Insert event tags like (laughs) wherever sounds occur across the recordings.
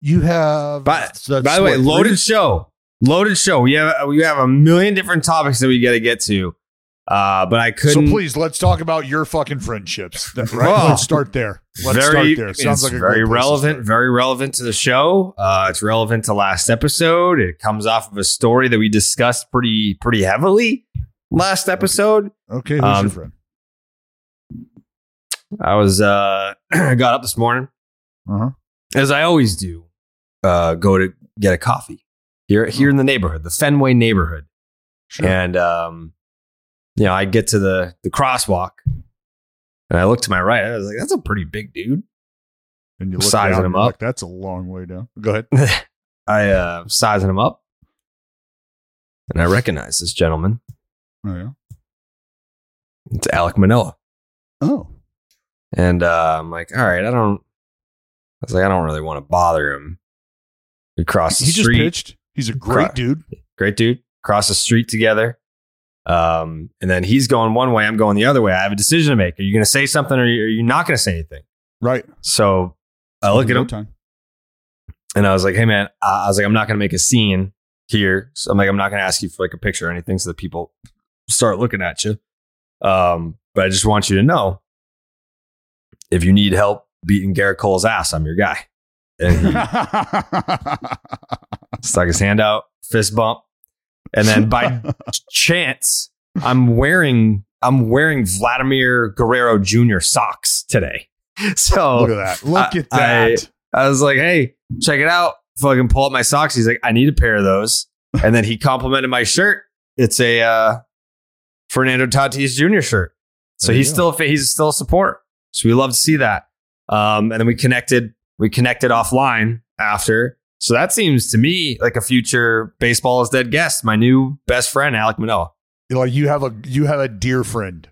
You have. By, that's by the way, what, loaded three? show. Loaded show. We have we have a million different topics that we got to get to. Uh, but I couldn't. So please, let's talk about your fucking friendships. Right? Well, let's start there. Let's very, start there. Sounds it's like a very great place to relevant. Very relevant to the show. Uh, it's relevant to last episode. It comes off of a story that we discussed pretty pretty heavily last episode. Okay, who's Um, your friend? I was uh, I (clears throat) got up this morning Uh-huh. as I always do. Uh, go to get a coffee here here in the neighborhood, the Fenway neighborhood. Sure. And um, you know, I get to the the crosswalk, and I look to my right. I was like, "That's a pretty big dude." and you look sizing down him up. Like, That's a long way down. Go ahead. (laughs) I uh, sizing him up, and I recognize this gentleman. Oh yeah. It's Alek Manoah, Oh. and uh, I'm like, "All right, I don't." I was like, "I don't really want to bother him." We cross the He just street. pitched. He's a great Cra- dude. great dude. Cross the street together. Um, and then he's going one way, I'm going the other way. I have a decision to make. Are you going to say something or are you, not going to say anything? Right. So I look at him Time. and I was like, hey, man, I was like, I'm not going to make a scene here. So I'm like, I'm not going to ask you for like a picture or anything so that people start looking at you. Um, but I just want you to know if you need help beating Gerrit Cole's ass, I'm your guy. And he (laughs) stuck his hand out, fist bump. And then by (laughs) chance, I'm wearing I'm wearing Vladimir Guerrero Jr. socks today. (laughs) So Look at that. Look I- at that. I was like, hey, check it out. Fucking pull up my socks. He's like, I need a pair of those. And then he complimented my shirt. It's a uh, Fernando Tatis Jr. shirt. So he's go. still a he's still a support. So we love to see that. Um, and then we connected we connected offline after. So that seems to me like a future baseball is dead guest. My new best friend Alek Manoah. like you have a you have a dear friend.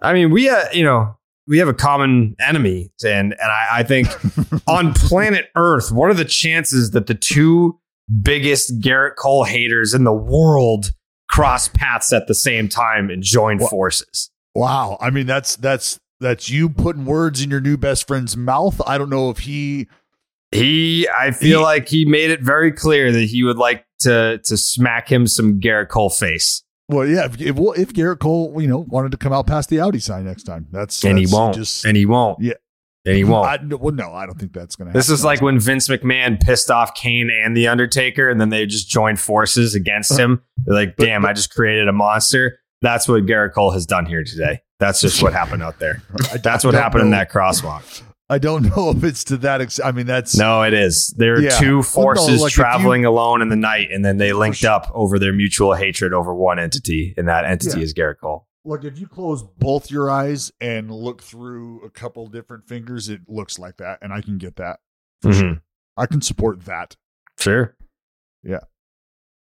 I mean, we uh, you know we have a common enemy, and and I, I think (laughs) on planet Earth, what are the chances that the two biggest Gerrit Cole haters in the world cross paths at the same time and join forces? Wow. I mean, that's that's that's you putting words in your new best friend's mouth. I don't know if he He, I feel He- like he made it very clear that he would like to to smack him some Gerrit Cole face, well, yeah, if if, if Gerrit Cole, you know, wanted to come out past the Audi sign next time. That's and he won't, Just, and he won't, Yeah. and he won't. I, well, no, I don't think that's going to happen. This is like when Vince McMahon pissed off Kane and The Undertaker, and then they just joined forces against uh-huh. him. They're like, But- damn, I just created a monster. That's what Gerrit Cole has done here today. That's just what happened out there. (laughs) That's what happened in that crosswalk. I don't know if it's to that. Ex- I mean, that's No, it is. There are Yeah. two Well, no, forces like, if you- traveling alone in the night, and then they linked sure. up over their mutual hatred over one entity, and that entity Yeah. is Gerrit Cole. Look, if you close both your eyes and look through a couple different fingers, it looks like that, and I can get that. For mm-hmm. sure. I can support that. Sure.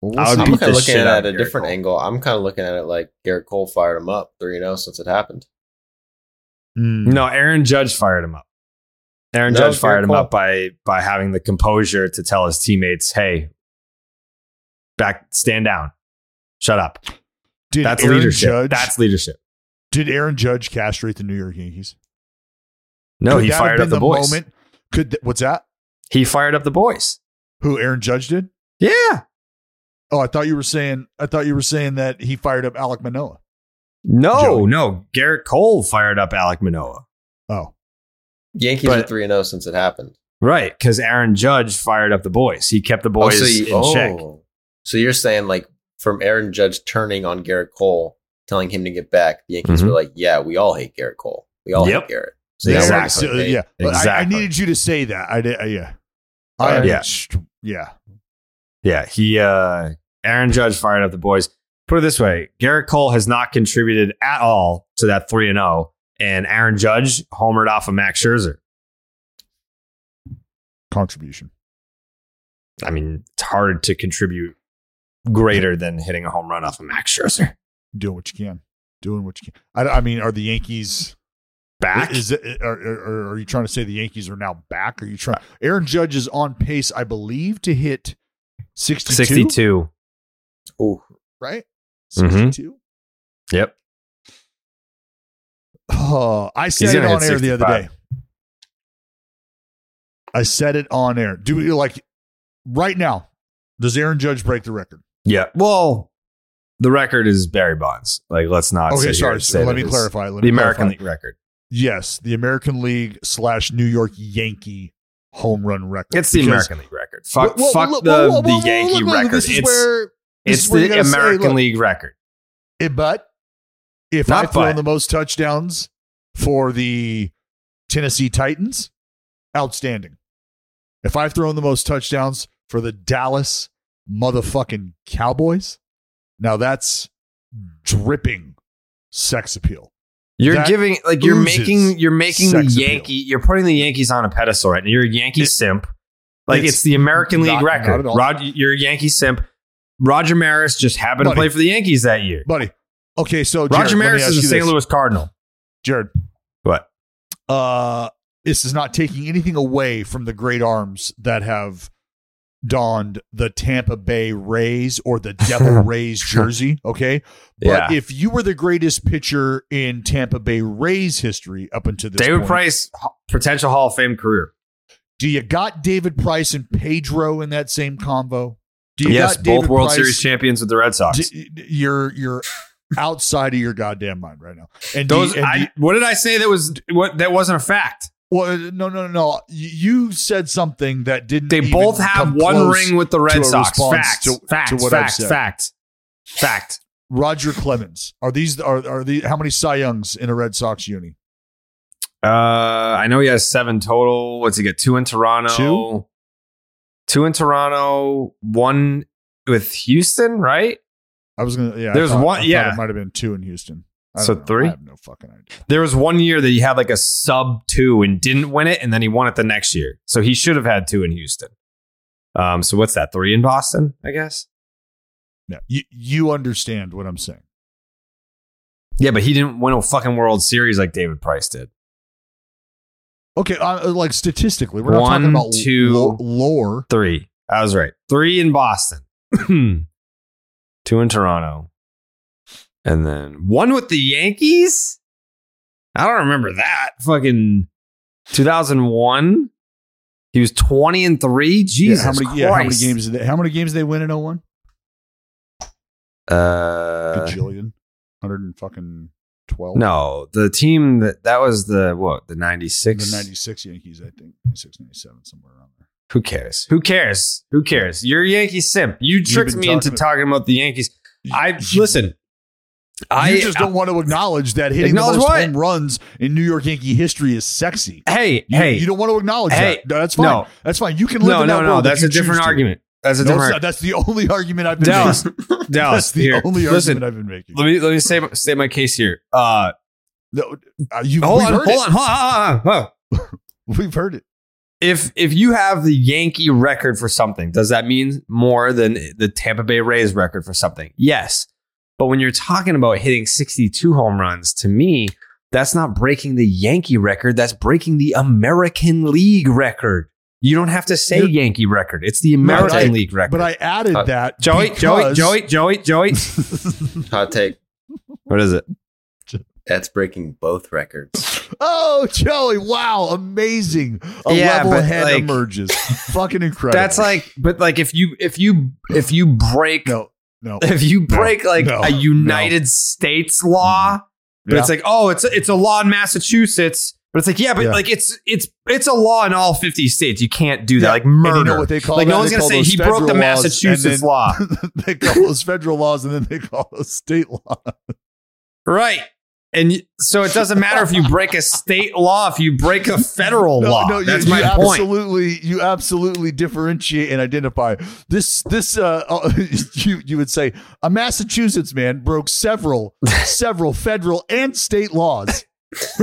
Well, we'll I would see. I'm kind of looking at it at of a Gerrit different Cole. angle. I'm kind of looking at it like Gerrit Cole fired him up 3 0 since it happened. Hmm. No, Aaron Judge fired him up. Aaron No, Judge fired Gerrit him Cole. up by by having the composure to tell his teammates, "Hey, back, stand down, shut up." Did That's Aaron leadership. Judge, That's leadership. did Aaron Judge castrate the New York Yankees? No, Could he fired been up the, boys. Moment? Could th- what's that? He fired up the boys. Who Aaron Judge did? Yeah. Oh, I thought you were saying. I thought you were saying that he fired up Alek Manoah. No, Joey. no. Gerrit Cole fired up Alek Manoah. Oh, Yankees But- are 3 and 0 since it happened. Right, because Aaron Judge fired up the boys. He kept the Oh, boys so, you, in check. oh. so you're saying, like, from Aaron Judge turning on Gerrit Cole, telling him to get back, the Yankees Mhm. were like, yeah, we all hate Gerrit Cole. We all Yep. hate Gerrit. So There- Exactly. so, yeah. But I, I needed you to say that. I did. Uh, yeah. I, right. Yeah. Yeah. Yeah, he uh Aaron Judge fired up the boys. Put it this way, Gerrit Cole has not contributed at all to that 3 and 0 and Aaron Judge homered off of Max Scherzer. Contribution. I mean, it's hard to contribute greater than hitting a home run off of Max Scherzer. Doing what you can. Doing what you can. I, I mean, are the Yankees Back? Is it? Are, are, are you trying to say the Yankees are now back? Are you trying? Aaron Judge is on pace, I believe, to hit sixty-two. 62. Ooh. right? Mm-hmm. 62. Yep. Oh, I said it on hit air the other day. I said it on air. Do we like right now? Does Aaron Judge break the record? Yeah. Well, the record is Barry Bonds. Like, let's not. Okay, sit here sorry. and so say let me clarify. Let The me American clarify. League record. Yes, the American League slash New York Yankee home run record. It's the Because- American League record. Fuck, Whoa, whoa, fuck look, the, whoa, whoa, the whoa, whoa, Yankee look, look, record. This is it's where this it's the gotta say, American look, League record. It, but if Not I throw but. the most touchdowns for the Tennessee Titans, outstanding. If I've thrown the most touchdowns for the Dallas motherfucking Cowboys, now that's dripping sex appeal. You're That giving like you're making you're making the sex appeal. Yankee you're putting the Yankees on a pedestal right now. You're a Yankee It- simp. Like it's it's, the American League record. Rod, you're a Yankee simp. Roger Maris just happened Buddy. to play for the Yankees that year. Buddy, okay, so Jared, Roger Maris is a St. Louis Cardinal. Jared, What? uh, this is not taking anything away from the great arms that have donned the Tampa Bay Rays or the Devil (laughs) Rays jersey. Okay. But Yeah. if you were the greatest pitcher in Tampa Bay Rays history up until this David point, Price, potential Hall of Fame career. do you got David Price and Pedro in that same combo? You Yes, both David World Price- Series champions with the Red Sox. D- you're you're outside of your goddamn mind right now. And Those, and do I, you- what did I say that was what that wasn't a fact? Well, no, no, no, no. You said something that didn't. They both have one ring with the Red Sox. Fact, to- fact, to fact, fact, fact. Roger Clemens. Are these are are the how many Cy Youngs in a Red Sox uni? Uh, I know he has seven total. What's he get? Two in Toronto. Two? Two in Toronto. One with Houston, right? I was gonna. Yeah, There's thought- one- I yeah. it might have been two in Houston. I So know. three? I have no fucking idea. There was one year that he had like a sub two and didn't win it, and then he won it the next year. So he should have had two in Houston. Um, so what's that? Three in Boston, I guess. Yeah, you you understand what I'm saying? Yeah, but he didn't win a fucking World Series like David Price did. Okay, uh, like statistically, we're not One, talking about two- lo- lore. Three. I was right. Three in Boston. (clears throat) Two in Toronto. And then one with the Yankees? I don't remember that. Fucking 2001. He was 20 and 3. Jesus. yeah, how many? Yeah, how many games? Did they, how many games did they win in 01? Uh, Gajillion, hundred and fucking twelve. no, the team that that was the what the 96 the '96 Yankees, I think, 96, 97, somewhere around there. Who cares? Who cares? Who cares? You're a Yankee simp. You tricked me into talking- talking about the Yankees. I listen. I you just don't want to acknowledge that hitting the most what? home runs in New York Yankee history is sexy. Hey, You, hey, you don't want to acknowledge Hey, that. No, that's fine. no. That's fine. You can live no, in that no, no. world if That's a different argument. That's a No, different. that's the only argument I've been Dallas, making. (laughs) Dallas. That's the here, only listen. argument I've been making. Let me let me say state my case here. Uh, No, uh, you, hold on, hold on, hold on, hold on, hold on. (laughs) We've heard it. If if you have the Yankee record for something, does that mean more than the Tampa Bay Rays record for something? Yes. But when you're talking about hitting 62 home runs, to me, that's not breaking the Yankee record. That's breaking the American League record. You don't have to say You're- Yankee record. It's the American I- League record. But I added Uh, that. Joey, Joey, because- Joey, Joey, Joey. (laughs) Hot take. What is it? That's breaking both records. Oh, Joey! Wow, amazing. A Yeah, level but, head like- emerges. (laughs) Fucking incredible. That's like, but like if you if you if you break no, no. if you break like no, a United States law, but it's like oh it's it's a law in Massachusetts, but it's like yeah, but Yeah. like it's it's it's a law in all fifty states. You can't do that Yeah. like murder. you know what they call like that? no one's They gonna say he broke the federal laws, and Massachusetts then- law, (laughs) they call those federal laws, and then they call those state laws. right? And so it doesn't matter if you break a state law if you break a federal law. no, you, That's you my point. absolutely, you absolutely differentiate and identify this. This, uh, uh, (laughs) you you would say a Massachusetts man broke several, (laughs) several federal and state laws. (laughs)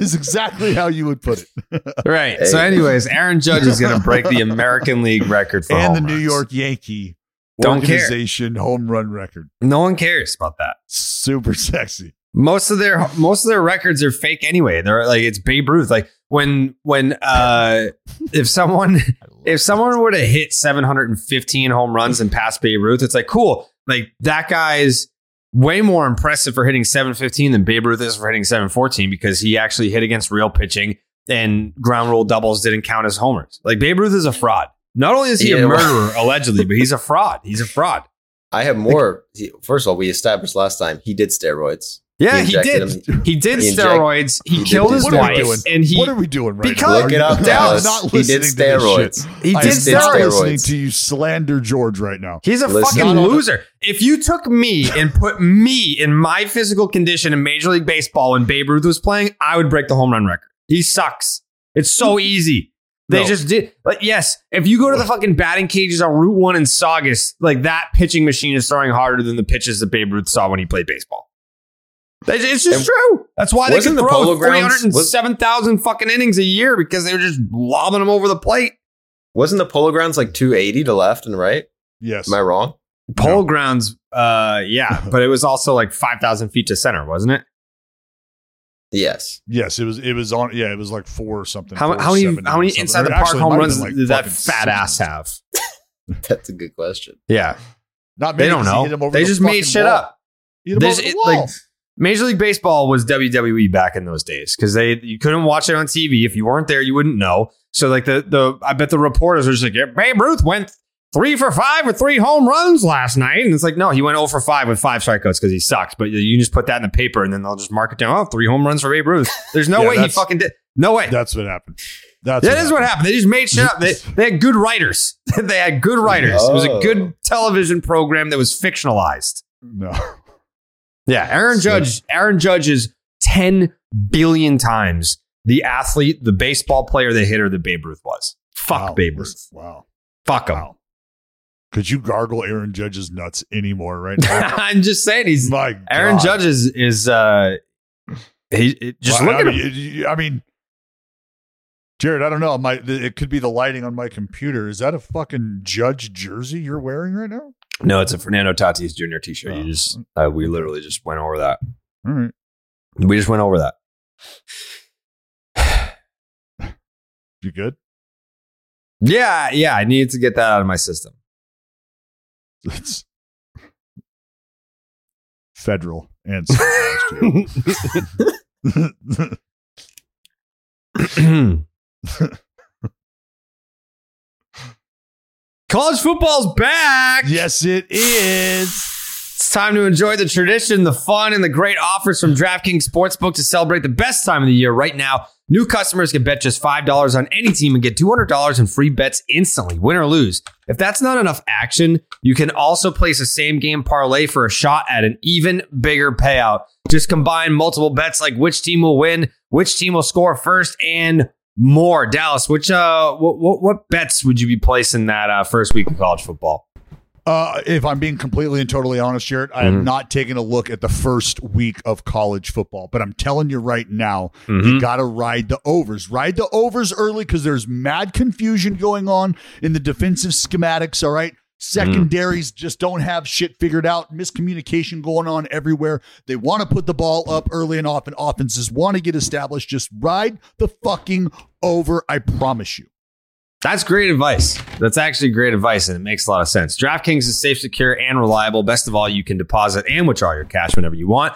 is exactly how you would put it. (laughs) Right. So, anyways, Aaron Judge is going to break the (laughs) American League record for and the home New. York Yankee Don't care. organization home run record. No one cares about that. Super sexy. Most of their most of their records are fake anyway. They're like it's Babe Ruth. Like when when uh if someone if someone would have hit 715 home runs and passed Babe Ruth, it's like cool. Like that guy's way more impressive for hitting 715 than Babe Ruth is for hitting 714 because he actually hit against real pitching and ground rule doubles didn't count as homers. Like Babe Ruth is a fraud. Not only is he Yeah, a murderer (laughs) allegedly, but he's a fraud. He's a fraud. I have more. he- First of all, we established last time he did steroids. Yeah, He he, injected did. He did He inject- steroids. He, he killed do his What are we wife, doing? and he what are we doing right because- now? Look it up, I'm Dallas. not He did listening to this steroids. shit. He I did am did not steroids. listening to you slander George right now. He's a Listen. fucking Not the- loser. If you took me and put me in my physical condition in Major League Baseball when Babe Ruth was playing, I would break the home run record. He sucks. It's so mm. easy. They No. just did. But yes, if you go to the fucking batting cages on Route One in Saugus, like that pitching machine is throwing harder than the pitches that Babe Ruth saw when he played baseball. They- It's just And true. That's why they wasn't the throw Polo three Grounds- hundred and was- seven thousand fucking innings a year because they were just lobbing them over the plate. Wasn't the Polo Grounds like 280 to left and right? Yes. Am I wrong? Polo Grounds, uh, yeah, (laughs) but it was also like five thousand feet to center, wasn't it? Yes. Yes, it was. It was on. Yeah, it was like four or something. How, four how many how many inside the park home runs like, did that fucking fat ass 60. have? (laughs) That's a good question. Yeah, Not they don't know. hit him over They the just made shit wall. up. He hit him over just- the it- like Major League Baseball was WWE back in those days because they you couldn't watch it on TV if you weren't there you wouldn't know. So like the the I bet the reporters were just like yeah, Babe Ruth went three for five with three home runs last night and it's like no he went 0 for five with five strikeouts because he sucks. But you can just put that in the paper and then they'll just mark it down. Oh, three home runs for Babe Ruth. There's no (laughs) Yeah, way he fucking did. No way. That's what happened. That's That is what happened. They just made shit up. They, they had good writers. (laughs) they had good writers. It was a good television program that was fictionalized. No. (laughs) Yeah, Aaron So- Judge. Aaron Judge is ten billion times the athlete, the baseball player, the hitter that Babe Ruth was. Fuck Wow. Babe Ruth. Wow. Fuck him. Wow. Could you gargle Aaron Judge's nuts anymore right (laughs) now? I'm just saying he's My Aaron. Judge is is uh he it- just Well, look I at mean, him. I mean, Jared, I don't know. My it could be the lighting on my computer. Is that a fucking Judge jersey you're wearing right now? No, it's a Fernando Tatis Jr. T-shirt. Oh. You just uh, we literally just went over that. All right. We just went over that. (sighs) You good? Yeah, yeah. I needed to get that out of my system. It's federal and (laughs) (laughs) (clears throat) (clears throat) (clears throat) College football's back. yes, it is. It's time to enjoy the tradition, the fun, and the great offers from DraftKings Sportsbook to celebrate the best time of the year. Right now, new customers can bet just $5 on any team and get $200 in free bets instantly, win or lose. If that's not enough action, you can also place a same game parlay for a shot at an even bigger payout. Just combine multiple bets like which team will win, which team will score first, and more. Dallas, which uh, what what, what bets would you be placing that uh, first week of college football? Uh, if I'm being completely and totally honest, Jared, I have Mhm. not taken a look at the first week of college football, but I'm telling you right now, Mhm. you got to ride the overs. Ride the overs early because there's mad confusion going on in the defensive schematics. All right. Mm. Secondaries just don't have shit figured out. Miscommunication going on everywhere. They want to put the ball up early and often. Offenses want to get established. Just ride the fucking over. I promise you. That's great advice. That's actually great advice, and it makes a lot of sense. DraftKings is safe, secure, and reliable. Best of all, you can deposit and withdraw your cash whenever you want.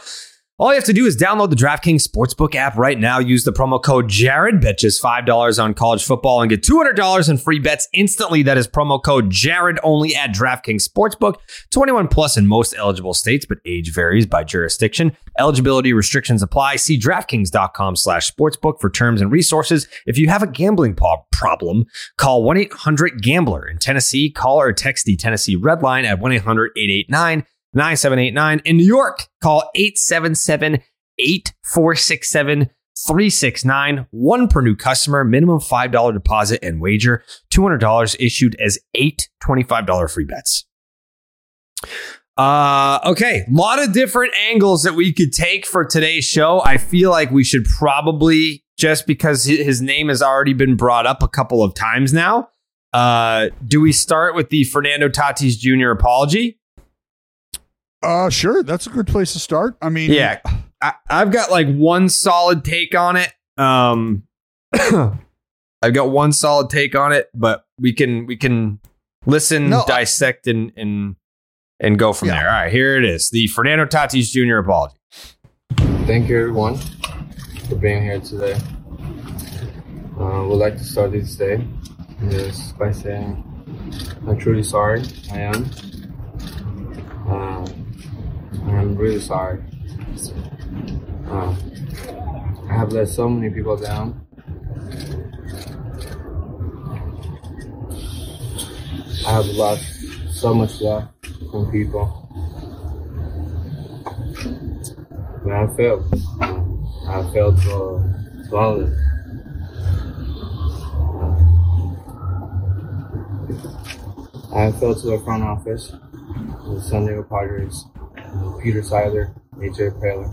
All you have to do is download the DraftKings Sportsbook app right now. Use the promo code Jared. Bet just $5 on college football and get $200 in free bets instantly. That is promo code Jared only at DraftKings Sportsbook. 21 plus in most eligible states, but age varies by jurisdiction. Eligibility restrictions apply. See DraftKings.com slash sportsbook for terms and resources. If you have a gambling problem, call 1-800-GAMBLER. In Tennessee, call or text the Tennessee Red Line at 1-800-889 9789. In New York, call 877 8467 369. One per new customer, minimum $5 deposit and wager. $200 issued as eight $25 free bets. Uh, okay, a lot of different angles that we could take for today's show. I feel like we should probably just because his name has already been brought up a couple of times now. Uh, do we start with the Fernando Tatis Jr. apology? Uh, sure. That's a good place to start. I mean, Yeah, I, I've got like one solid take on it. Um, (coughs) I've got one solid take on it, but we can we can listen, No, I- dissect, and and and go from Yeah. there. All right, here it is: the Fernando Tatis Jr. apology. Thank you, everyone, for being here today. Uh, would like to start this day just by saying I'm truly sorry. I am. Uh, I'm really sorry. Uh, I have let so many people down. I have lost so much love from people. But I failed. I failed to it. I failed to the front office, the San Diego Padres, Peter Seidler, AJ Preller.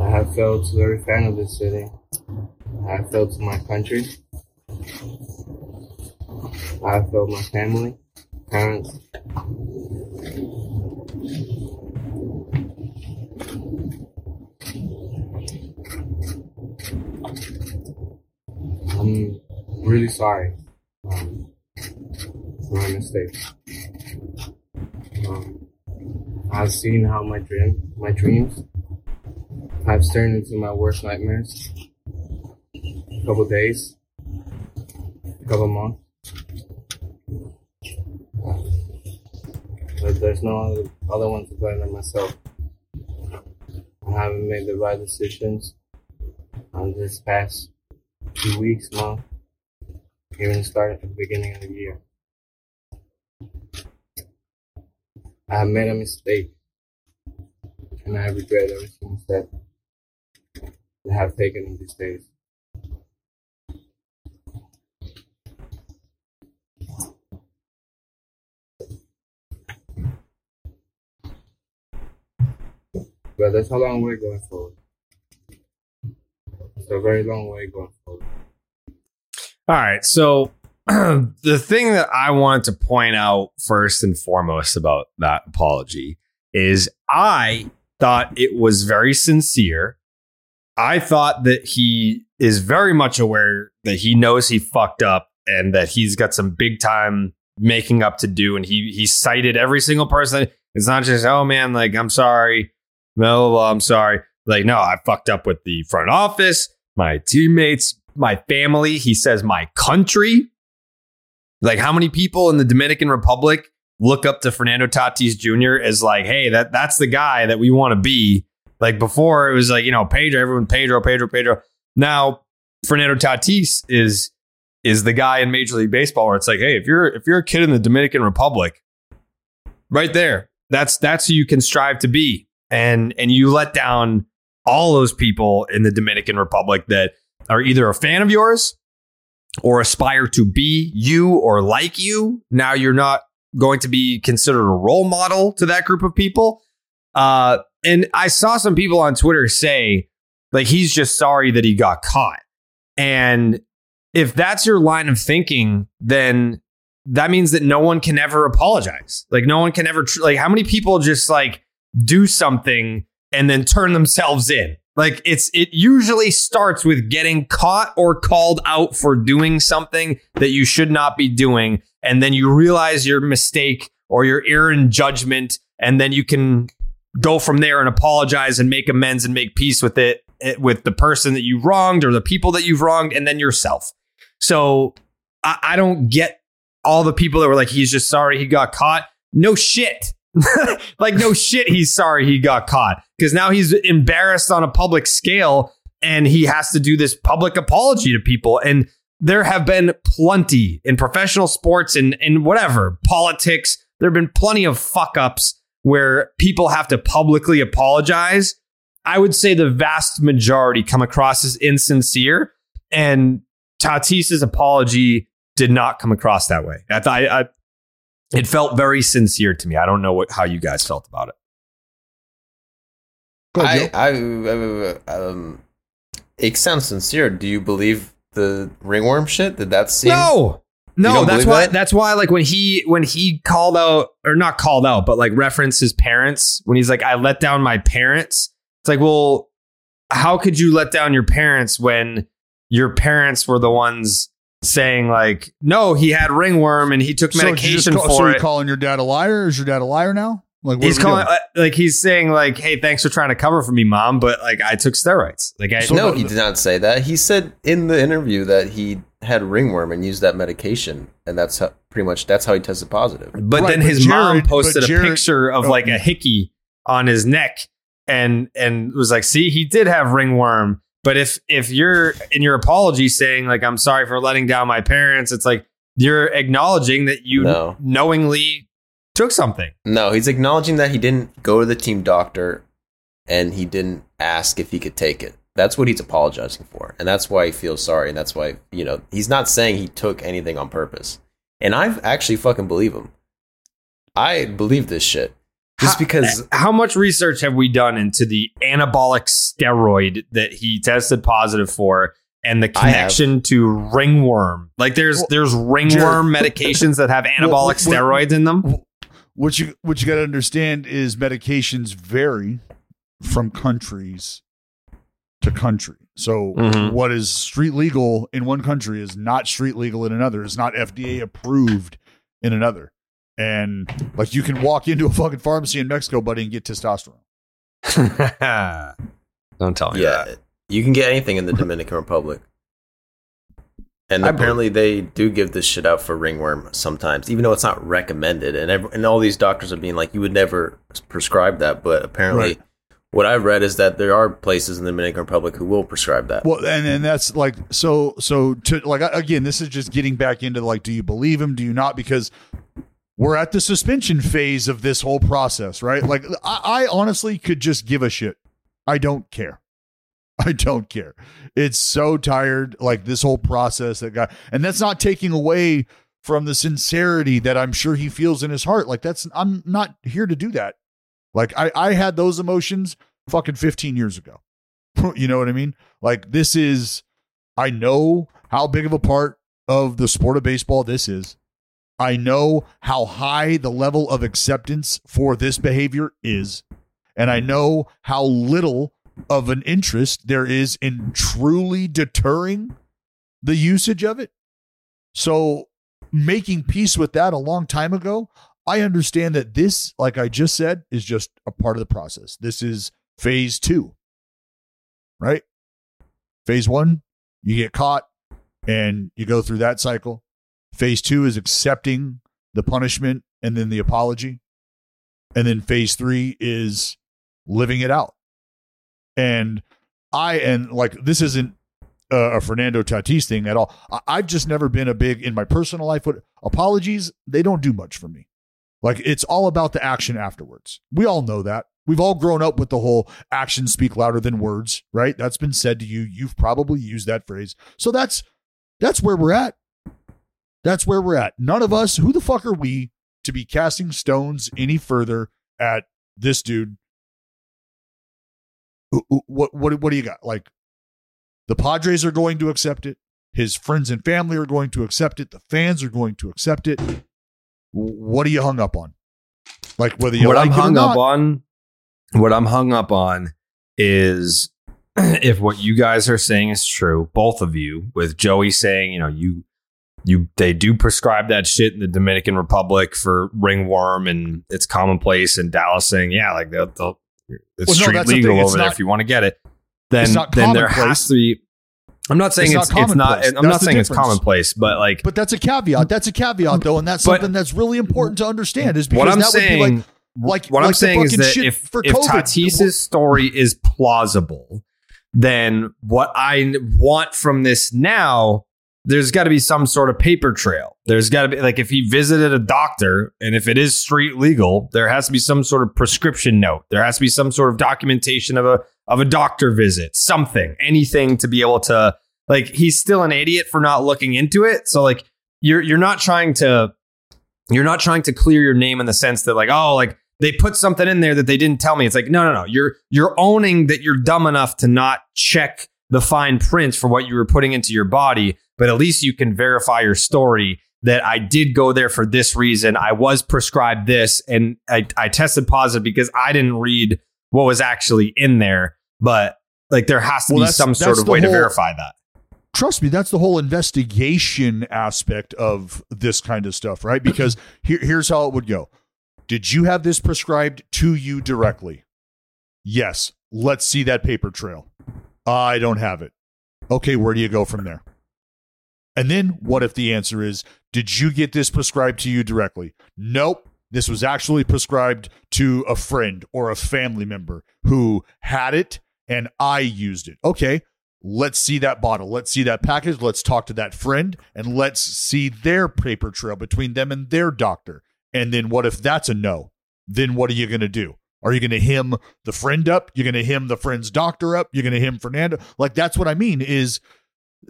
I have failed to every fan of this city. I have failed to my country. I have failed my family, parents, I'm really sorry um, for my mistakes. Um, I've seen how my dream, my dreams, have turned into my worst nightmares. A couple days, a couple months. But there's no other, other one to blame than myself. I haven't made the right decisions on this past two weeks, month, even starting at the beginning of the year. I have made a mistake, and I regret everything that I have taken in these days. But that's a long way going forward. It's a very long way going forward. All right, so (clears throat) the thing that I wanted to point out first and foremost about that apology is I thought it was very sincere. I thought that he is very much aware that he knows he fucked up and that he's got some big time making up to do. And he he cited every single person. It's not just, oh man, like I'm sorry, blah, I'm sorry. Like, no, I fucked up with the front office, my teammates, my family. He says my country. Like, how many people in the Dominican Republic look up to Fernando Tatis Jr. as like, hey, that that's the guy that we want to be. Like before, it was like, you know, Pedro, everyone Pedro, Pedro, Pedro. Now, Fernando Tatis is is the guy in Major League Baseball where it's like, hey, if you're if you're a kid in the Dominican Republic, right there, that's that's who you can strive to be. And and you let down all those people in the Dominican Republic that are either a fan of yours or aspire to be you or like you. Now you're not going to be considered a role model to that group of people. Uh, and I saw some people on Twitter say, like, he's just sorry that he got caught. And if that's your line of thinking, then that means that no one can ever apologize. Like, no one can ever, tr- like, how many people just like do something and then turn themselves in? Like, it's, it usually starts with getting caught or called out for doing something that you should not be doing. And then you realize your mistake or your error in judgment. And then you can go from there and apologize and make amends and make peace with it, it with the person that you wronged or the people that you've wronged and then yourself. So I, I don't get all the people that were like, he's just sorry he got caught. No shit. (laughs) like, no shit, he's sorry he got caught because now he's embarrassed on a public scale and he has to do this public apology to people. And there have been plenty in professional sports and, and whatever, politics. There have been plenty of fuck ups where people have to publicly apologize. I would say the vast majority come across as insincere. And Tatis's apology did not come across that way. I, I, it felt very sincere to me. I don't know what how you guys felt about it. Go ahead, I, Joe. I, um, it sounds sincere. Do you believe the ringworm shit? Did that seem? No. No, that's why that? that's why like when he when he called out or not called out, but like referenced his parents when he's like, I let down my parents. It's like, well, how could you let down your parents when your parents were the ones saying like, no, he had ringworm and he took So did you just medication call- for so it. you're calling your dad a liar? Is your dad a liar now? Like what he's calling doing? uh, like he's saying like, hey, thanks for trying to cover for me, mom, but like I took steroids. Like I So no, he did not say that. He said in the interview that he had ringworm and used that medication, and that's how, pretty much that's how he tested positive. But Right, then but his mom posted but a picture of oh. like a hickey on his neck and and was like, see, he did have ringworm. But if if you're in your apology saying like I'm sorry for letting down my parents, it's like you're acknowledging that you No. knowingly took something. No, he's acknowledging that he didn't go to the team doctor and he didn't ask if he could take it. That's what he's apologizing for. And that's why he feels sorry. And that's why, you know, he's not saying he took anything on purpose. And I actually fucking believe him. I believe this shit. Just How- because How much research have we done into the anabolic steroid that he tested positive for and the connection to ringworm? Like there's Well, there's ringworm (laughs) medications that have anabolic well, steroids in them. what you what you got to understand is medications vary from countries to country. So Mhm. what is street legal in one country is not street legal in another. Is not FDA approved in another. And like you can walk into a fucking pharmacy in Mexico, buddy, and get testosterone. (laughs) Don't tell me yeah, that. you can get anything in the Dominican Republic. And I apparently they do give this shit out for ringworm sometimes, even though it's not recommended. And ev- and all these doctors are being like, you would never prescribe that, but apparently, Right. what I've read is that there are places in the Dominican Republic who will prescribe that. Well, and and that's like so so to like again, this is just getting back into like, do you believe him? Do you not? Because we're at the suspension phase of this whole process, right? Like, I, I honestly could just give a shit. I don't care. (laughs) I don't care. It's so tired, like this whole process that got, and that's not taking away from the sincerity that I'm sure he feels in his heart. Like that's, I'm not here to do that. Like I, I had those emotions fucking 15 years ago. (laughs) you know what I mean? Like this is, I know how big of a part of the sport of baseball this is. I know how high the level of acceptance for this behavior is. And I know how little of an interest there is in truly deterring the usage of it. So, making peace with that a long time ago, I understand that this, like I just said, is just a part of the process. This is phase two, right? Phase one, you get caught and you go through that cycle. Phase two is accepting the punishment and then the apology. And then phase three is living it out. And I, and like, this isn't a Fernando Tatis thing at all. I, I've just never been a big, in my personal life, apologies, they don't do much for me. Like, it's all about the action afterwards. We all know that. We've all grown up with the whole actions speak louder than words, right? That's been said to you. You've probably used that phrase. So that's that's where we're at. That's where we're at. None of us, who the fuck are we to be casting stones any further at this dude? What what what do you got? Like the Padres are going to accept it. His friends and family are going to accept it. The fans are going to accept it. What are you hung up on? Like whether you what like I'm hung up on, what I'm hung up on is (clears throat) if what you guys are saying is true, both of you, with Joey saying, you know, you you they do prescribe that shit in the Dominican Republic for ringworm and it's commonplace, and Dallas saying, yeah, like they'll, they'll it's Well, no, street the legal. It's over there if you want to get it. Then then there has to be. I'm not saying It's it's not it's not. commonplace. I'm not the saying it's commonplace, but like But that's a caveat. That's a caveat, though, and that's But- something that's really important to understand. Is because what I'm that would be saying, like, like what like I'm saying is that if, for if COVID. Tatis's story is plausible, then what I want from this now, there's got to be some sort of paper trail. There's got to be like if he visited a doctor and if it is street legal, there has to be some sort of prescription note. There has to be some sort of documentation of a of a doctor visit, something, anything to be able to like he's still an idiot for not looking into it. So like you're you're not trying to you're not trying to clear your name in the sense that like, oh, like they put something in there that they didn't tell me. It's like, no, no, no. You're you're owning that you're dumb enough to not check the fine print for what you were putting into your body, but at least you can verify your story that I did go there for this reason. I was prescribed this and I, I tested positive because I didn't read what was actually in there. But like there has to Well, be some sort of way to verify that. trust me, that's the whole investigation aspect of this kind of stuff, right? Because (clears throat) here, here's how it would go. Did you have this prescribed to you directly? Yes. Let's see that paper trail. I don't have it. Okay, where do you go from there? And then what if the answer is, did you get this prescribed to you directly? Nope. This was actually prescribed to a friend or a family member who had it and I used it. Okay, let's see that bottle. Let's see that package. Let's talk to that friend and let's see their paper trail between them and their doctor. And then what if that's a no? Then what are you going to do? Are you going to him the friend up? You're going to him the friend's doctor up? You're going to him Fernando? Like that's what I mean is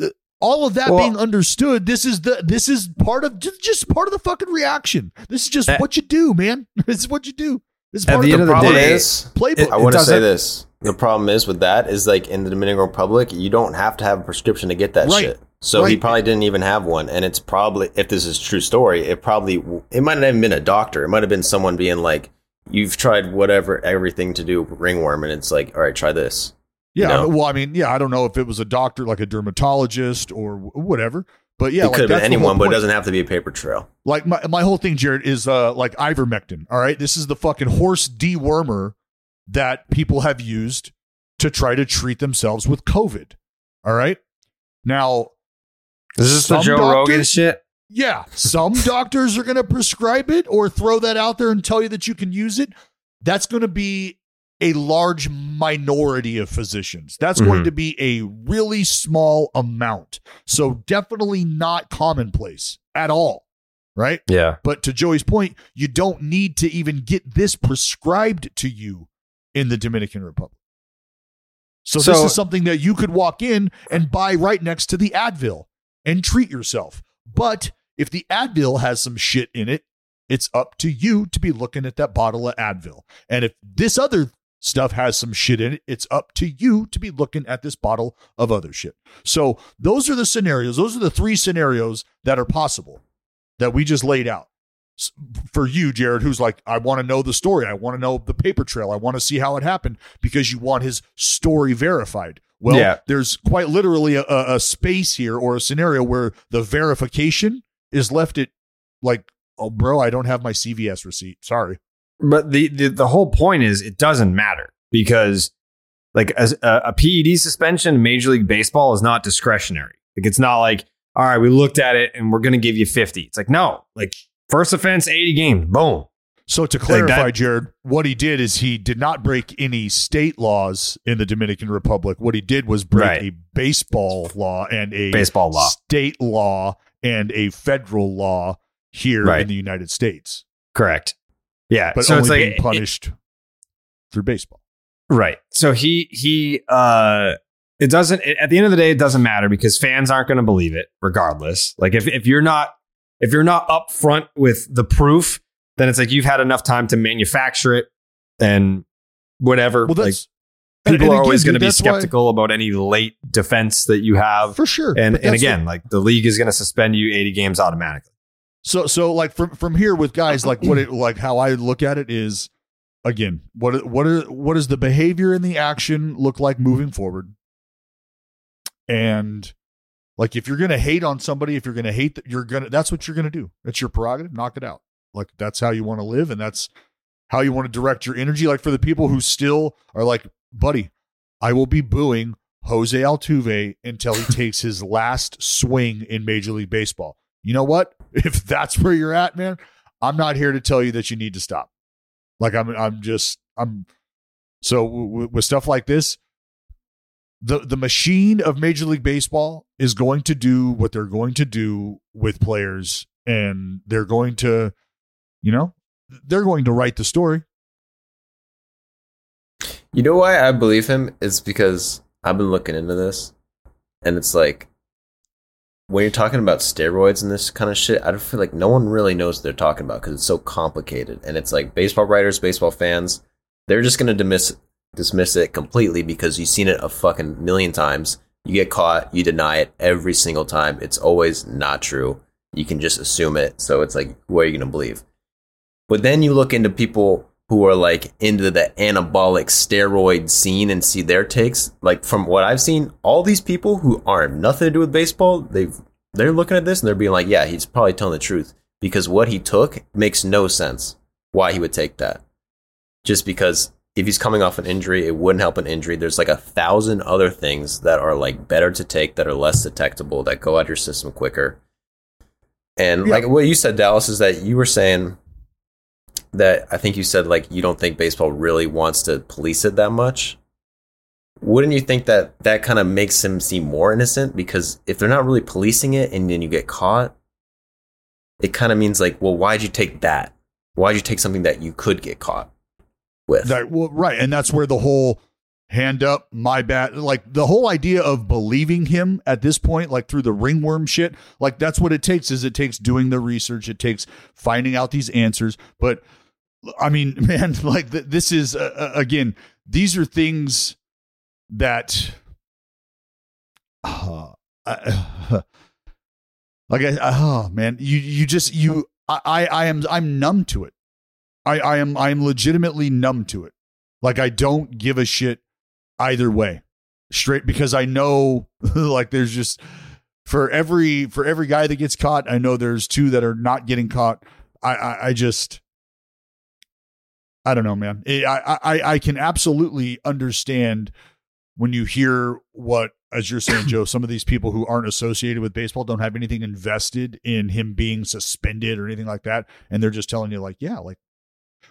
uh, all of that Well- being understood. This is the this is part of just, just part of the fucking reaction. This is just At- what you do, man. (laughs) This is what you do. This is At part the of end the, of the problem day, is, playbook. I want to say this. The problem is with that is like in the Dominican Republic, you don't have to have a prescription to get that Right. shit. So he probably didn't even have one, and it's probably if this is true story, it probably it might not even been a doctor. It might have been someone being like, "You've tried whatever everything to do with ringworm," and it's like, "All right, try this." Yeah, No. well, I mean, yeah, I don't know if it was a doctor, like a dermatologist or whatever, but yeah, it like, could have been anyone, but it doesn't have to be a paper trail. Like my my whole thing, Jared, is uh like ivermectin. All right, this is the fucking horse dewormer that people have used to try to treat themselves with COVID. All right, now Is this the some Joe Rogan shit? Yeah, some (laughs) doctors are going to prescribe it or throw that out there and tell you that you can use it. That's going to be a large minority of physicians. That's going Mhm. to be a really small amount. So definitely not commonplace at all, right? Yeah. But to Joey's point, you don't need to even get this prescribed to you in the Dominican Republic. So, this is something that you could walk in and buy right next to the Advil and treat yourself. But if the Advil has some shit in it, it's up to you to be looking at that bottle of Advil. And if this other stuff has some shit in it, it's up to you to be looking at this bottle of other shit. So those are the scenarios. Those are the three scenarios that are possible that we just laid out. For you, Jared, who's like, I want to know the story. I want to know the paper trail. I want to see how it happened because you want his story verified. Well, Yeah. there's quite literally a, a, a space here or a scenario where the verification is left at like, oh, bro, I don't have my CVS receipt. Sorry. But the, the the whole point is it doesn't matter because like a, a PED suspension in Major League Baseball is not discretionary. Like it's not like all right, we looked at it and we're going to give you 50. It's like no, like first offense 80 games. Boom. So to Like clarify, that- Jared, what he did is he did not break any state laws in the Dominican Republic. What he did was break Right. a baseball law and a Baseball law. state law and a federal law here Right. in the United States, Correct. Yeah. but so only it's like being it- punished through baseball. Right. So he he uh it doesn't it- at the end of the day it doesn't matter because fans aren't going to believe it regardless. Like if if you're not if you're not upfront with the proof, then it's like you've had enough time to manufacture it and whatever. Well, like that's and- people and are always going to be that's why- skeptical about any late defense that you have. for sure. And and again, what- like the league is going to suspend you 80 games automatically. So so like from from here with guys like what it (clears throat) like how I look at it is again what what are what does the behavior and the action look like moving forward? And like if you're gonna hate on somebody if you're gonna hate that you're gonna that's what you're gonna do. That's your prerogative. Knock it out. Like that's how you want to live and that's how you want to direct your energy. Like for the people who still are like buddy I will be booing Jose Altuve until he (laughs) takes his last swing in Major League Baseball. You know what? (laughs) If that's where you're at, man, I'm not here to tell you that you need to stop. Like I'm, I'm just, I'm. So w- with stuff like this, the the machine of Major League Baseball is going to do what they're going to do with players, and they're going to, you know, they're going to write the story. You know why I believe him is because I've been looking into this, and it's like when you're talking about steroids and this kind of shit, I don't feel like no one really knows what they're talking about because it's so complicated. And it's like baseball writers, baseball fans, they're just gonna dismiss dismiss it completely because you've seen it a fucking million times. You get caught, you deny it every single time. It's always not true. You can just assume it. So it's like, who are you gonna believe? But then you look into people who are like into the anabolic steroid scene and see their takes. Like from what I've seen, all these people who aren't nothing to do with baseball, they've they're looking at this and they're being like, yeah, he's probably telling the truth because what he took makes no sense. Why he would take that? Just because if he's coming off an injury, it wouldn't help an injury. There's like a thousand other things that are like better to take that are less detectable that go out your system quicker. And Yeah. like what you said, Dallas, is that you were saying that I think you said like you don't think baseball really wants to police it that much. Wouldn't you think that that kind of makes him seem more innocent? Because if they're not really policing it and then you get caught, it kind of means like, well, why'd you take that? Why'd you take something that you could get caught with? That well, right, and that's where the whole hand up, my bad, like the whole idea of believing him at this point, like through the ringworm shit, like that's what it takes. Is it takes doing the research, it takes finding out these answers. But I mean, (laughs) man, like th- this is uh, uh, again, these are things that. Uh, I- (sighs) like I, oh man, you you just you I I am I'm numb to it. I, I am I am legitimately numb to it. Like I don't give a shit either way. Straight because I know (laughs) like there's just for every for every guy that gets caught, I know there's two that are not getting caught. I I, I just I don't know, man. I, I I can absolutely understand when you hear what as you're saying, (clears throat) Joe, some of these people who aren't associated with baseball don't have anything invested in him being suspended or anything like that. And they're just telling you, like, yeah, like,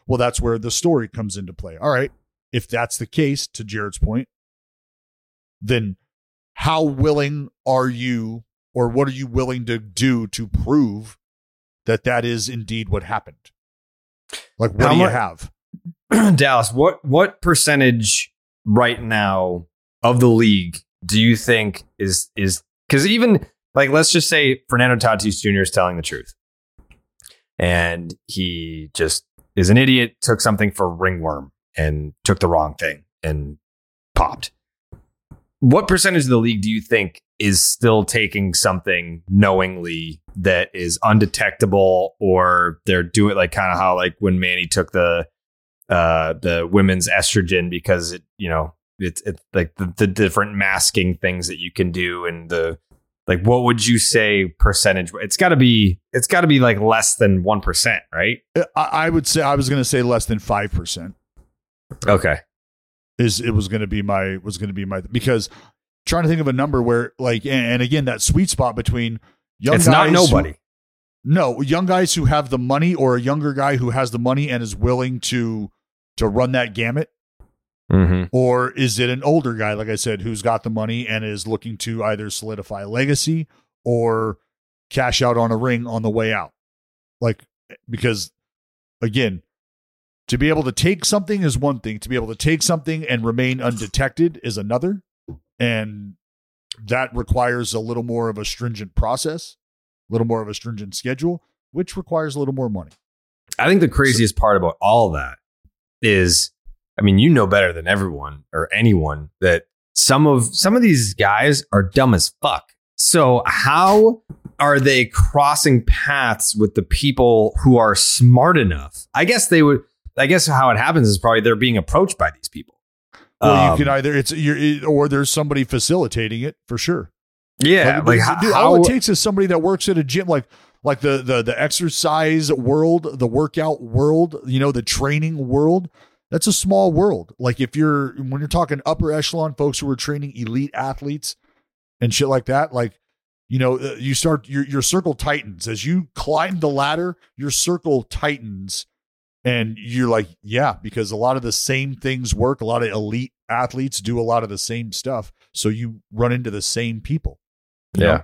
well, that's where the story comes into play. All right. If that's the case, to Jared's point, then how willing are you or what are you willing to do to prove that that is indeed what happened? Like, what How do you mu- have? (clears throat) Dallas, what what percentage right now of the league do you think is is because even like let's just say Fernando Tatís Jr. is telling the truth, and he just is an idiot, took something for ringworm and took the wrong thing and popped. What percentage of the league do you think is still taking something knowingly that is undetectable, or they're doing like kind of how like when Manny took the uh the women's estrogen because it you know it's it's like the, the different masking things that you can do and the like what would you say percentage it's got to be it's got to be like less than 1% right? I, I would say I was going to say less than five percent. okay. Is it was going to be my was going to be my because trying to think of a number where like and, again that sweet spot between young it's guys not who- nobody. No young guys who have the money or a younger guy who has the money and is willing to to run that gamut? Mm-hmm. or is it an older guy like i said who's got the money and is looking to either solidify legacy or cash out on a ring on the way out? Like because again to be able to take something is one thing. To be able to take something and remain undetected is another. And that requires a little more of a stringent process a little more of a stringent schedule which requires a little more money. I think the craziest part about all that is i mean you know better than everyone or anyone that some of some of these guys are dumb as fuck. So how are they crossing paths with the people who are smart enough? I guess they would i guess how it happens is probably they're being approached by these people. Or Um, you can either it's you're it- or there's somebody facilitating it for sure. Yeah like, how, dude, how- all it takes is somebody that works at a gym, like like the the the exercise world, the workout world, you know, the training world. That's a small world. Like if you're when you're talking upper echelon folks who are training elite athletes and shit like that, like you know, uh, you start your your circle tightens as you climb the ladder. Your circle tightens, and you're like, yeah, because a lot of the same things work. A lot of elite athletes do a lot of the same stuff, so you run into the same people. Yeah. know?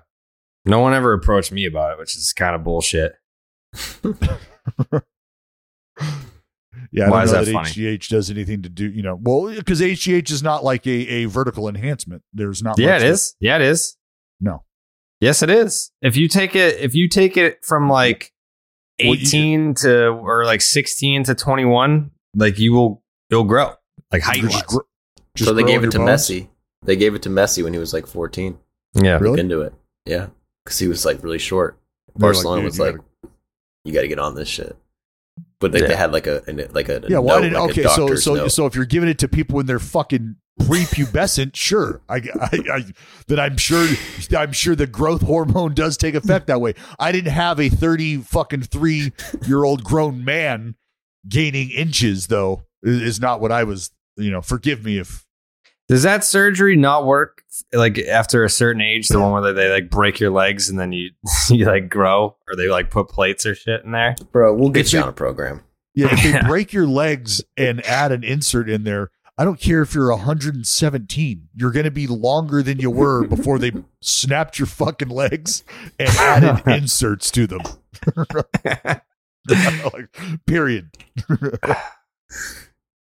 Yeah no one ever approached me about it which is kind of bullshit Yeah, I Why don't is know that that, funny? HGH does anything to do, you know, well, because HGH is not like a, a vertical enhancement. There's not. yeah much it that- is yeah it is No, Yes, it is. If you take it, if you take it from like Well, you- eighteen to or like sixteen to twenty one, like you will, you'll grow like height Just wise. gr- just so they gave it to bones? Messi. They gave it to Messi when he was like 14. Yeah, Really? Into it, yeah, because he was like really short. They're like, Barcelona "Dude, was you like, gotta- "You got to get on this shit." But like Yeah. they had like a an- like a, Yeah, why note, did like okay? So so note. so if you're giving it to people when they're fucking prepubescent, sure, I, I, I that I'm sure I'm sure the growth hormone does take effect that way. I didn't have a thirty fucking three year old grown man gaining inches though. Is is not what I was. You know, forgive me if Does that surgery not work like after a certain age? The one where they like break your legs and then you (laughs) you like grow, or they like put plates or shit in there? bro, we'll get If you you- on a program. yeah if they (laughs) break your legs and add an insert in there. I don't care if you're 117. You're going to be longer than you were before they snapped your fucking legs and added (laughs) inserts to them. like, period.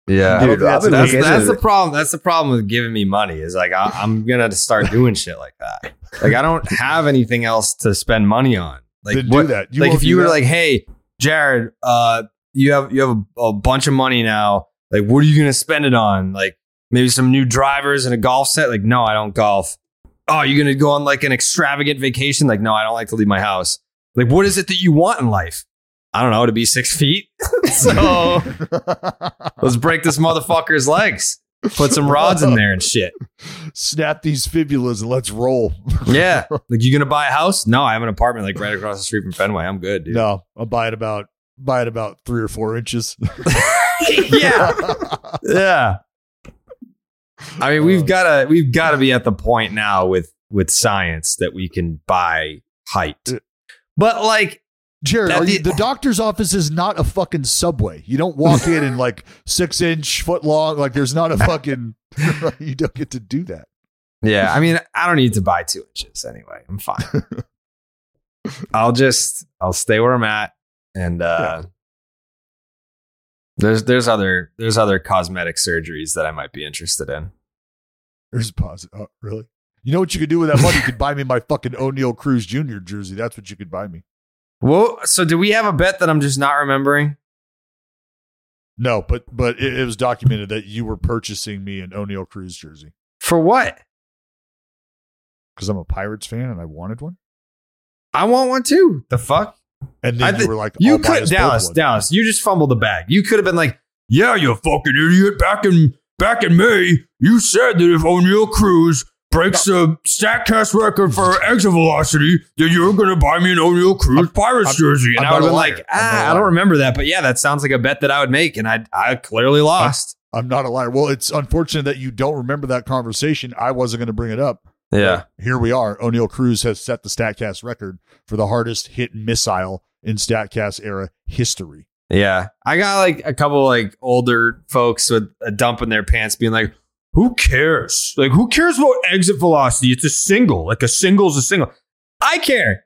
Yeah, Dude, that's, I've that's, that's the problem. That's the problem with giving me money. Is like I, I'm gonna start doing shit like that. Like I don't have anything else to spend money on. Like Then what, do that. You like if you were that? like, hey, Jared, uh, you have you have a, a bunch of money now. Like, what are you gonna spend it on? Like maybe some new drivers and a golf set. Like, no, I don't golf. Oh, you're gonna go on like an extravagant vacation? Like, no, I don't like to leave my house. Like, what is it that you want in life? I don't know, to be six feet. (laughs) so let's break this motherfucker's legs. Put some rods in there and shit. Snap these fibulas and let's roll. (laughs) Yeah. Like, you gonna buy a house? No, I have an apartment like right across the street from Fenway. I'm good, dude. No, I'll buy it about buy it about three or four inches. (laughs) yeah. Yeah. I mean, we've uh. gotta we've gotta be at the point now with with science that we can buy height. But like Jared, are you, the- doctor's office is not a fucking subway. You don't walk in and like six inch foot long. Like there's not a (laughs) fucking. (laughs) you don't get to do that. Yeah, I mean, I don't need to buy two inches anyway. I'm fine. (laughs) I'll just I'll stay where I'm at, and uh, there's there's other there's other cosmetic surgeries that I might be interested in. There's a positive. Oh, really? You know what you could do with that money? You could buy me my fucking Oneil Cruz Jr. jersey. That's what you could buy me. Well, so do we have a bet that I'm just not remembering? No, but but it, it was documented that you were purchasing me an Oneil Cruz jersey For what? because I'm a Pirates fan and I wanted one. I want one too. The fuck? And then I you were like, You could Dallas. Dallas. You just fumbled the bag. You could have been like, "Yeah, you fucking idiot." Back in back in May, you said that if Oneil Cruz breaks the Statcast record for exit velocity, then you're gonna buy me an Oneil Cruz Pirates jersey. And I'm I would have been liar. like, I'm not a ah, I don't remember that, but yeah, that sounds like a bet that I would make, and I I clearly lost. I'm not a liar. Well, it's unfortunate that you don't remember that conversation. I wasn't going to bring it up. Yeah, Here we are. Oneil Cruz has set the Statcast record for the hardest hit missile in Statcast era history. yeah. I got like a couple like older folks with a dump in their pants, being like. Who cares? Like, who cares about exit velocity? It's a single. Like, a single's a single. I care.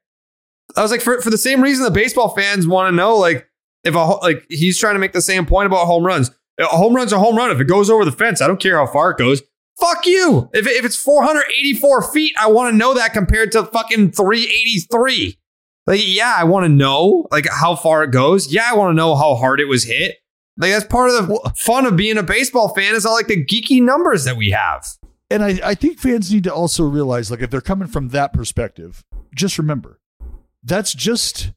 I was like, for, for the same reason the baseball fans want to know, like, if a like he's trying to make the same point about home runs. A home run's a home run. If it goes over the fence, I don't care how far it goes. Fuck you. If, if it's 484 feet, I want to know that compared to fucking 383. Like, yeah, I want to know like how far it goes. Yeah, I want to know how hard it was hit. Like that's part of the fun of being a baseball fan is all like the geeky numbers that we have. And I, I think fans need to also realize, like, if they're coming from that perspective, just remember that's just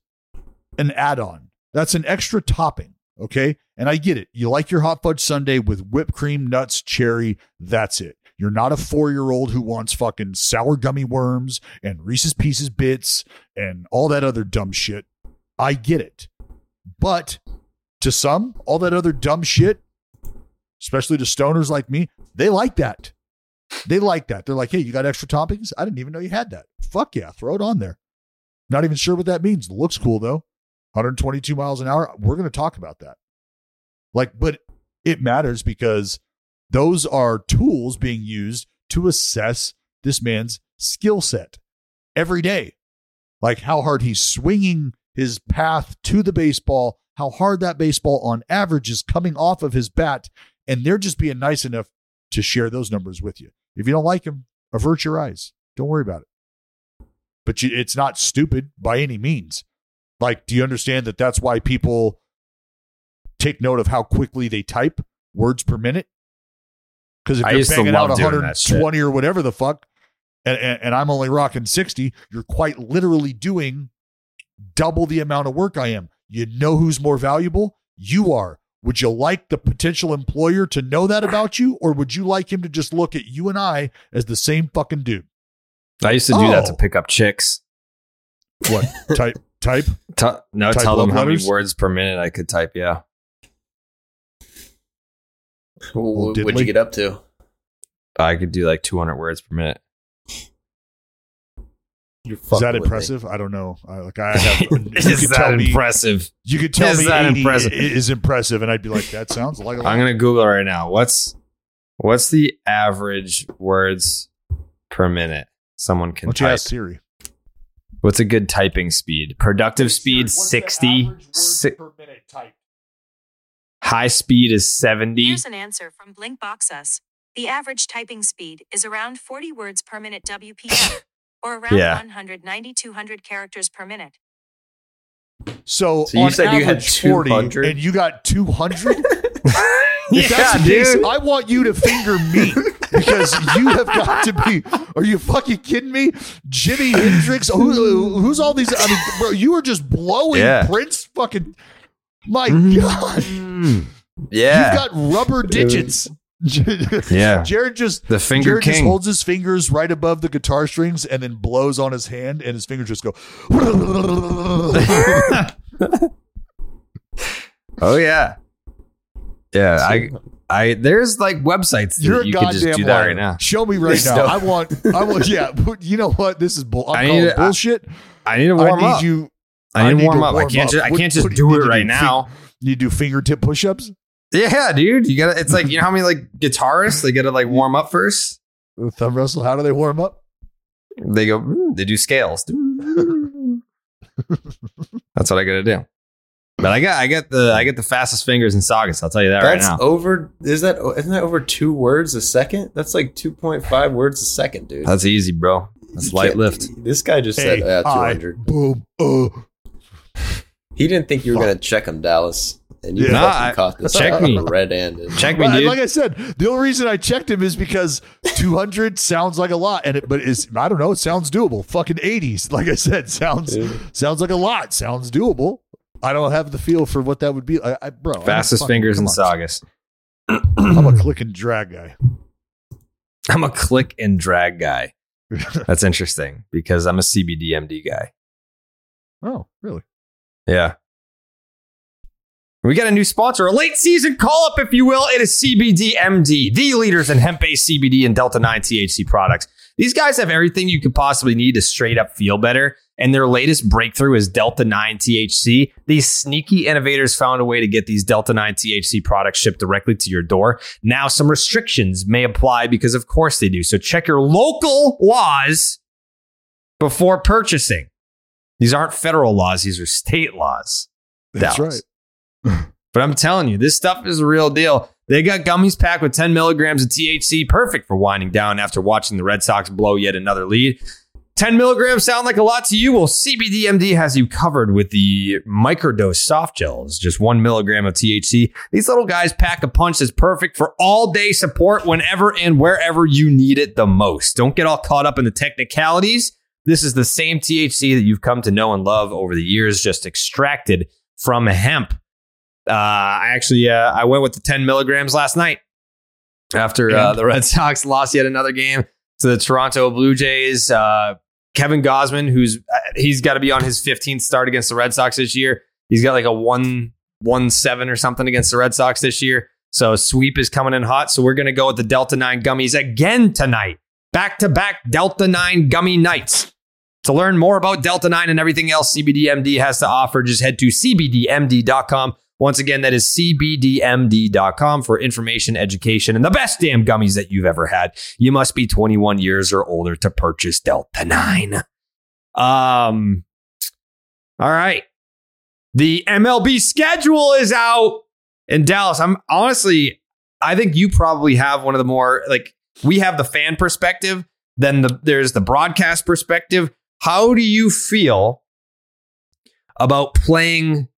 an add on. That's an extra topping. Okay. And I get it. You like your hot fudge sundae with whipped cream, nuts, cherry. That's it. You're not a four year old who wants fucking sour gummy worms and Reese's Pieces bits and all that other dumb shit. I get it. But to some, all that other dumb shit, especially to stoners like me, they like that. They like that. They're like, hey, you got extra toppings? I didn't even know you had that. Fuck yeah, throw it on there. Not even sure what that means. Looks cool though. 122 miles an hour. We're going to talk about that. Like, but it matters because those are tools being used to assess this man's skill set every day. Like how hard he's swinging his path to the baseball, how hard that baseball on average is coming off of his bat. And they're just being nice enough to share those numbers with you. If you don't like them, avert your eyes. Don't worry about it. but you, it's not stupid by any means. Like, do you understand that that's why people take note of how quickly they type words per minute? Because if I you're banging out love doing that shit. 120 or whatever the fuck, and, and, and I'm only rocking 60, you're quite literally doing double the amount of work I am. You know who's more valuable? You are. Would you like the potential employer to know that about you, or would you like him to just look at you and I as the same fucking dude? I used to do that to Oh. pick up chicks. What (laughs) type? Type? T- no, Type tell them love how many words per minute I could type. Yeah, Wh- What'd you get up to? I could do like 200 words per minute. You're Is that with me. impressive? I don't know. I, like I have. (laughs) Is could that tell me. impressive? You could tell Is me that impressive? i- is impressive, and I'd be like, that sounds like a lot. I'm gonna Google it right now. What's what's the average words per minute someone can don't you type? ask Siri? What's a good typing speed? Productive speed 60. Si- per minute type? high speed is 70. Here's an answer from Blinkbox Us. The average typing speed is around 40 words per minute WPM, or around Yeah. 190 200 characters per minute. So, So you on said you had average 40, 200? and you got 200? (laughs) yeah, that's the case, dude. I want you to finger me because you have got to be. Are you fucking kidding me? Jimi Hendrix? Who, who's all these? I mean, bro, you are just blowing Yeah. Prince fucking. My Mm-hmm. God. Mm. Yeah. You've got rubber digits. Yeah. Jared just The finger Jared just king. holds his fingers right above the guitar strings and then blows on his hand, and his fingers just go. (laughs) oh yeah. Yeah, I I there's like websites You're a you can just do that right now. Show me right (laughs) now. I want. I want. Yeah. but You know what? This is bull. I'm I need to- bullshit. I need to warm I need up. you. I need to warm to up. I can't just I What- can't just what do you it need right do? now. You do fingertip push-ups. Yeah, dude. You gotta it's like you know how many like guitarists they gotta like warm up first? Thumb wrestle. How do they warm up? They go "Mm," they do scales. That's what I gotta do. But I got I get the I get the fastest fingers in Saugus, I'll tell you that That's right now. That's over. Is that isn't that over two words a second? That's like two point five words a second, dude. That's easy, bro. That's You light lift. This guy just Hey, said uh, two I, hundred. boom. Uh, He didn't think you were Fuck. gonna check him, Dallas, and you Yeah. Nah, fucking I- caught this. check me. red-handed. Check me, dude. Like I said, the only reason I checked him is because 200 sounds like a lot, and it, but is I don't know, it sounds doable. Fucking 80s, (laughs) like I said, sounds Yeah. sounds like a lot. Sounds doable. I don't have the feel for what that would be. I, I bro, I'm Fastest fucking- fingers in come on. Saugus. (clears throat) I'm a click and drag guy. (clears throat) I'm a click and drag guy. (laughs) That's interesting because I'm a CBDMD guy. Oh, really? Yeah. We got a new sponsor, a late season call up, if you will. It is CBDMD, the leaders in hemp based CBD and Delta 9 THC products. These guys have everything you could possibly need to straight up feel better. And their latest breakthrough is Delta 9 THC. These sneaky innovators found a way to get these Delta 9 THC products shipped directly to your door. Now, some restrictions may apply because, of course, they do. So check your local laws before purchasing. These aren't federal laws, these are state laws. That's Dallas. But I'm telling you, this stuff is a real deal. They got gummies packed with 10 milligrams of THC, perfect for winding down after watching the Red Sox blow yet another lead. 10 milligrams sound like a lot to you? Well, CBDMD has you covered with the microdose soft gels, just one milligram of THC. These little guys pack a punch that's perfect for all day support whenever and wherever you need it the most. Don't get all caught up in the technicalities. This is the same THC that you've come to know and love over the years, just extracted from hemp. Uh, I actually uh, I went with the 10 milligrams last night after uh, the Red (laughs) Sox lost yet another game to the Toronto Blue Jays. Uh, Kevin Gausman, who's uh, he's got to be on his 15th start against the Red Sox this year. He's got like a one one seven or something against the Red Sox this year. So sweep is coming in hot. So we're gonna go with the Delta Nine gummies again tonight. Back to back Delta Nine gummy nights. To learn more about Delta 9 and everything else CBDMD has to offer, just head to CBDMD.com. Once again, that is CBDMD.com for information, education, and the best damn gummies that you've ever had. You must be 21 years or older to purchase Delta 9. Um, all right. The MLB schedule is out in Dallas. I'm honestly, I think you probably have one of the more like we have the fan perspective, then the there's the broadcast perspective how do you feel about playing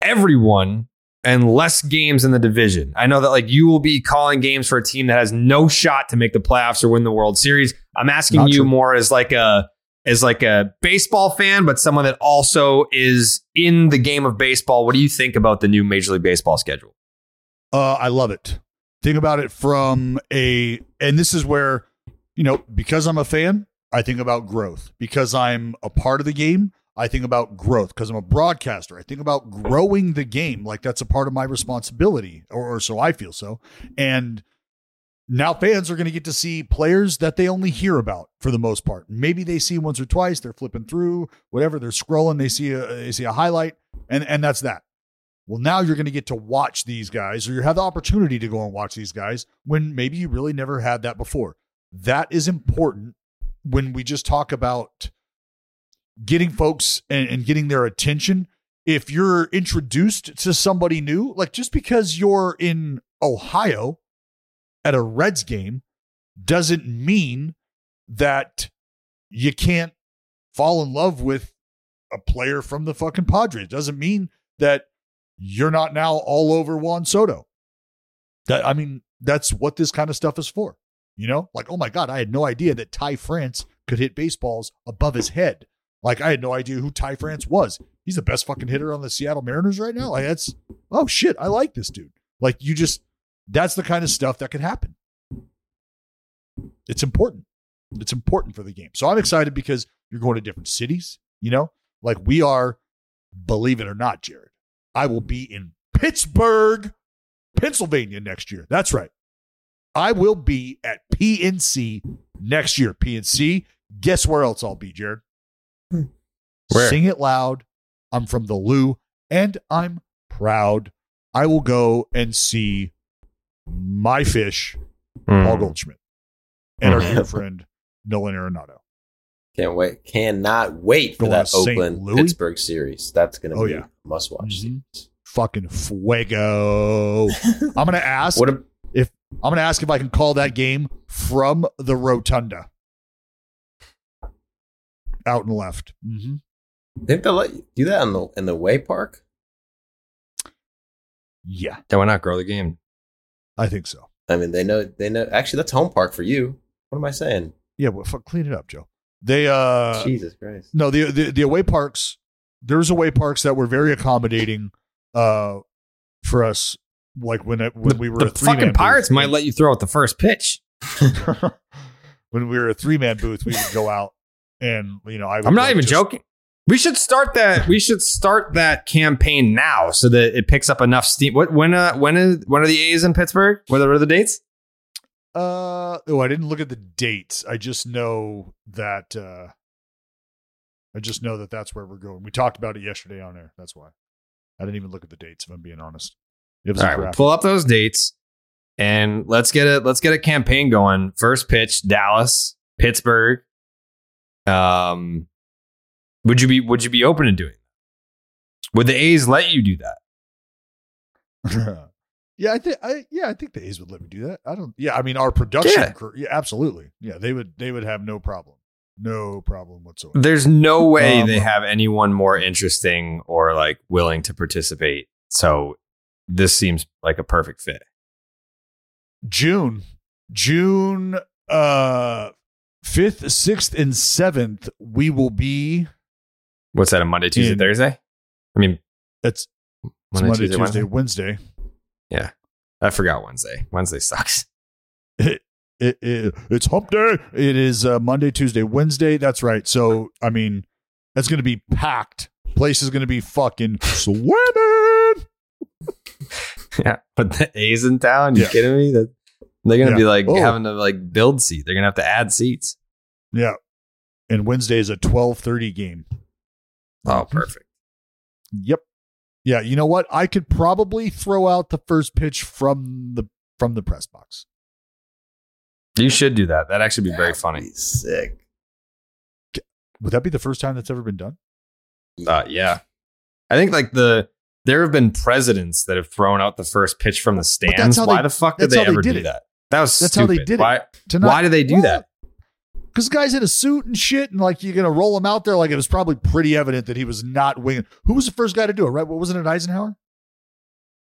everyone and less games in the division? I know that like you will be calling games for a team that has no shot to make the playoffs or win the World Series. I'm asking Not you true. more as like a as like a baseball fan, but someone that also is in the game of baseball. What do you think about the new Major League Baseball schedule? Uh, I love it. Think about it from a, and this is where, you know, because I'm a fan, I think about growth. Because I'm a part of the game, I think about growth. Because I'm a broadcaster, I think about growing the game. Like that's a part of my responsibility, or, or so I feel so. And now fans are going to get to see players that they only hear about for the most part. Maybe they see once or twice. They're flipping through, whatever. They're scrolling. They see a they see a highlight, and and that's that. Well, now you're going to get to watch these guys, or you have the opportunity to go and watch these guys when maybe you really never had that before. That is important when we just talk about getting folks and, and getting their attention. If you're introduced to somebody new, like just because you're in Ohio at a Reds game doesn't mean that you can't fall in love with a player from the fucking Padres. Doesn't mean that you're not now all over Juan Soto. That I mean, that's what this kind of stuff is for. You know, like, oh my God, I had no idea that Ty France could hit baseballs above his head. Like, I had no idea who Ty France was. He's the best fucking hitter on the Seattle Mariners right now. Like, that's, oh shit, I like this dude. Like, you just, that's the kind of stuff that could happen. It's important. It's important for the game. So I'm excited because you're going to different cities, you know, like we are, believe it or not, Jared. I will be in Pittsburgh, Pennsylvania next year. That's right. I will be at PNC next year. PNC. Guess where else I'll be, Jared? Where? Sing it loud. I'm from the Lou and I'm proud. I will go and see my fish, Paul Mm. Goldschmidt, and our Mhm. dear (laughs) friend Nolan Arenado. Can't wait. Cannot wait for Going that to Oakland Louis? Pittsburgh series. That's going to Oh, be yeah. a must watch Mhm. Fucking fuego. (laughs) I'm gonna ask What a, if I'm gonna ask if I can call that game from the rotunda. Out and left. Mm-hmm. didn't they let you do that in the in the way park? Yeah, Then why not grow the game? I think so. I mean, they know they know. Actually, that's home park for you. What am I saying? Yeah, well, fuck, clean it up, Joe. They uh Jesus Christ! no the, the the away parks. There's away parks that were very accommodating uh for us. Like when it, when the we were the a three fucking Pirates might let you throw out the first pitch. (laughs) when we were a three man booth, we would go out and you know I. I'm not even just- joking. We should start that. We should start that campaign now so that it picks up enough steam. What when? Uh, when is when are the A's in Pittsburgh? What are, the dates? Uh oh, I didn't look at the dates. I just know that uh I just know that that's where we're going. We talked about it yesterday on air. That's why. I didn't even look at the dates if I'm being honest. It was All right, we'll pull up those dates and let's get a let's get a campaign going. First pitch, Dallas, Pittsburgh. Um, would you be would you be open to doing? That? Would the A's let you do that? (laughs) yeah, I think I yeah, I think the A's would let me do that. I don't yeah, I mean our production Yeah. yeah, absolutely. Yeah, they would they would have no problem. No problem whatsoever. There's no way Um, they have anyone more interesting or like willing to participate. So this seems like a perfect fit. June, June uh 5th, 6th and 7th we will be What's that? A Monday, Tuesday, In- Thursday? I mean, it's Monday, Monday, Tuesday, Tuesday, Wednesday? Wednesday. I forgot Wednesday. Wednesday sucks. (laughs) It, it, it, it's hump day. It is uh, Monday, Tuesday, Wednesday. That's right. So, I mean, that's going to be packed. Place is going to be fucking swimming. (laughs) yeah, but the A's in town. You Yeah. kidding me? That they're gonna Yeah. be like Oh. having to like build seats. They're gonna have to add seats. Yeah. And Wednesday is a 1230 game. Oh, perfect. Yep. Yeah. You know what? I could probably throw out the first pitch from the from the press box. You should do that. That'd actually be very That'd funny. be sick. Would that be the first time that's ever been done? Uh, yeah, I think like the there have been presidents that have thrown out the first pitch from the stands. Why they- the fuck did they they ever did do it. that? That was That's how they stupid. did it. Why? Not- Why do they do Well, that? Because the guy's in a suit and shit, and like you're gonna roll him out there. Like it was probably pretty evident that he was not winging. Who was the first guy to do it? Right? What wasn't it Eisenhower?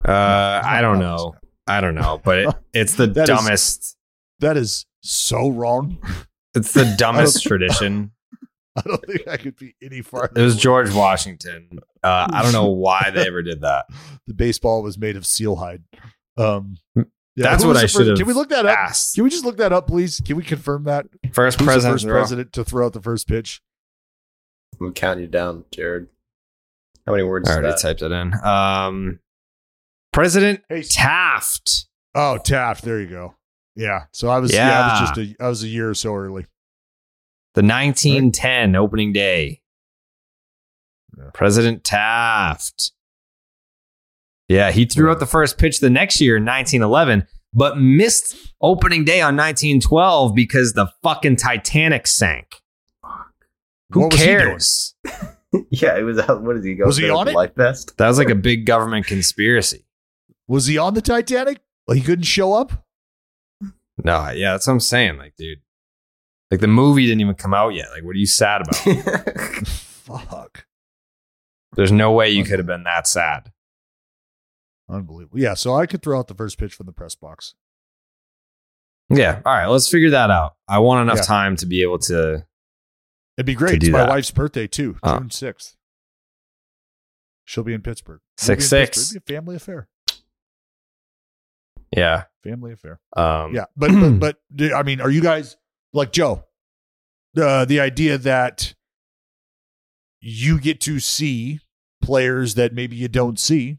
Uh, I don't know. I don't know, but it, (laughs) it's the That is- dumbest. That is so wrong. it's the (laughs) dumbest tradition. (laughs) I don't think I could be any farther. It was. George Washington. Uh, I don't know why they ever did that. The baseball was made of seal hide. Um, yeah, That's what I the should have Can we look that up? asked. Can we just look that up, please? Can we confirm that? First Who's president. the first in a row. president to throw out the first pitch? I'm counting you down, Jared. How many words did I is already that? typed it in. Um, President Hey, Taft. Oh, Taft. There you go. Yeah. So I was. Yeah. I was just a. I was a year or so early. The 1910 opening day. Yeah. President Taft. Yeah, he threw out the first pitch the next year in 1911, but missed opening day on 1912 because the fucking Titanic sank. Who What was he doing? cares? (laughs) yeah, it was. What did he go? Was he there with on the it? Life vest. That was like a big government conspiracy. Was he on the Titanic? Like he couldn't show up. No, yeah, that's what I'm saying. Like, dude, like the movie didn't even come out yet. Like, what are you sad about? (laughs) Fuck. There's no way you could have been that sad. Unbelievable. Yeah. So I could throw out the first pitch from the press box. Yeah. All right. Let's figure that out. I want enough Yeah. time to be able to. It'd be great. It's my that. wife's birthday too, Oh. June sixth. She'll be in Pittsburgh. Six, six. Pittsburgh. It'll be a family affair. Yeah. Family affair. Um, Yeah, but but, (clears throat) but I mean, are you guys like Joe? Uh, the idea that you get to see players that maybe you don't see,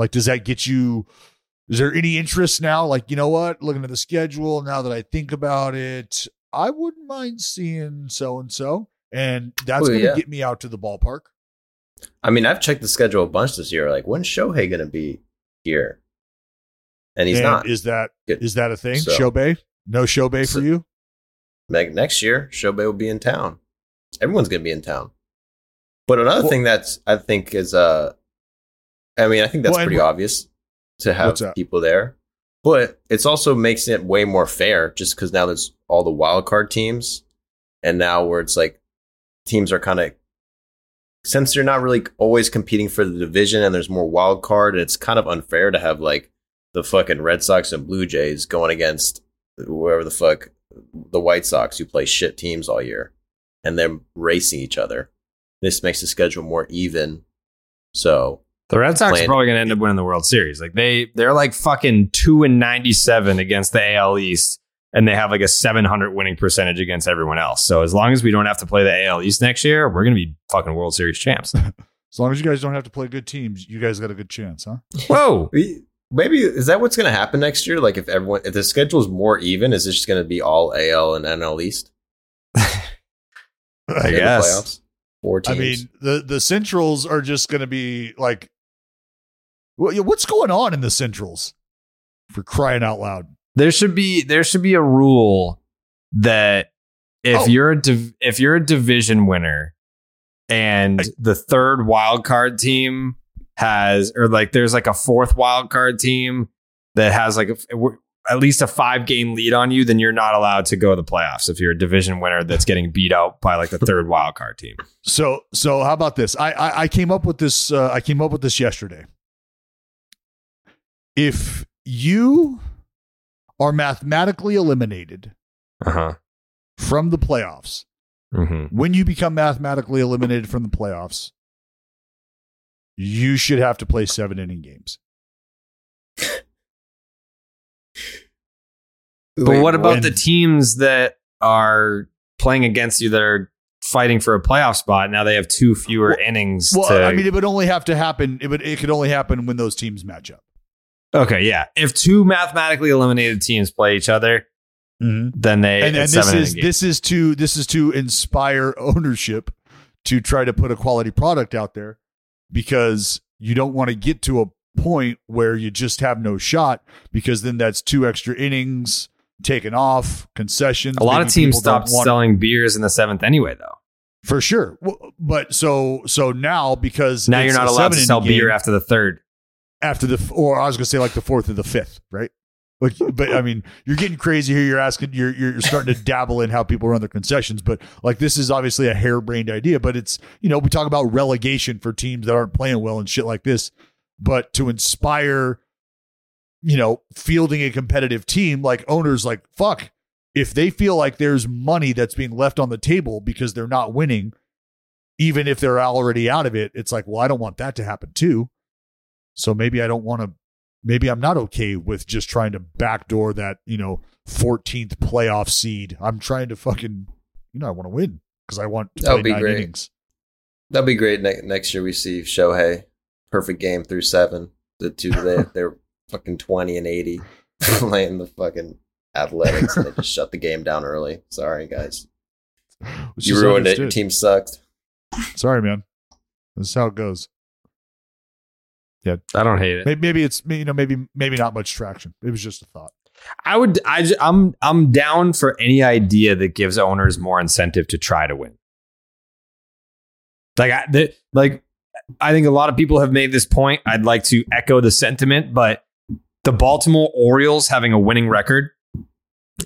like, does that get you? Is there any interest now? Like, you know what? Looking at the schedule now that I think about it, I wouldn't mind seeing so and so, and that's going to yeah. get me out to the ballpark. I mean, I've checked the schedule a bunch this year. Like, when's Shohei going to be here? And he's And not. Is that Good. is that a thing? So- Showbay? No Showbay So- for you? Meg- next year, Shohei will be in town. Everyone's going to be in town. But another Well- thing that's I think is uh, I mean, I think that's Well, pretty obvious to have people there. But it's also makes it way more fair, just because now there's all the wild card teams, and now where it's like teams are kind of since they're not really always competing for the division, and there's more wild card, it's kind of unfair to have like the fucking Red Sox and Blue Jays going against whoever the fuck the White Sox who play shit teams all year and they're racing each other. This makes the schedule more even. So The Red Sox Playing- are probably going to end up winning the World Series. Like they, they're like fucking two and ninety seven against the AL East, and they have like a seven hundred winning percentage against everyone else. So as long as we don't have to play the AL East next year, we're going to be fucking World Series champs. (laughs) As long as you guys don't have to play good teams, you guys got a good chance, huh? Whoa! (laughs) maybe is that what's going to happen next year? Like if everyone if the schedule is more even, is it just going to be all AL and NL East? (laughs) I guess. playoffs? Four I mean, the the Centrals are just going to be like, well, yeah, what's going on in the Centrals? For crying out loud! There should be there should be a rule that if Oh. you're a div- if you're a division winner and the third wild card team has or like there's like a fourth wild card team that has like a, at least a five game lead on you, then you're not allowed to go to the playoffs if you're a division winner that's getting beat out by like the (laughs) third wild card team. So, so how about this? I I, I came up with this. Uh, I came up with this yesterday. If you are mathematically eliminated Uh huh. from the playoffs, Mm-hmm. when you become mathematically eliminated from the playoffs, you should have to play seven inning games. But what about and- the teams that are playing against you that are fighting for a playoff spot? Now they have two fewer innings. Well, to, I mean, it would only have to happen. It would. It could only happen when those teams match up. Okay, yeah. If two mathematically eliminated teams play each other, mm-hmm. then they and, and this is this is to this is to inspire (laughs) ownership to try to put a quality product out there because you don't want to get to a point where you just have no shot because then that's two extra innings taken off concessions. A lot of teams stopped selling beers in the seventh anyway, though. for sure. Well, But so so now because Now you're not allowed to sell beer game after the third. After the or I was gonna say like the fourth or the fifth, right? Like, but I mean, you're getting crazy here. You're asking, you're you're starting to dabble in how people run their concessions. But like, this is obviously a harebrained idea. But it's you know, we talk about relegation for teams that aren't playing well and shit like this. But to inspire, you know, fielding a competitive team, like owners, like fuck, if they feel like there's money that's being left on the table because they're not winning, even if they're already out of it, it's like, well, I don't want that to happen too. So maybe I don't want to maybe I'm not okay with just trying to backdoor that, you know, 14th playoff seed. I'm trying to fucking, you know, I want to win because I want to That would play be nine great. innings. That'd be great. Ne- next year we see Shohei, perfect game through seven. The two they (laughs) they're fucking twenty and eighty, (laughs) playing the fucking Athletics, and they just shut the game down early. Sorry guys, It's you ruined it. Your team sucked. Sorry, man. This is how it goes. Yeah, I don't hate it. maybe, maybe it's you know maybe maybe not much traction. It was just a thought. I would. I'm I'm down for any idea that gives owners more incentive to try to win. Like, I, the, like, I think a lot of people have made this point. I'd like to echo the sentiment, but the Baltimore Orioles having a winning record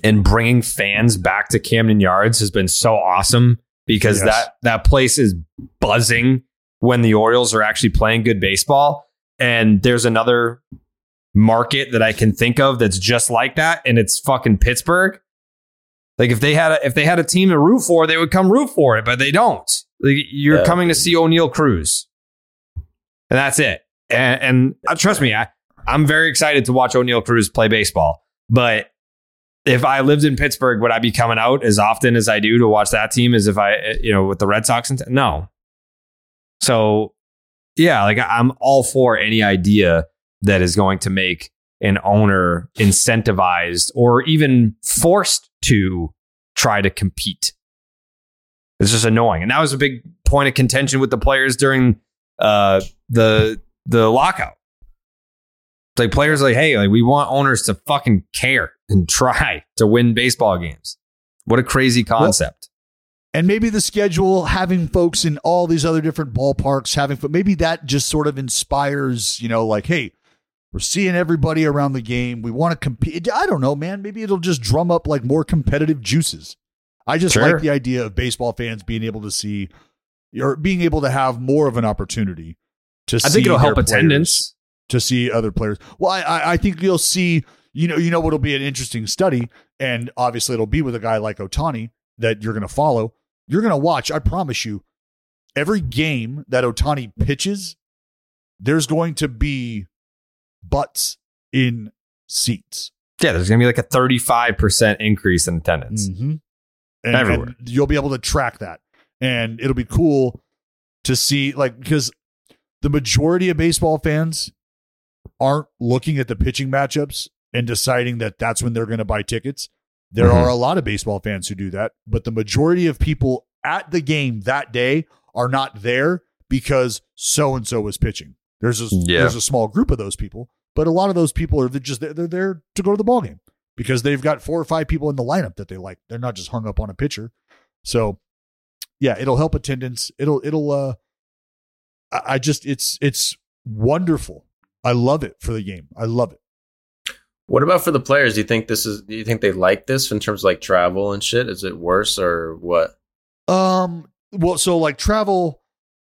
and bringing fans back to Camden Yards has been so awesome because Yes. that that place is buzzing when the Orioles are actually playing good baseball. And there's another market that I can think of that's just like that, and it's fucking Pittsburgh. Like if they had a, if they had a team to root for, they would come root for it, but they don't. Like you're Yeah. coming to see Oneil Cruz, and that's it. And, and uh, trust me, I I'm very excited to watch Oneil Cruz play baseball. But if I lived in Pittsburgh, would I be coming out as often as I do to watch that team as if I, uh, you know, with the Red Sox? And t- no. So, yeah, like I'm all for any idea that is going to make an owner incentivized or even forced to try to compete. It's just annoying, and that was a big point of contention with the players during uh, the the lockout. It's like players like, hey, like we want owners to fucking care and try to win baseball games. What a crazy concept. And maybe the schedule, having folks in all these other different ballparks, having but maybe that just sort of inspires, you know, like, hey, we're seeing everybody around the game. We want to compete. I don't know, man. Maybe it'll just drum up like more competitive juices. I just Sure. like the idea of baseball fans being able to see or being able to have more of an opportunity to I see think it'll help players attendance. to see other players. Well, I- I, I think you'll see, you know, you know what'll be an interesting study, and obviously it'll be with a guy like Ohtani that you're going to follow. You're going to watch. I promise you, every game that Ohtani pitches, there's going to be butts in seats. Yeah, there's going to be like a 35% increase in attendance. Mm-hmm. And, Everywhere. and you'll be able to track that. And it'll be cool to see, like, because the majority of baseball fans aren't looking at the pitching matchups and deciding that that's when they're going to buy tickets. There Mhm. are a lot of baseball fans who do that, but the majority of people at the game that day are not there because so and so was pitching. There's a Yeah. there's a small group of those people, but a lot of those people are just they're, they're there to go to the ball game because they've got four or five people in the lineup that they like. They're not just hung up on a pitcher. So yeah, it'll help attendance. It'll it'll uh I I just it's it's wonderful. I love it for the game. I love it. What about for the players? Do you think this is? Do you think they like this in terms of like travel and shit? Is it worse or what? Um well so like travel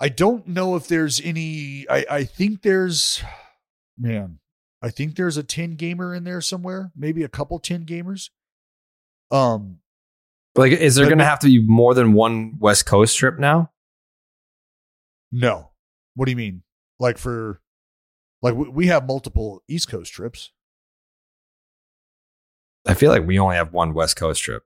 I don't know if there's any I I think there's man, I think there's a 10 gamer in there somewhere, maybe a couple 10 gamers. Um Like, is there going to have to be more than one West Coast trip now? no. What do you mean? Like for like we- we have multiple East Coast trips. I feel like we only have one West Coast trip.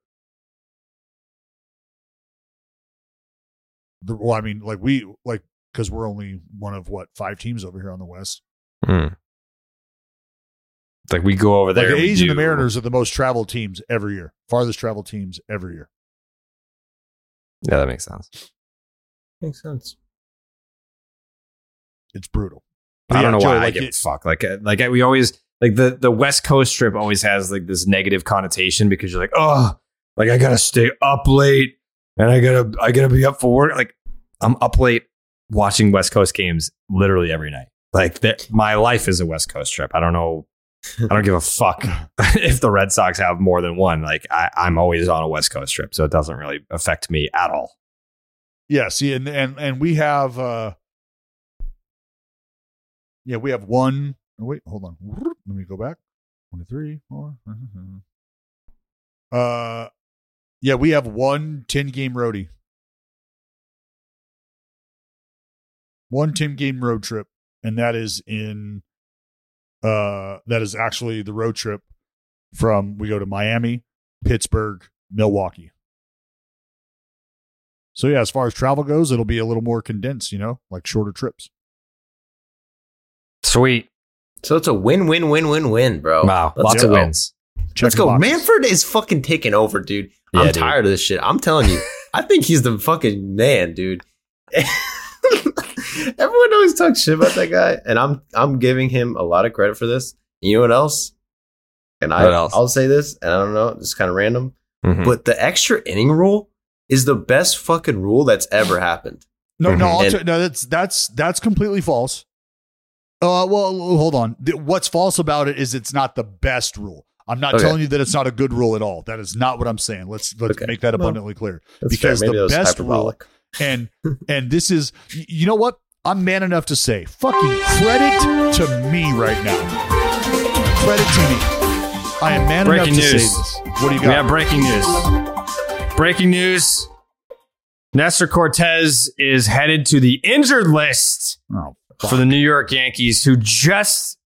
The- Well, I mean, like we like because we're only one of what five teams over here on the West. Hmm. It's Like we go over Like there. the we A's and the Mariners are the most traveled teams every year, farthest travel teams every year. Yeah, that makes sense. Makes sense. It's brutal. I don't Yeah, know Joe, why I get give it- a fuck. Like, uh, like we always like the the West Coast trip always has like this negative connotation because you're like, oh, like I gotta stay up late and I gotta I gotta be up for work. Like I'm up late watching West Coast games literally every night. Like my life is a West Coast trip. I don't know I don't give a fuck (laughs) if the Red Sox have more than one. Like I, I'm always on a West Coast trip, so it doesn't really affect me at all. Yeah, see, and and and we have uh yeah, we have one. wait, hold on. Let me go back. 23, four. (laughs) Uh yeah, we have one 10 game roadie. One 10 game road trip, and that is in uh that is actually the road trip from we go to Miami, Pittsburgh, Milwaukee. So yeah, as far as travel goes, it'll be a little more condensed, you know, like shorter trips. Sweet. So it's a win, win, win, win, win, bro. Wow, Let's lots go. of wins. Let's go. boxes. Manfred is fucking taking over, dude. Yeah, I'm dude. tired of this shit. I'm telling you. I think he's the fucking man, dude. (laughs) Everyone always talks shit about that guy, and I'm I'm giving him a lot of credit for this. You know what else? And I What else? I'll say this, and I don't know, it's kind of random, Mhm. but the extra inning rule is the best fucking rule that's ever happened. No, no, I'll t- no. That's that's that's completely false. Uh, well, hold on. What's false about it is it's not the best rule. I'm not Okay. telling you that it's not a good rule at all. That is not what I'm saying. Let's let's Okay. make that Well, abundantly clear. Because the that was best rule, and (laughs) and this is, you know what? I'm man enough to say, fucking credit to me right now. Credit to me. I am man Breaking enough to news. say this. What do you got? We got? have breaking news. Breaking news. Nestor Cortes is headed to the injured list oh, for the New York Yankees, who just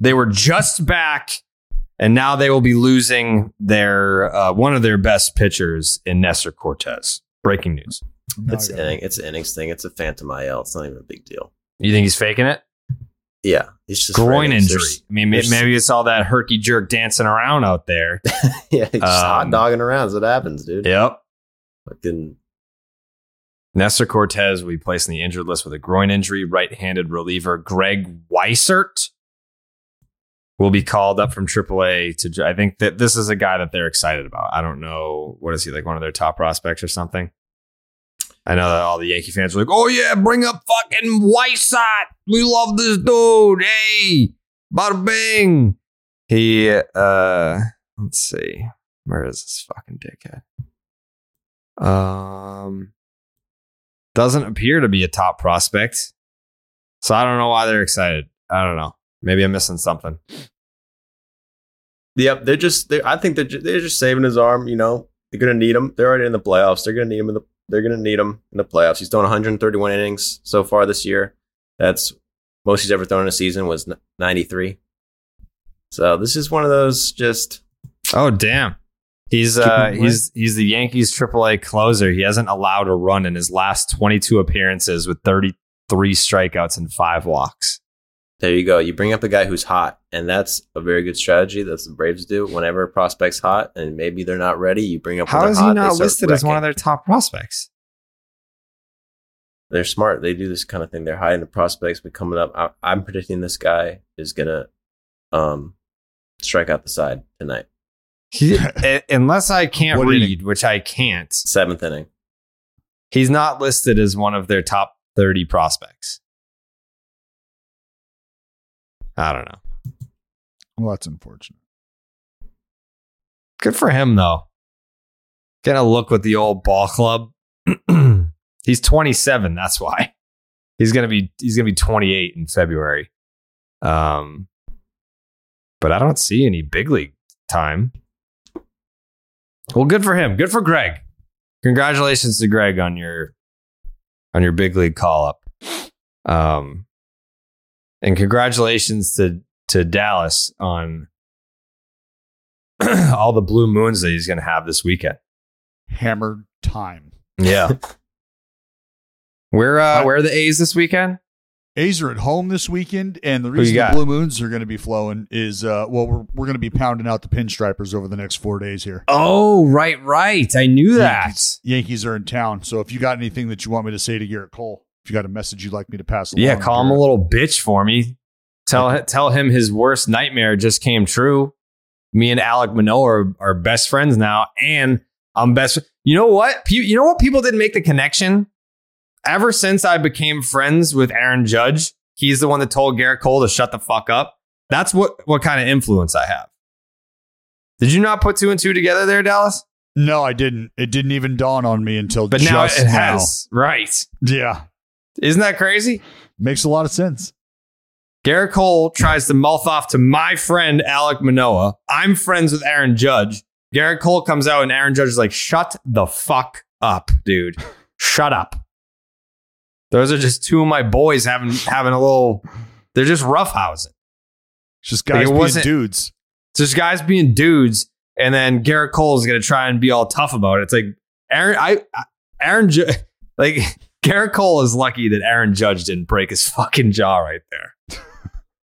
they were just back, and now they will be losing their uh, one of their best pitchers in Nestor Cortes. Breaking news. Now I It's got it. inning, it's an innings thing. It's a phantom IL. It's not even a big deal. You think he's faking it? Yeah, it's just Groin innings. injury. There's- I mean, there's- maybe it's all that herky jerk dancing around out there. (laughs) yeah, he's just hot Um, dogging around. Is what happens, dude. Yep. Fucking Nestor Cortes will be placed in the injured list with a groin injury. Right-handed reliever Greg Weissert will be called up from AAA to. I think that this is a guy that they're excited about. I don't know what is he like one of their top prospects or something. I know that all the Yankee fans are like, "Oh yeah, bring up fucking Weissert. We love this dude. Hey, bada bing." He uh, let's see, where is this fucking dickhead? Um doesn't appear to be a top prospect. So I don't know why they're excited. I don't know. Maybe I'm missing something. Yep, they're just. They're, I think they're just, they're just saving his arm. You know, they're gonna need him. They're already in the playoffs. They're gonna need him in the. They're gonna need him in the playoffs. He's thrown 131 innings so far this year. That's most he's ever thrown in a season was 93. So this is one of those just. Oh damn. He's uh he's he's the Yankees AAA closer. He hasn't allowed a run in his last 22 appearances with 33 strikeouts and 5 walks. There you go. You bring up a guy who's hot, and that's a very good strategy. That's the Braves do. Whenever a prospect's hot, and maybe they're not ready, you bring up. when How they're is hot, he not start listed as one of their top prospects? they're smart. They do this kind of thing. They're hiding the prospects, but coming up, I, I'm predicting this guy is gonna um strike out the side tonight. He, (laughs) unless I can't What read, which I can't, Seventh inning. he's not listed as one of their top 30 prospects. I don't know. Well, that's unfortunate. Good for him though. Getting a look with the old ball club. (clears throat) he's 27. That's why he's gonna be he's gonna be 28 in February. Um, but I don't see any big league time. Well, good for him. Good for Greg. Congratulations to Greg on your on your big league call up. Um, and congratulations to to Dallas on (clears throat) all the blue moons that he's going to have this weekend. Hammered time. Yeah. (laughs) where uh, where are the A's this weekend? A's are at home this weekend, and the reason the? Blue Moons are going to be flowing is, uh, well, we're, we're going to be pounding out the pinstripers over the next four days here. Oh, right, right. I knew that. Yankees, Yankees are in town. So if you got anything that you want me to say to Gerrit Cole, if you got a message you'd like me to pass along, Yeah, call him a little bitch for me. Tell tell him his worst nightmare just came true. Me and Alek Manoah are, are best friends now, and I'm best. You know what? You know what? People didn't make the connection. Ever since I became friends with Aaron Judge, he's the one that told Gerrit Cole to shut the fuck up. That's what what kind of influence I have. Did you not put two and two together there, Dallas? No, I didn't. It didn't even dawn on me until But now it has. Right. Yeah, Isn't that crazy? makes a lot of sense. Gerrit Cole tries to mouth off to my friend Alek Manoah. I'm friends with Aaron Judge. Gerrit Cole comes out and Aaron Judge is like, shut the fuck up, dude. Shut up. Those are just two of my boys having having a little they're just roughhousing. It's just guys it being dudes. It's just guys being dudes, and then Gerrit Cole is gonna try and be all tough about it. It's like Aaron, I, I Aaron, Ju- (laughs) like (laughs) Gerrit Cole is lucky that Aaron Judge didn't break his fucking jaw right there.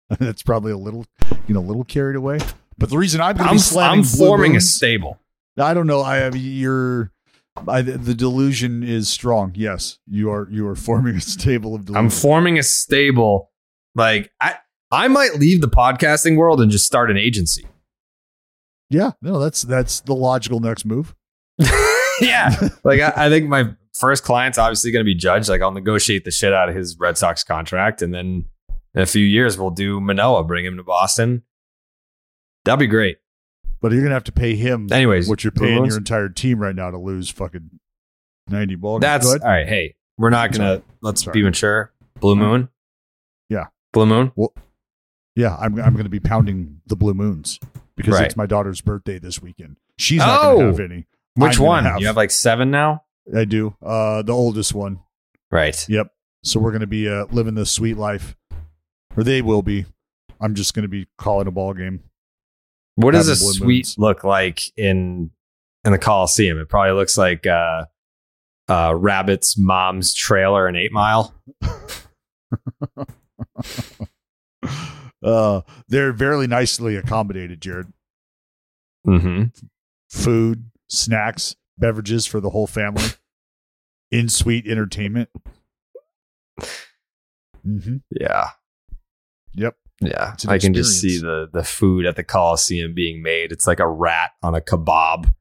(laughs) That's probably a little, you know, a little carried away. But the reason I'm going to I'm, be slamming I'm forming a stable. I don't know. I have your. I, the delusion is strong. Yes, you are. You are forming a stable of delusion. I'm forming a stable. Like I, I might leave the podcasting world and just start an agency. yeah, no, that's that's the logical next move. (laughs) yeah, like I, I think my first client's obviously going to be Judge. Like I'll negotiate the shit out of his Red Sox contract, and then in a few years we'll do Manoah, bring him to Boston. That'd be great. But you're gonna have to pay him. Anyways, what you're paying your entire team right now to lose fucking ninety ball. games. That's Go all ahead. right. Hey, we're not gonna Sorry. let's Sorry. be mature. Blue Moon. Yeah. Blue Moon. Well, Yeah, I'm I'm going to be pounding the blue moons because Right. it's my daughter's birthday this weekend. She's not Oh! to have any. Which I'm gonna one? have- You have like seven now. I do. Uh, the oldest one. Right. Yep. So we're going to be uh, living this sweet life, or they will be. I'm just going to be calling a ball game. What does a Having suite look like in in the Coliseum? It probably looks like uh, uh, Rabbit's mom's trailer in Eight Mile. (laughs) Uh, they're very nicely accommodated, Jared. Mm-hmm. Food, snacks, beverages for the whole family, in suite entertainment. (sighs) Mm-hmm. Yeah. Yep. Yeah, It's I can just see the the food at the Coliseum being made. It's like a rat on a kebab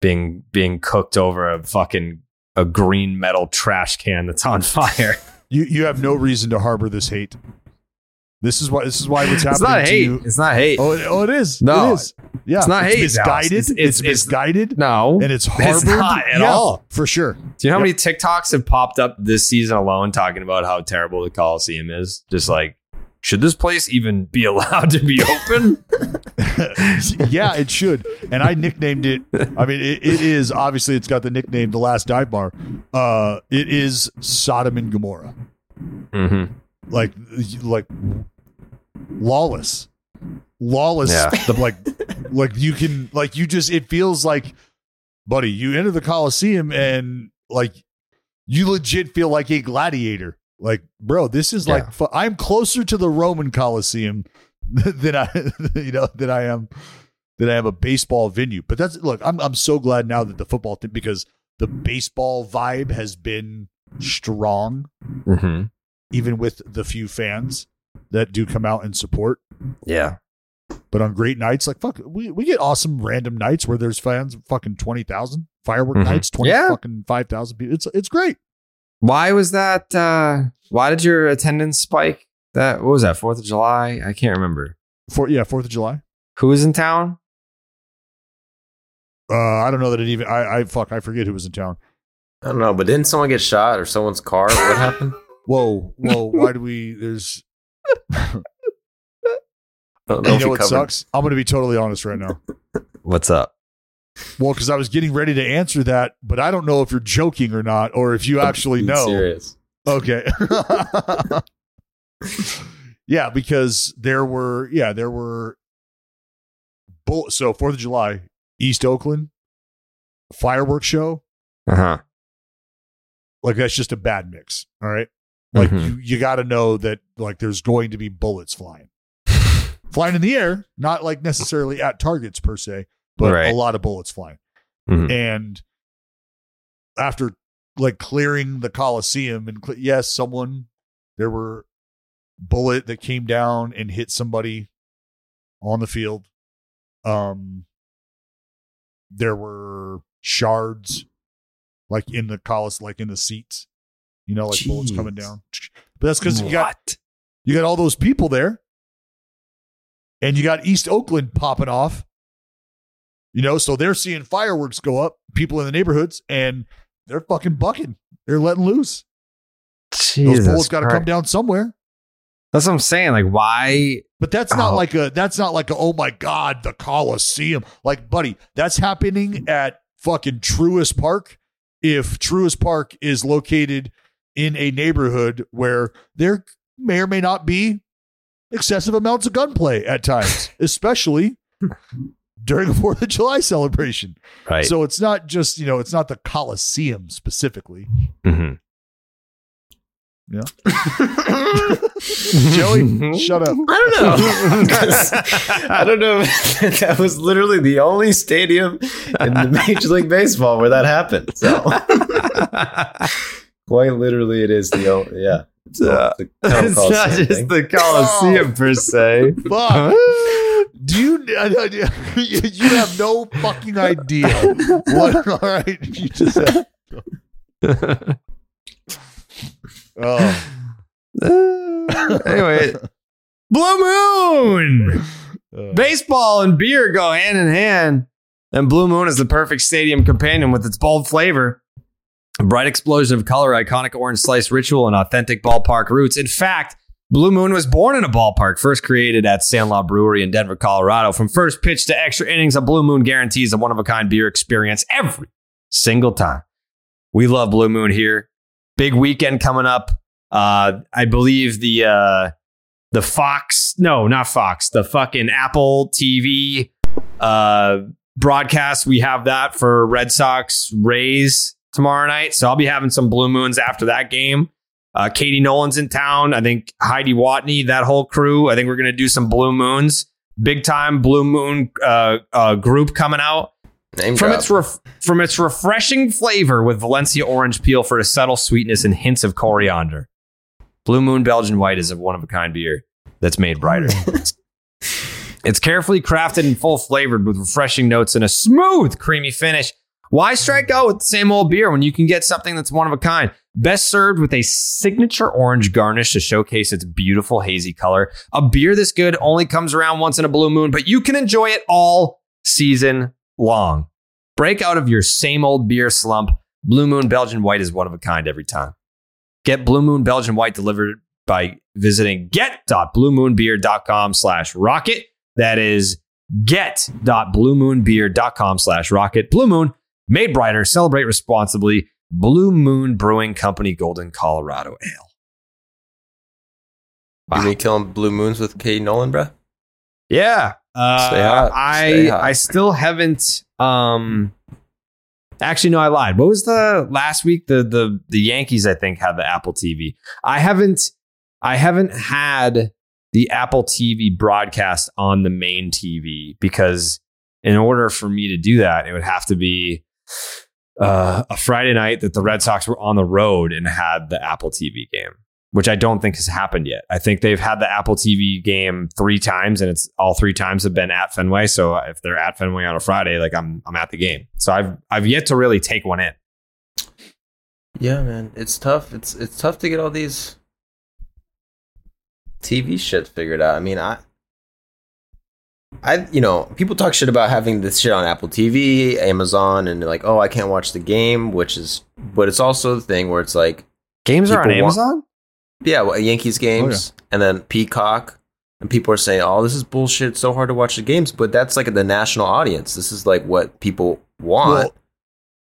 being being cooked over a fucking a green metal trash can that's on (laughs) fire. You you have no reason to harbor this hate. This is why this is why what's happening (laughs) it's not hate. you. It's not hate. Oh, it, oh, it is. No, it is. Yeah, it's not hate, Dallas. Misguided. It's- It's, it's- it's- misguided. no, and it's it's not at Yeah, all. for sure. Do you know how many TikToks have popped up this season alone talking about how terrible the Coliseum is? Just like, should this place even be (laughs) allowed to be open? (laughs) yeah, it should. And I nicknamed it. I mean, it, it is obviously it's got the nickname "The Last Dive Bar." Uh, it is Sodom and Gomorrah, mm-hmm. like like lawless, lawless. Yeah. The, like like you can like you just it feels like, buddy, you enter the Coliseum and like you legit feel like a gladiator. Like, bro, this is like Yeah. fu- I'm closer to the Roman Coliseum (laughs) than I, (laughs) you know, than I am than I am a baseball venue. But that's look, I'm I'm so glad now that the football team because the baseball vibe has been strong, Mm-hmm. even with the few fans that do come out and support. Yeah. But on great nights, like fuck, we, we get awesome random nights where there's fans fucking twenty thousand firework Mhm. nights, twenty Yeah. fucking five thousand people. It's it's great. Why was that? Uh, why did your attendance spike? That what was that? Fourth of July? I can't remember. For yeah, Fourth of July. Who was in town? Uh, I don't know that it even. I, I fuck. I forget who was in town. I don't know, but didn't someone get shot or someone's car? What (laughs) happened? Whoa, whoa. why do we? There's. (laughs) I don't know You know what covered. sucks? I'm going to be totally honest right now. (laughs) What's up? Well, because I was getting ready to answer that, but I don't know if you're joking or not, or if you actually know. Serious. Okay. (laughs) yeah, because there were yeah there were. Bull- so Fourth of July, East Oakland, fireworks show. Uh huh. Like that's just a bad mix. All right. Like Mhm. you, you got to know that like there's going to be bullets flying, (laughs) flying in the air, not like necessarily at targets per se, but Right. a lot of bullets flying. Mhm. And after like clearing the Coliseum, and cle yes, someone there were bullet that came down and hit somebody on the field. Um, there were shards like in the colis, like in the seats, you know, like bullets coming down. But that's because you got you got all those people there. and you got East Oakland popping off. You know, so they're seeing fireworks go up, people in the neighborhoods, and they're fucking bucking. They're letting loose. Jesus Those bullets got to come down somewhere. That's what I'm saying. Like, why? But that's not Oh. like a that's not like a oh my god the Coliseum like buddy that's happening at fucking Truist Park if Truist Park is located in a neighborhood where there may or may not be excessive amounts of gunplay at times (laughs) especially during a (laughs) 4th of July celebration Right. so it's not just you know it's not the Coliseum specifically Mhm. yeah (laughs) Joey shut up I don't know. (laughs) I don't know. if that was literally the only stadium in the Major League Baseball where that happened. So quite literally, it is the only. Yeah, it's, Uh, the it's not just thing. the Coliseum per se. Fuck. Do you, you (laughs) you have no fucking idea what? (laughs) All right, you just said. (laughs) Oh, uh, anyway, Blue Moon. Uh. Baseball and beer go hand in hand, and Blue Moon is the perfect stadium companion with its bold flavor, a bright explosion of color, iconic orange slice ritual, and authentic ballpark roots. In fact, Blue Moon was born in a ballpark, first created at Sandlot Brewery in Denver, Colorado. From first pitch to extra innings, a Blue Moon guarantees a one of a kind beer experience every single time. We love Blue Moon here. Big weekend coming up. Uh, I believe the uh, the Fox, no, not Fox, the fucking Apple TV uh, broadcast. We have that for Red Sox Rays tomorrow night. So I'll be having some Blue Moons after that game. Uh, Katie Nolan's in town. I think Heidi Watney, that whole crew. I think we're going to do some Blue Moons. Big time Blue Moon uh, uh, group coming out. Name From drop. its ref- from its refreshing flavor with Valencia orange peel for a subtle sweetness and hints of coriander. Blue Moon Belgian White is a one of a kind beer that's made brighter. it's, (laughs) it's carefully crafted and full flavored with refreshing notes and a smooth, creamy finish. Why strike out with the same old beer when you can get something that's one of a kind? Best served with a signature orange garnish to showcase its beautiful hazy color. A beer this good only comes around once in a blue moon, but you can enjoy it all season long. Break out of your same old beer slump. Blue Moon Belgian White is one of a kind every time. Get Blue Moon Belgian White delivered by visiting get.bluemoonbeer.com slash rocket. That is get.bluemoonbeer.com slash rocket. Blue Moon, made brighter, celebrate responsibly. Blue Moon Brewing Company, Golden, Colorado Ale. You been killing blue moons with Katie Nolan, bro? Yeah. Uh. I. I still haven't um actually no I lied. What was the last week the the the Yankees I think had the Apple TV. I haven't I haven't had the Apple TV broadcast on the main TV because in order for me to do that it would have to be uh, a Friday night that the Red Sox were on the road and had the Apple TV game which I don't think has happened yet. I think they've had the Apple TV game three times, and it's all three times have been at Fenway. So if they're at Fenway on a Friday, like I'm, I'm at the game. So I've, I've yet to really take one in. Yeah, man, it's tough. It's it's tough to get all these TV shit figured out. I mean, I, I, you know, people talk shit about having this shit on Apple TV, Amazon, and like, oh, I can't watch the game, which is, but it's also the thing where it's like Games are on want- Amazon. Yeah, well, Yankees games oh, and then Peacock. And people are saying, "Oh, this is bullshit. It's so hard to watch the games." But that's like the national audience. This is like what people want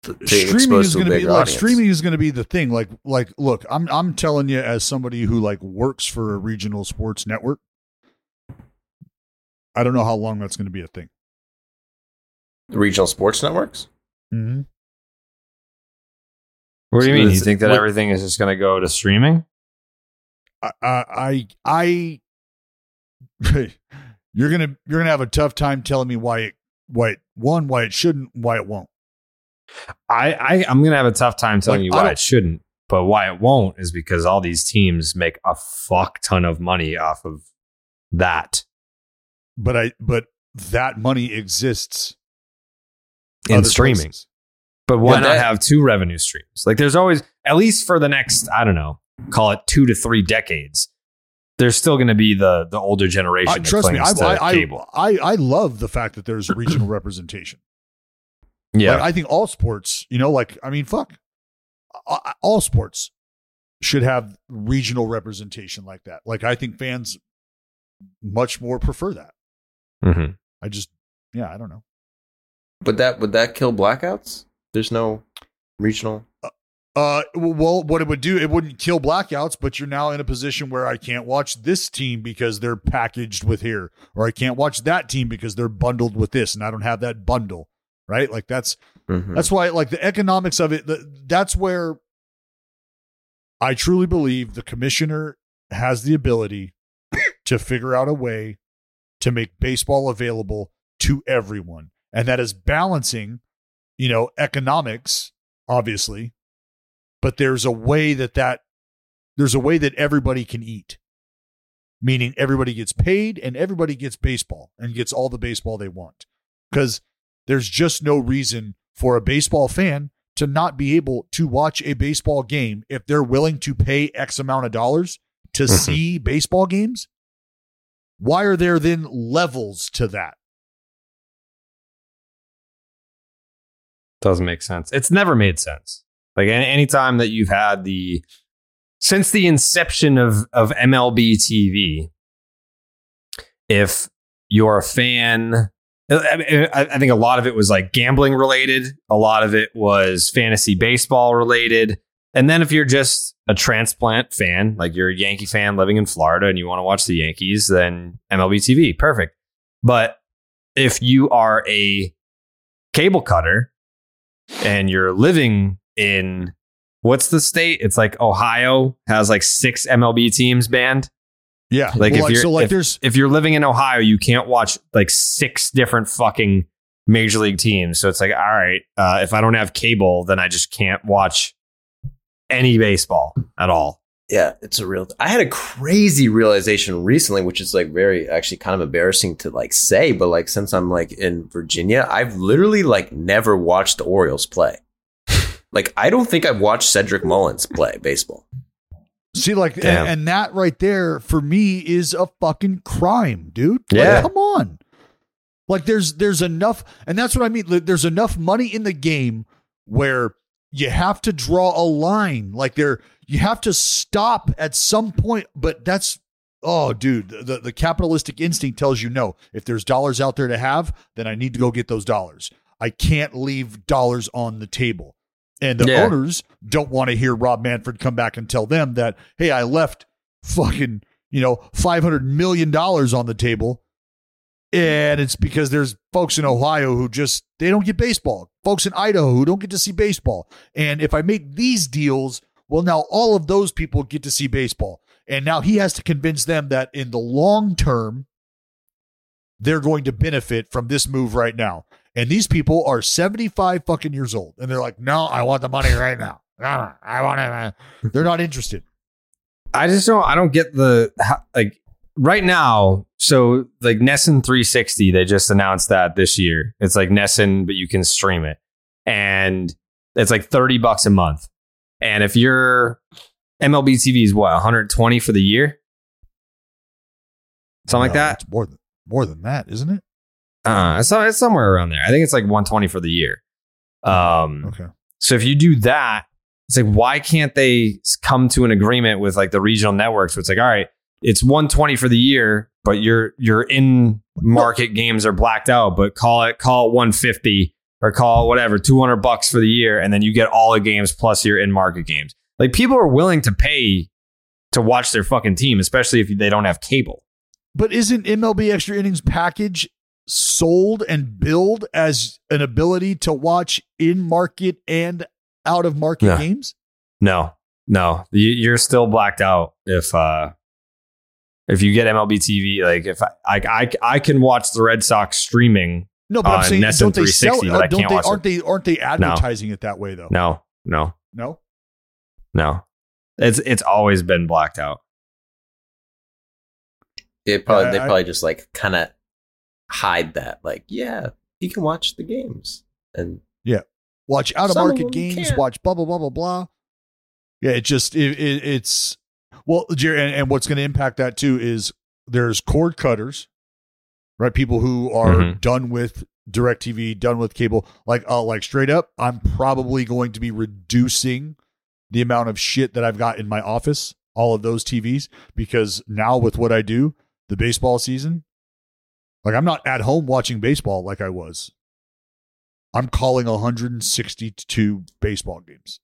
to, to streaming is going to be like audience. streaming is going to be the thing. Like like look, I'm I'm telling you as somebody who like works for a regional sports network. I don't know how long that's going to be a thing. regional sports networks. Mm-hmm. What do you So mean? You think that what- everything is just going to go to streaming? I I I, I (laughs) you're gonna you're gonna have a tough time telling me why it why it one why it shouldn't why it won't. I, I I'm going to have a tough time telling Like, you why it shouldn't, but why it won't is because all these teams make a fuck ton of money off of that But I but that money exists in streaming. places. But why Yeah, not have two revenue streams? Like there's always, at least for the next, I don't know, call it two to three decades, there's still going to be the the older generation. Uh, that trust me, I, I, cable. I, I I love the fact that there's regional (clears throat) representation. yeah, Like, I think all sports, you know, like I mean, fuck, A- a- all sports should have regional representation like that. Like I think fans much more prefer that. Mhm. I just, yeah, I don't know. Would that would that kill blackouts? There's no regional. Uh, well, what it would do, it wouldn't kill blackouts, but you're now in a position where I can't watch this team because they're packaged with here, or I can't watch that team because they're bundled with this, and I don't have that bundle, right? Like that's Mhm. That's why, like the economics of it, the, that's where I truly believe the commissioner has the ability to figure out a way to make baseball available to everyone. And that is balancing, you know, economics, obviously, but there's a way that that there's a way that everybody can eat. Meaning everybody gets paid and everybody gets baseball and gets all the baseball they want. Because there's just no reason for a baseball fan to not be able to watch a baseball game if they're willing to pay X amount of dollars to Mhm. see baseball games. Why are there then levels to that? doesn't make sense. It's never made sense. Like any anytime that you've had the since the inception of of MLB TV, if you're a fan, I I think a lot of it was like gambling related. A lot of it was fantasy baseball related. And then if you're just a transplant fan, like you're a Yankee fan living in Florida and you want to watch the Yankees, then MLB TV, perfect. But if you are a cable cutter and you're living in what's the state? It's like Ohio has like six MLB teams banned. Yeah. Like Well, if you're so like if, there's if you're living in Ohio, you can't watch like six different fucking major league teams. So it's like, all right, uh, if I don't have cable, then I just can't watch any baseball at all. Yeah, it's a real. I had a crazy realization recently, which is like very actually kind of embarrassing to like say, but like since I'm like in Virginia, I've literally like never watched the Orioles play. (laughs) like I don't think I've watched Cedric Mullins play baseball. see like and, and that right there for me is a fucking crime, dude. Like, Yeah. come on. Like there's there's enough and that's what I mean. There's enough money in the game where you have to draw a line. Like there you have to stop at some point, but that's oh dude, the, the capitalistic instinct tells you no. If there's dollars out there to have, then I need to go get those dollars. I can't leave dollars on the table. And the Yeah. owners don't want to hear Rob Manfred come back and tell them that, hey, I left fucking, you know, $500 million on the table. And it's because there's folks in Ohio who just, they don't get baseball. Folks in Idaho who don't get to see baseball. And if I make these deals, well, now all of those people get to see baseball. And now he has to convince them that in the long term, they're going to benefit from this move right now. And these people are 75 fucking years old. And they're like, no, I want the money right now. (laughs) No, I want it. They're not interested. I just don't. I don't get the like right now. So like NESN 360, they just announced that this year. It's like NESN, but you can stream it, and it's like 30 bucks a month. And if your MLB TV is what 120 for the year, something like that. It's more than, more than that, isn't it? Uh, it's, it's somewhere around there. I think it's like 120 for the year. Um, Okay. so if you do that, it's like why can't they come to an agreement with like the regional networks? Where it's like, all right, it's 120 for the year, but your your in market games are blacked out. But call it call it 150 or call it whatever 200 bucks for the year, and then you get all the games plus your in market games. Like people are willing to pay to watch their fucking team, especially if they don't have cable. But isn't MLB Extra Innings package sold and billed as an ability to watch in market and out of market Yeah. games? No, no, You- you're still blacked out if uh if you get MLB TV. Like if I I I, I can watch the Red Sox streaming. No, but on I'm saying NESN don't they sell it? but Don't they? Aren't it. they? Aren't they advertising it that way though? No, no, No. no. It's it's always been blacked out. They probably Yeah, they I- probably just like kind of hide that. Like, yeah, you can watch the games, and yeah, Watch out of market games. can't. Watch blah blah blah blah blah. Yeah, it just it, it, it's Well, Jerry, and, and what's going to impact that too is there's cord cutters, right? People who are Mhm. done with DirecTV, done with cable. Like, uh, like straight up, I'm probably going to be reducing the amount of shit that I've got in my office, all of those TVs, because now with what I do, the baseball season, like I'm not at home watching baseball like I was. I'm calling 162 baseball games.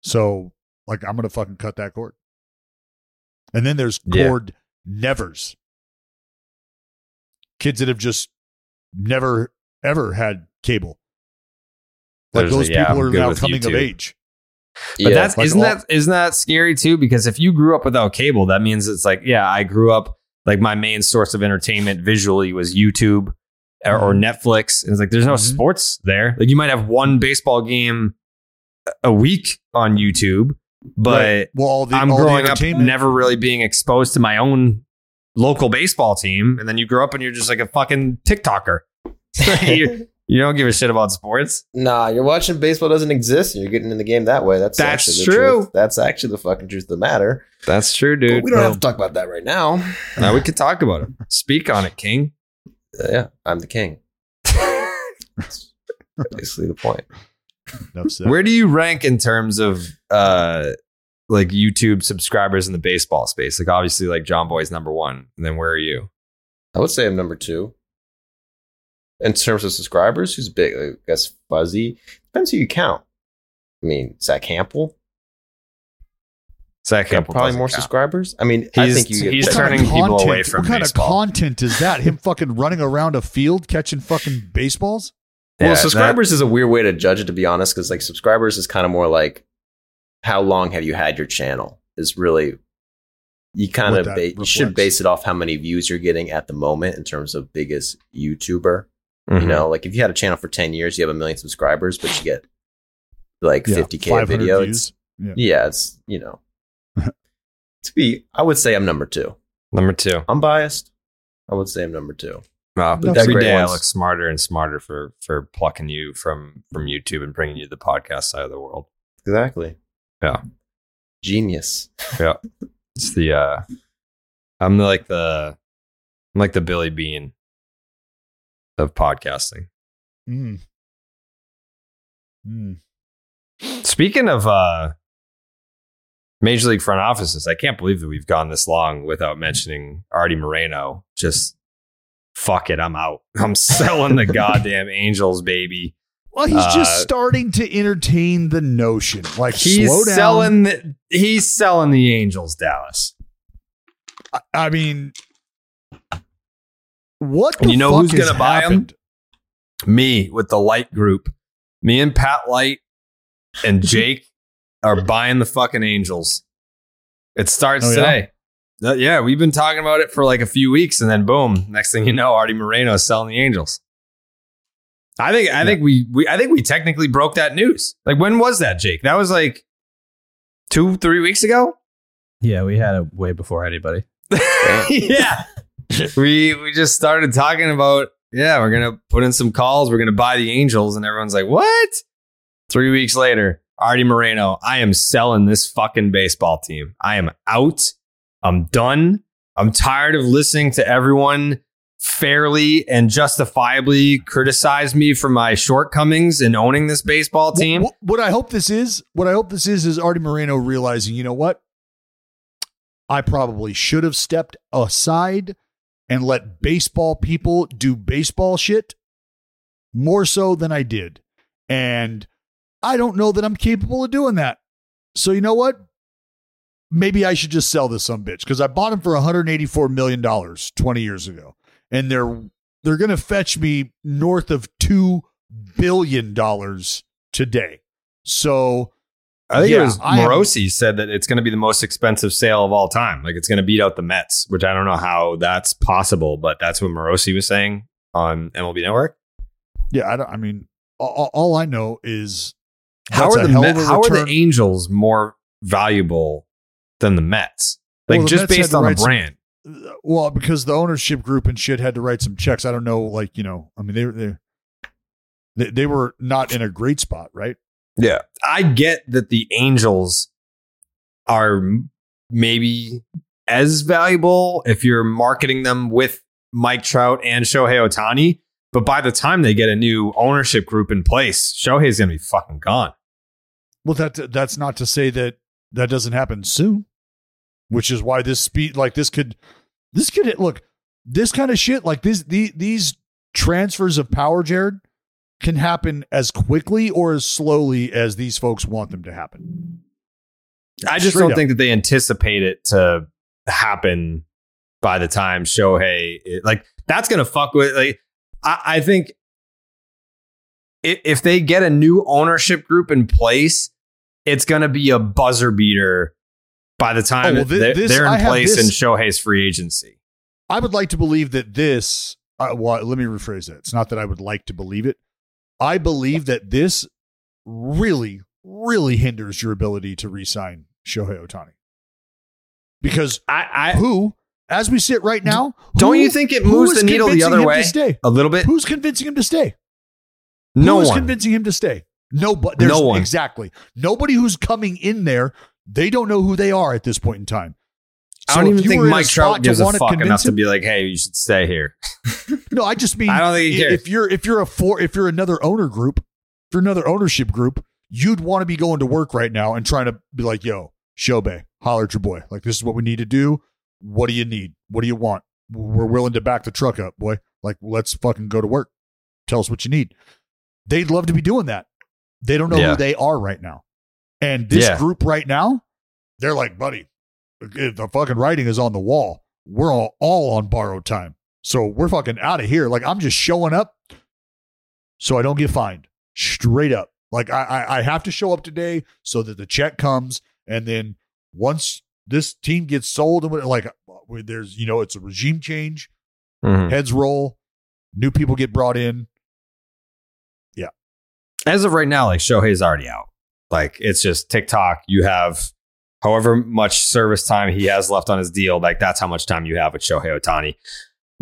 So, like, I'm gonna fucking cut that cord. And then there's Yeah. cord nevers. Kids that have just never ever had cable. Like There's a- those yeah, people I'm are now with coming of age. But that's Like isn't all- that isn't that scary too? Because if you grew up without cable, that means it's like, yeah, I grew up like my main source of entertainment visually was YouTube or, or Mm-hmm. Netflix. And it's like there's no Mhm. sports there. Like you might have one baseball game a week on YouTube, but Right. well, all the, I'm all the growing up entertainment- never really being exposed to my own local baseball team. And then you grow up and you're just like a fucking TikToker. (laughs) you, you don't give a shit about sports. Nah, you're watching baseball doesn't exist and you're getting in the game that way. That's That's actually the true. truth. That's actually the fucking truth of the matter. That's true, But dude. we don't have to talk about that right now. now we can talk about it. Speak on it, King. Uh, yeah, I'm the king. (laughs) That's basically the point. Enough said. Where do you rank in terms of uh like YouTube subscribers in the baseball space? Like obviously like Jomboy's number one. And then where are you? I would say I'm number two. In terms of subscribers, who's big? I guess Fuzzy. Depends who you count. I mean, Zack Hample. Zack Hample probably more count. subscribers. I mean, I He's- think you get he's What better- kind of turning people away content- from What kind baseball. of content is that? Him fucking running around a field catching fucking baseballs? Well, subscribers is a weird way to judge it, to be honest, because like subscribers is kind of more like how long have you had your channel? Is really you kind of ba- you should base it off how many views you're getting at the moment in terms of biggest YouTuber. Mhm. You know, like if you had a channel for ten years, you have a million subscribers, but you get like fifty k a 500 video. views. It's, Yeah. yeah, it's you know. (laughs) to be, I would say I'm number two. number two. I'm biased. I would say I'm number two. Wow, but every I look smarter and smarter for for plucking you from from YouTube and bringing you to the podcast side of the world. Exactly. Yeah. Genius. Yeah. (laughs) It's the uh I'm like the I'm like the Billy Beane of podcasting. Mm. Mm. Speaking of uh Major League front offices, I can't believe that we've gone this long without mentioning Arte Moreno. Just fuck it, I'm out. (laughs) I'm selling the goddamn Angels, baby. Well, he's just Uh, starting to entertain the notion. Like, He's slow down. selling the he's selling the Angels, Dallas. I- I mean, what? The you know fuck who's gonna buy happened? Me with the light group. Me and Pat Light and (laughs) Jake are buying the fucking Angels. It starts Oh, yeah? today. Uh, yeah, we've been talking about it for like a few weeks, and then boom, next thing you know, Arte Moreno is selling the Angels. I think I think we, we I think we technically broke that news. Like when was that, Jake? That was like two, three weeks ago? Yeah, we had it way before anybody. (laughs) yeah. we we just started talking about yeah, we're gonna put in some calls, we're gonna buy the Angels, and everyone's like, What? Three weeks later, Arte Moreno, I am selling this fucking baseball team. I am out. I'm done. I'm tired of listening to everyone fairly and justifiably criticize me for my shortcomings in owning this baseball team. What, what I hope this is, what I hope this is, is Arte Moreno realizing, you know what? I probably should have stepped aside and let baseball people do baseball shit more so than I did. And I don't know that I'm capable of doing that. So you know what? Maybe I should just sell this some bitch because I bought him for 184 million dollars 20 years ago, and they're they're going to fetch me north of two billion dollars today. So I think Yeah, it was Morosi said that it's going to be the most expensive sale of all time. Like it's going to beat out the Mets, which I don't know how that's possible, but that's what Morosi was saying on MLB Network. yeah, I don't. I mean, all, all I know is How are the Met, how are the. Angels more valuable than the Mets? Like Well, the just Mets based on the write some- brand. Uh, well, because the ownership group and shit had to write some checks. I don't know, like you know, I mean, they they they, they were not in a great spot, right? Yeah. I get that the Angels are maybe as valuable if you're marketing them with Mike Trout and Shohei Ohtani. But by the time they get a new ownership group in place, Shohei's going to be fucking gone. Well, that that's not to say that that doesn't happen soon, which is why this speed like this could this could look this kind of shit like this the, these transfers of power, Jared, can happen as quickly or as slowly as these folks want them to happen. I just Straight don't up. think that they anticipate it to happen by the time Shohei like that's gonna fuck with like I, I think i- if they get a new ownership group in place, it's gonna be a buzzer beater by the time Oh, well, thi- they're, this- they're in place in this- Shohei's free agency. I would like to believe that this. Uh, well, let me rephrase that. It's not that I would like to believe it. I believe that this really, really hinders your ability to re-sign Shohei Ohtani. Because I, I who, as we sit right now, don't you think it moves the needle the other way stay? a little bit? Who's convincing him to stay? no Who is one. convincing him to stay? Nobody. There's, No one. Exactly. Nobody who's coming in there. They don't know who they are at this point in time. I don't So even think Mike Trout gives a fuck enough to be like, "Hey, you should stay here." (laughs) No, I just mean I don't think if you're if you're a four if you're another owner group, if you're another ownership group, you'd want to be going to work right now and trying to be like, "Yo, Shobey, holler at your boy. Like this is what we need to do. What do you need? What do you want? We're willing to back the truck up, boy. Like let's fucking go to work. Tell us what you need." They'd love to be doing that. They don't know Yeah. who they are right now, and this Yeah. group right now, they're like, "Buddy, the fucking writing is on the wall. We're all, all on borrowed time. So we're fucking out of here. Like I'm just showing up so I don't get fined. Straight up. Like I, I I have to show up today so that the check comes and then once this team gets sold and like there's you know it's a regime change, Mhm. heads roll, new people get brought in. Yeah. As of right now, like Shohei's already out. Like it's just TikTok. You have however much service time he has left on his deal. Like that's how much time you have with Shohei Ohtani.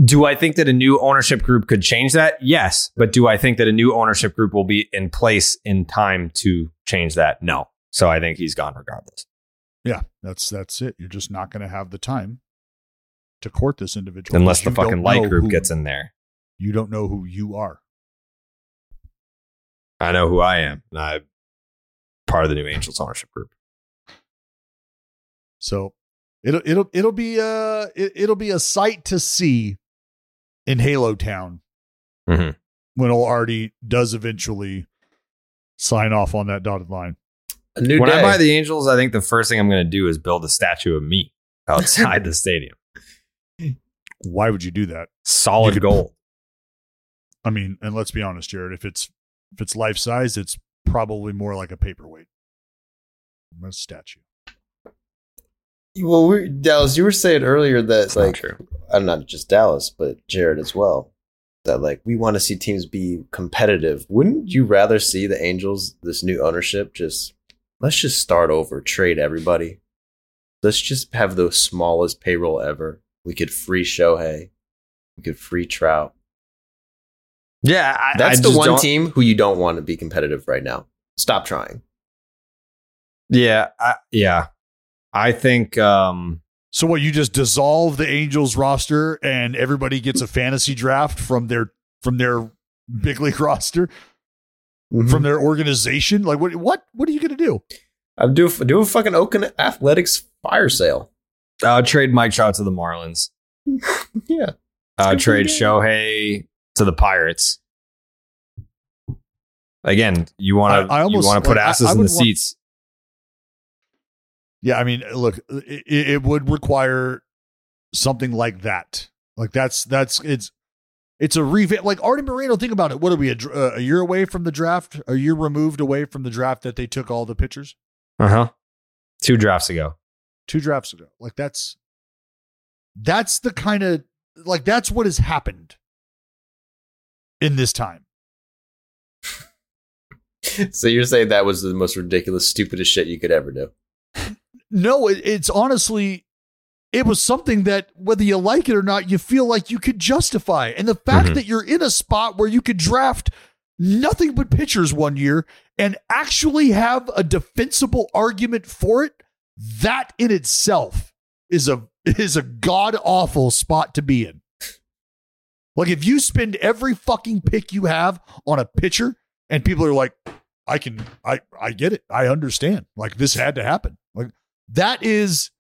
Do I think that a new ownership group could change that? Yes. But do I think that a new ownership group will be in place in time to change that? No. So I think he's gone regardless. Yeah, that's that's it. You're just not going to have the time to court this individual Unless the fucking light group who- gets in there. You don't know who you are. I know who I am. and I'm part of the new Angels ownership group. So it'll it'll it'll be uh it, it'll be a sight to see in Halo Town Mhm. when old Arte does eventually sign off on that dotted line. A new when day. I buy the Angels, I think the first thing I'm going to do is build a statue of me (laughs) outside the stadium. Why would you do that? Solid You could- gold. I mean, and let's be honest, Jared. If it's if it's life size, it's probably more like a paperweight. A statue. Well, we Dallas, you were saying earlier that That's like true. I'm not just Dallas, but Jared as well. That like we want to see teams be competitive. Wouldn't you rather see the Angels, this new ownership, just let's just start over, trade everybody. Let's just have the smallest payroll ever. We could free Shohei. We could free Trout. Yeah, I, That's I the one don't- team who you don't want to be competitive right now. Stop trying. Yeah, I, yeah. I think um, So what? You just dissolve the Angels roster, and everybody gets a fantasy draft from their from their big league (laughs) roster from their organization. Like what? What? What are you going to do? I'm do do a fucking Oakland Athletics fire sale. I'll trade Mike Trout to the Marlins. (laughs) Yeah. Uh, good for trade the game. Shohei to the Pirates. Again, you want to I- I you almost- want to put like, asses I in the want- seats. Yeah, I mean, look, it, it would require something like that. Like that's that's it's it's a revamp. Like Arte Moreno, think about it. What are we a, uh, a year away from the draft? A year removed away from the draft that they took all the pitchers Uh huh. Two drafts ago. two drafts ago. Like that's that's the kind of like that's what has happened in this time. (laughs) So you're saying that was the most ridiculous, stupidest shit you could ever do? No, it, it's honestly, it was something that whether you like it or not, you feel like you could justify. And the fact Mhm. that you're in a spot where you could draft nothing but pitchers one year and actually have a defensible argument for it, that in itself is a (laughs) is a god awful spot to be in. Like if you spend every fucking pick you have on a pitcher and people are like, I can I I get it. I understand. Like this had to happen. Like that is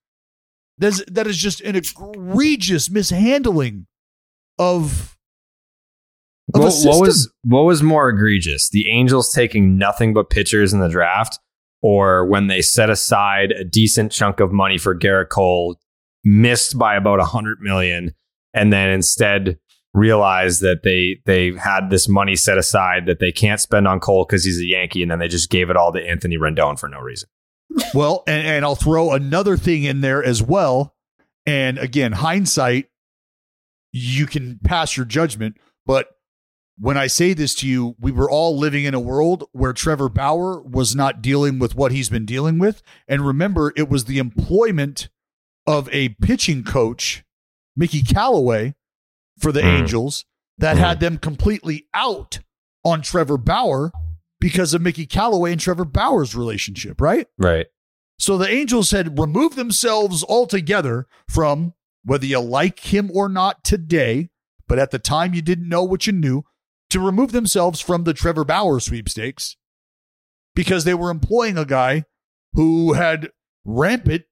that's that is just an egregious mishandling of of What, what was what was more egregious? The Angels taking nothing but pitchers in the draft, or when they set aside a decent chunk of money for Gerrit Cole, missed by about a hundred million, and then instead realized that they they had this money set aside that they can't spend on Cole because he's a Yankee, and then they just gave it all to Anthony Rendon for no reason. Well, and, and I'll throw another thing in there as well. And again, hindsight, you can pass your judgment. But when I say this to you, we were all living in a world where Trevor Bauer was not dealing with what he's been dealing with. And remember, it was the employment of a pitching coach, Mickey Callaway, for the Mm. Angels that had them completely out on Trevor Bauer because of Mickey Callaway and Trevor Bauer's relationship, right? Right. So the Angels had removed themselves altogether from whether you like him or not today, but at the time you didn't know what you knew, to remove themselves from the Trevor Bauer sweepstakes because they were employing a guy who had rampant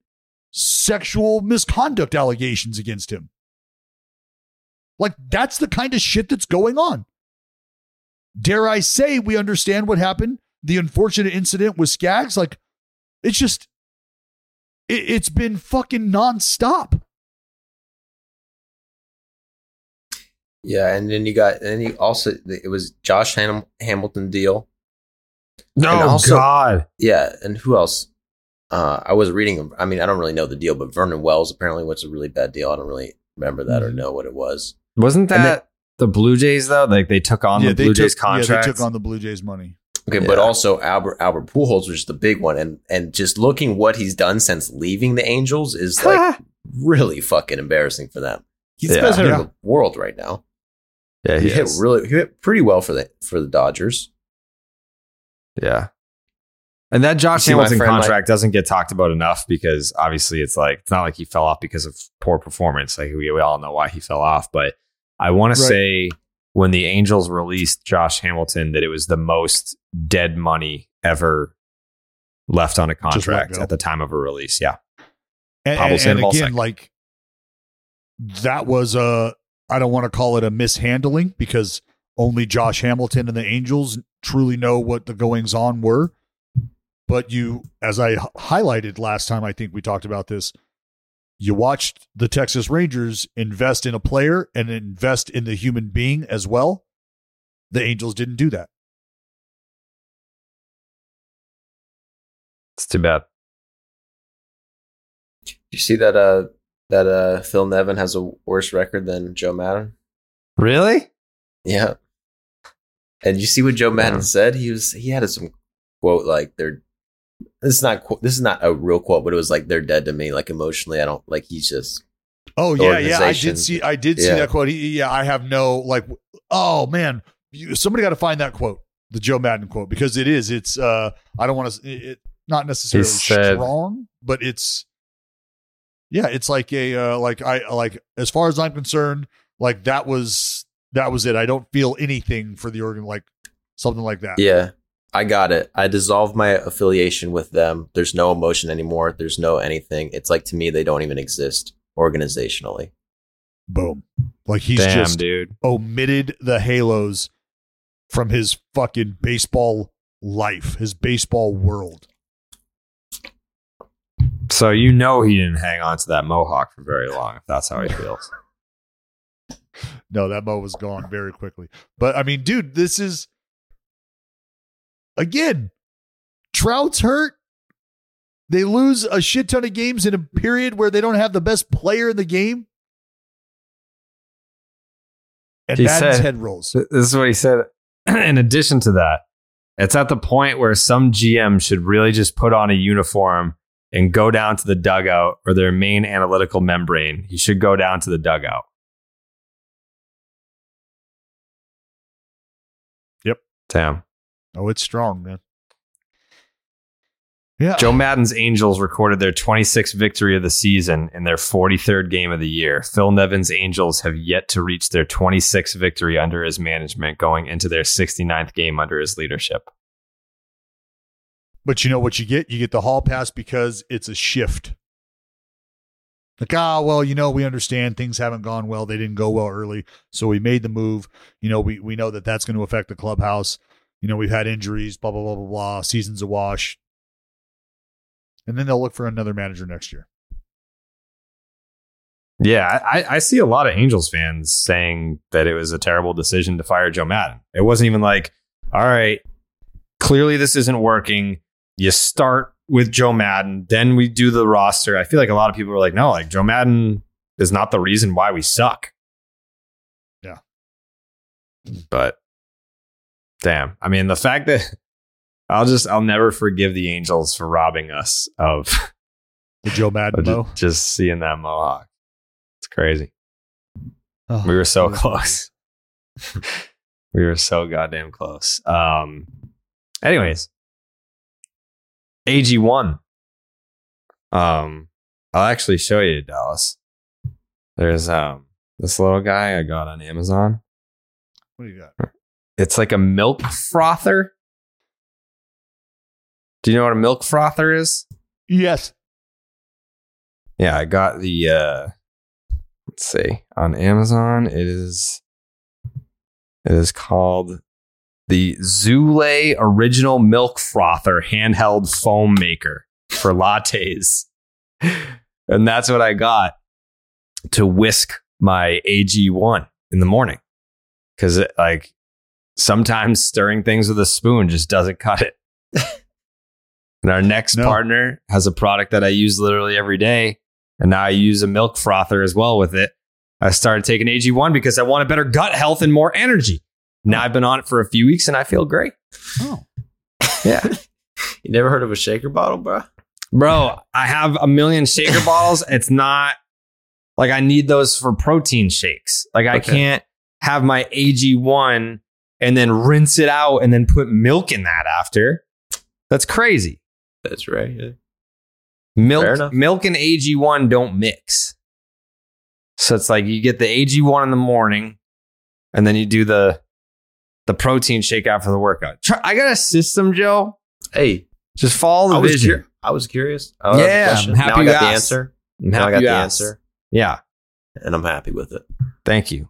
sexual misconduct allegations against him. Like, that's the kind of shit that's going on. Dare I say, we understand what happened, the unfortunate incident with Skaggs. Like, it's just, it, it's been fucking nonstop. Yeah, and then you got, and he also it was Josh Ham- Hamilton deal. No, And also- God. Yeah, and who else? Uh, I was reading. I mean, I don't really know the deal, but Vernon Wells apparently was a really bad deal. I don't really remember that or know what it was. Wasn't And that the Blue Jays though? Like they took on yeah, the they Blue took, Jays contract. Yeah, they took on the Blue Jays money. Okay, but also Albert Albert Pujols was the big one, and and just looking what he's done since leaving the Angels is (laughs) like really fucking embarrassing for them. He's the best hitter Yeah. in the world right now. yeah, He, he hit really, he hit pretty well for the for the Dodgers. Yeah. And that Josh Hamilton friend, like- contract doesn't get talked about enough because obviously it's like it's not like he fell off because of poor performance. Like we, we all know why he fell off. But I want to say when the Angels released Josh Hamilton that it was the most dead money ever left on a contract at the time of a release. Yeah. And, Pablo and, and again, second. like that was a I don't want to call it a mishandling because only Josh Hamilton and the Angels truly know what the goings on were. But you, as I h- highlighted last time, I think we talked about this. You watched the Texas Rangers invest in a player and invest in the human being as well. The Angels didn't do that. It's too bad. You see that uh that uh Phil Nevin has a worse record than Joe Maddon. Really? Yeah. And you see what Joe Maddon Yeah. said? He was he had some quote like they're this is not this is not a real quote, but it was like they're dead to me. Like emotionally, I don't like he's just Oh yeah, yeah. I did see. I did see Yeah. that quote. He, yeah, I have no like. Oh man, you, somebody got to find that quote, the Joe Maddon quote, because it is. It's. uh I don't want to. Not necessarily strong, but it's. Yeah, it's like a uh, like I like as far as I'm concerned, like that was that was it. I don't feel anything for the organ like something like that. yeah. I got it. I dissolved my affiliation with them. There's no emotion anymore. There's no anything. It's like to me they don't even exist organizationally. Boom. Like he's Damn, just dude. omitted the halos from his fucking baseball life, his baseball world. So you know he didn't hang on to that mohawk for very long, if that's how he feels. (laughs) No, that mo was gone very quickly. But I mean, dude, this is again, Trout's hurt. They lose a shit ton of games in a period where they don't have the best player in the game. And He Maddon's said- head rolls. This is what he said. (clears throat) In addition to that, it's at the point where some GM should really just put on a uniform and go down to the dugout or their main analytical membrane. He should go down to the dugout. Yep. Damn. Oh, it's strong, man. Yeah. Joe Maddon's Angels recorded their 26th victory of the season in their 43rd game of the year. Phil Nevin's Angels have yet to reach their 26th victory under his management, going into their 69th game under his leadership. But you know what you get? You get the hall pass because it's a shift. Like, ah, well, you know, we understand things haven't gone well. They didn't go well early. So we made the move. You know, we, we know that that's going to affect the clubhouse. You know, we've had injuries, blah, blah, blah, blah, blah. Season's a wash. And then they'll look for another manager next year. Yeah, I, I see a lot of Angels fans saying that it was a terrible decision to fire Joe Maddon. It wasn't even like, all right, clearly this isn't working. You start with Joe Maddon, then we do the roster. I feel like a lot of people are like, no, like Joe Maddon is not the reason why we suck. Yeah. But damn, I mean, the fact that (laughs) I'll just, I'll never forgive the Angels for robbing us of The Joe (laughs) Maddon of just, just seeing that mohawk. It's crazy. Oh, We were so close. (laughs) we were so goddamn close. Um, anyways, AG1. Um, I'll actually show you Dallas. There's um this little guy I got on Amazon. What do you got? It's like a milk frother. Do you know what a milk frother is? Yes. Yeah, I got the uh let's see. On Amazon, it is it is called the Zulay Original Milk Frother handheld foam maker for lattes. (laughs) and that's what I got to whisk my AG1 in the morning. Cuz it like sometimes stirring things with a spoon just doesn't cut it. (laughs) and our next No. partner has a product that I use literally every day and now I use a milk frother as well with it. I started taking AG1 because I wanted better gut health and more energy. Now I've been on it for a few weeks and I feel great. Oh. (laughs) Yeah. You never heard of a shaker bottle, bro? Bro, I have a million shaker (laughs) bottles. It's not like I need those for protein shakes. Like I Okay. can't have my AG1 and then rinse it out and then put milk in that after. That's crazy. That's right. Yeah. Milk, milk and AG1 don't mix. So it's like you get the AG1 in the morning and then you do the the protein shake after the workout. Try, I got a system, Joe. Hey, Just follow the I was, vision. cur- I was curious. I Yeah. I'm happy now I got the answer. I'm Now I got the asked. answer, Yeah. and I'm happy with it. Thank you.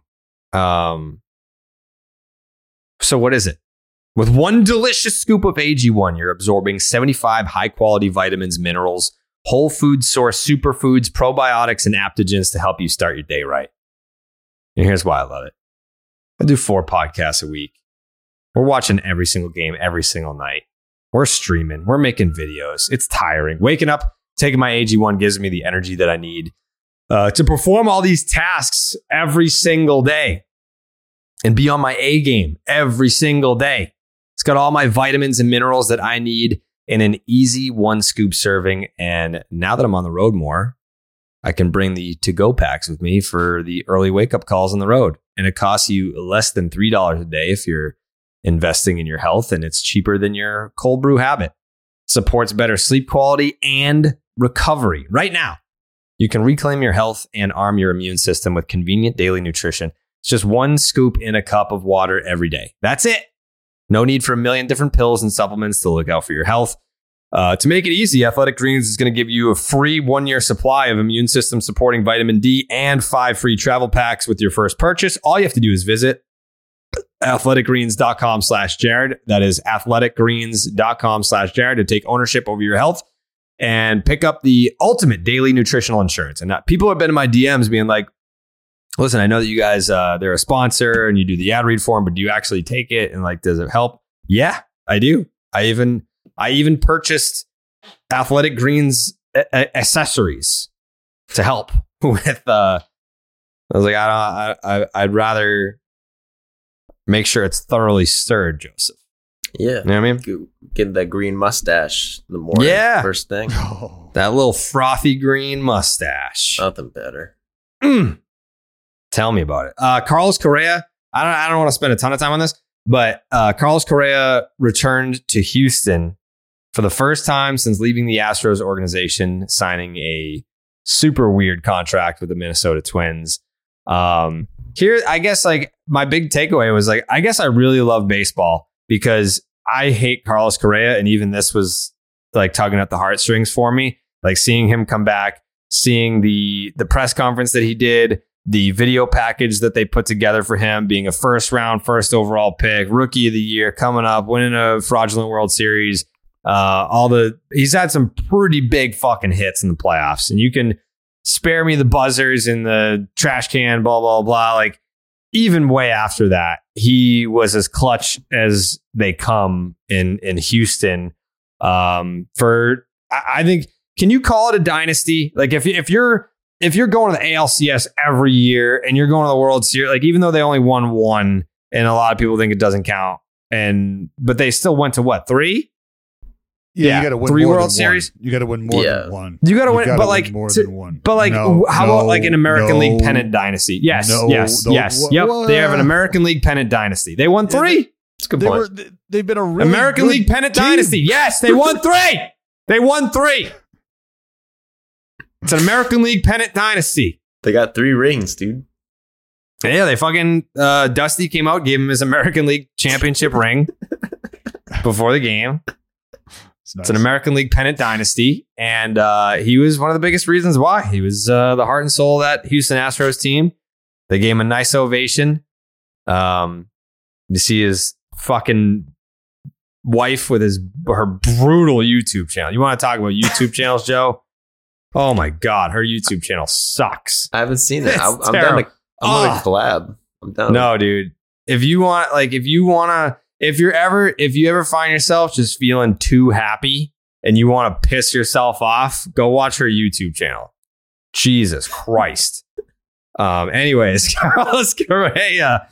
Um, so what is it? With one delicious scoop of AG1, you're absorbing 75 high quality vitamins, minerals, whole food source superfoods, probiotics, and adaptogens to help you start your day right. And here's why I love it. I do four podcasts a week. We're watching every single game every single night. We're streaming. We're making videos. It's tiring. Waking up, taking my AG1 gives me the energy that I need uh, to perform all these tasks every single day and be on my A game every single day. It's got all my vitamins and minerals that I need in an easy one scoop serving. And now that I'm on the road more, I can bring the to go packs with me for the early wake up calls on the road. And it costs you less than $3 a day if you're investing in your health, and it's cheaper than your cold brew habit. Supports better sleep quality and recovery. Right now, you can reclaim your health and arm your immune system with convenient daily nutrition. It's just one scoop in a cup of water every day. That's it. No need for a million different pills and supplements to look out for your health. Uh, to make it easy, Athletic Greens is going to give you a free one year supply of immune system supporting vitamin D and five free travel packs with your first purchase. All you have to do is visit athleticgreens.com slash Jared. That is athleticgreens.com slash Jared to take ownership over your health and pick up the ultimate daily nutritional insurance. And uh, people have been in my DMs being like, listen, I know that you guys, uh, they're a sponsor and you do the ad read for them, but do you actually take it? And like, does it help? Yeah, I do. I even, I even purchased athletic greens a- accessories to help (laughs) with, uh, I was like, I don't, I, I, I'd rather make sure it's thoroughly stirred, Joseph. Yeah. You know what I mean? Get- that green mustache in the morning. Yeah. First thing. (laughs) That little frothy green mustache. Nothing better. Mm. Tell me about it. Uh, Carlos Correa. I don't. I don't want to spend a ton of time on this, but uh, Carlos Correa returned to Houston for the first time since leaving the Astros organization, signing a super weird contract with the Minnesota Twins. Um, here, I guess like my big takeaway was like, I guess I really love baseball because I hate Carlos Correa, and even this was like tugging at the heartstrings for me. Like seeing him come back, seeing the the press conference that he did, the video package that they put together for him, being a first round, first overall pick, rookie of the year, coming up, winning a fraudulent World Series. Uh, all the he's had some pretty big fucking hits in the playoffs, and you can spare me the buzzers in the trash can, blah blah blah. Like even way after that, he was as clutch as they come in in Houston. Um, for I, I think, can you call it a dynasty? Like if if you're if you're going to the ALCS every year and you're going to the World Series, like even though they only won one, and a lot of people think it doesn't count, and but they still went to what three? Yeah, Yeah, you got to win three more World than Series? One. You got to win more Yeah. than one. You got to win, but like, more to- than one. but like, No, how about like an American no, League pennant dynasty? Yes, no, yes, yes. wha- yep, wha- they have an American League pennant dynasty. They won Yeah, three. It's a good They point. were. they- They've been a really American good League pennant team. dynasty. Yes, they won three. They won three. It's an American League pennant dynasty. They got three rings, dude. Yeah, they fucking uh, Dusty came out, gave him his American League championship (laughs) ring before the game. It's, nice. It's an American League pennant dynasty, and uh, he was one of the biggest reasons why. He was uh, the heart and soul of that Houston Astros team. They gave him a nice ovation. Um, you see his fucking wife with his her brutal YouTube channel. You want to talk about YouTube channels, Joe? Oh my god, her YouTube channel sucks. I haven't seen it. (laughs) I, I'm down to. I'm on Ugh. a collab. I'm down. No, dude. If you want, like, if you want to, if you're ever, if you ever find yourself just feeling too happy and you want to piss yourself off, go watch her YouTube channel. Jesus Christ. um. Anyways, (laughs) Carlos Correa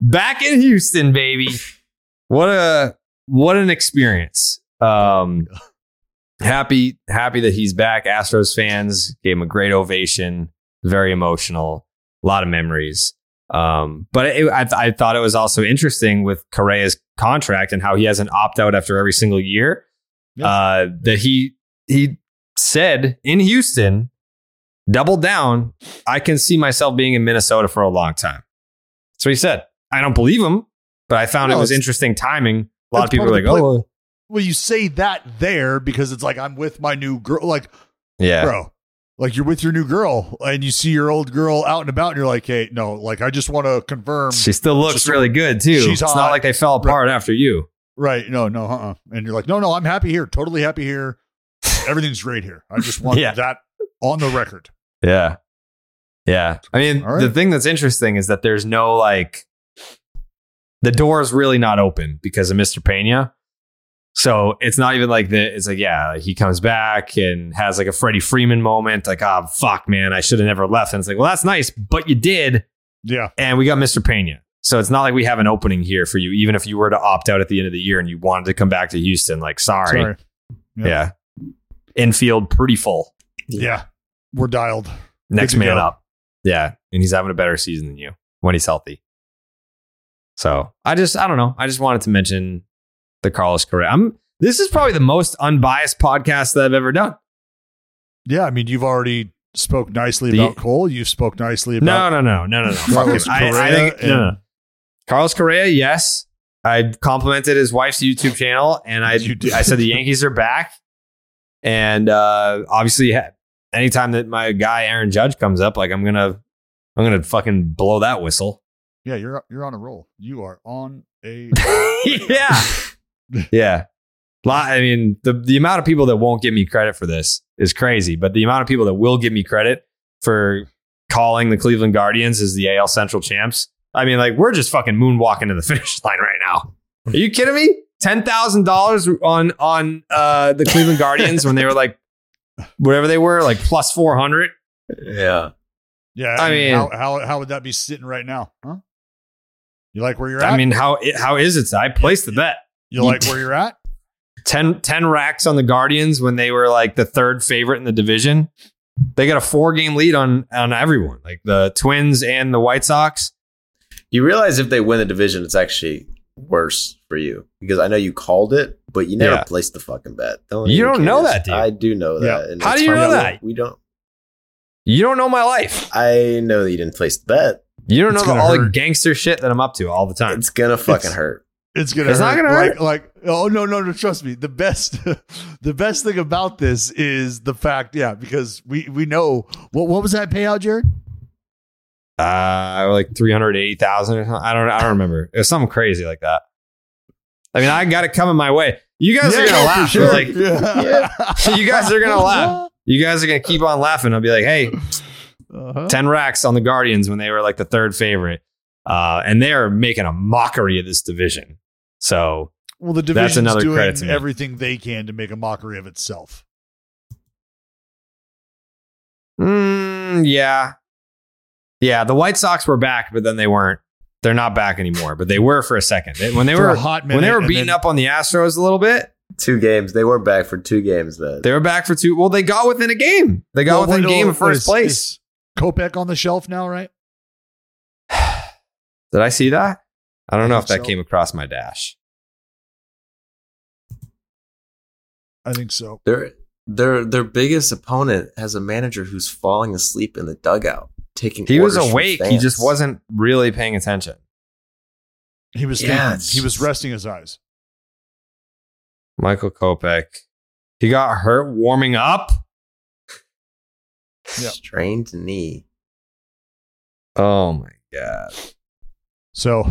back in Houston, baby. What a what an experience. Um. (laughs) Happy, happy that he's back. Astros fans gave him a great ovation. Very emotional. A lot of memories. Um, but it, I, I thought it was also interesting with Correa's contract and how he has an opt out after every single year. Uh, that he he said in Houston, doubled down. I can see myself being in Minnesota for a long time. So he said. I don't believe him, but I found No, it was interesting timing. A lot of people are like, "Oh, well, you say that there because it's like I'm with my new girl. Like, yeah, bro, like you're with your new girl and you see your old girl out and about, and you're like, hey, no, like I just want to confirm. she still looks Just- really good too. she's it's hot. not like they fell apart after you." Right. No, no, uh-uh. And you're like, no, no, I'm happy here. Totally happy here. Everything's great here. I just want (laughs) Yeah. that on the record. Yeah. Yeah. I mean, right. the thing that's interesting is that there's no like, the door is really not open because of Mr. Pena. So it's not even like the, it's like, yeah, like he comes back and has like a Freddie Freeman moment, like, oh, fuck, man, I should have never left. And it's like, well, that's nice, but you did. Yeah. And we got Mr. Pena. So it's not like we have an opening here for you, even if you were to opt out at the end of the year and you wanted to come back to Houston. Like, sorry. Sorry. Yeah. Infield pretty full. Yeah. We're dialed. Next man go. up. Yeah. And he's having a better season than you when he's healthy. So I just, I don't know. I just wanted to mention the Carlos Correa. I'm, this is probably the most unbiased podcast that I've ever done. Yeah. I mean, you've already spoke nicely The- about Cole. You've spoke nicely about No, no, no, no, no, no. Carlos him. I, I Correa think, no, no. Carlos Correa, yes. I complimented his wife's YouTube channel and I. I said the Yankees are back. And uh, obviously, anytime that my guy Aaron Judge comes up, like I'm going to, I'm to fucking blow that whistle. Yeah, you're you're on a roll. You are on a (laughs) yeah. (laughs) Yeah. Lot, I mean, the, the amount of people that won't give me credit for this is crazy, but the amount of people that will give me credit for calling the Cleveland Guardians as the AL Central champs. I mean, like, we're just fucking moonwalking to the (laughs) finish line right now. Are you kidding me? Ten thousand dollars on on uh, the Cleveland Guardians when they were like whatever they were, like plus four hundred. Yeah. yeah. I mean- how, how how would that be sitting right now? Huh? You like where you're at? I mean, how how is it? I placed the bet. You like where you're at? 10, 10 racks on the Guardians when they were like the third favorite in the division. They got a four game lead on on everyone, like the Twins and the White Sox. You realize if they win the division, it's actually worse for you because I know you called it, but you never Yeah. placed the fucking bet. No one You don't know that, dude. I do know Yeah. that. and How do you know that? We don't. You don't know my life. I know that you didn't place the bet. You don't It's know the, gonna all the gangster shit that I'm up to all the time. It's gonna fucking It's- hurt. It's gonna. It's hurt. not gonna like, hurt. Like, oh no, no, no. Trust me. The best, (laughs) the best thing about this is the fact, yeah, because we we know what what was that payout, Jared? uh, like three hundred eighty thousand or something. I don't. I don't remember. It was something crazy like that. I mean, I got it coming my way. You guys are gonna for laugh. sure. Like, Yeah. (laughs) you guys are gonna laugh. You guys are gonna keep on laughing. I'll be like, hey, Uh-huh. 10 racks on the Guardians when they were like the third favorite. Uh, and they're making a mockery of this division. So Well, the That's division's another doing credit to me. everything they can to make a mockery of itself. mm, yeah. Yeah, the White Sox were back, but then they weren't. They're not back anymore, but they were for a second. They- when they For were a hot when they were and beating then- up on the Astros a little bit, Two games. They were back for two games then. they were back for two. Well, they got within a game. They got Well, within a game what of first is- place. is Kopech on the shelf now, right? (sighs) Did I see that? I don't I know if that so. came across my dash. I think so. Their their their biggest opponent has a manager who's falling asleep in the dugout, taking. He was awake. He just wasn't really paying attention. He was Yeah, thinking. He was resting his eyes. Michael Kopech. He got hurt warming up. Yep. strained knee. Oh my god. So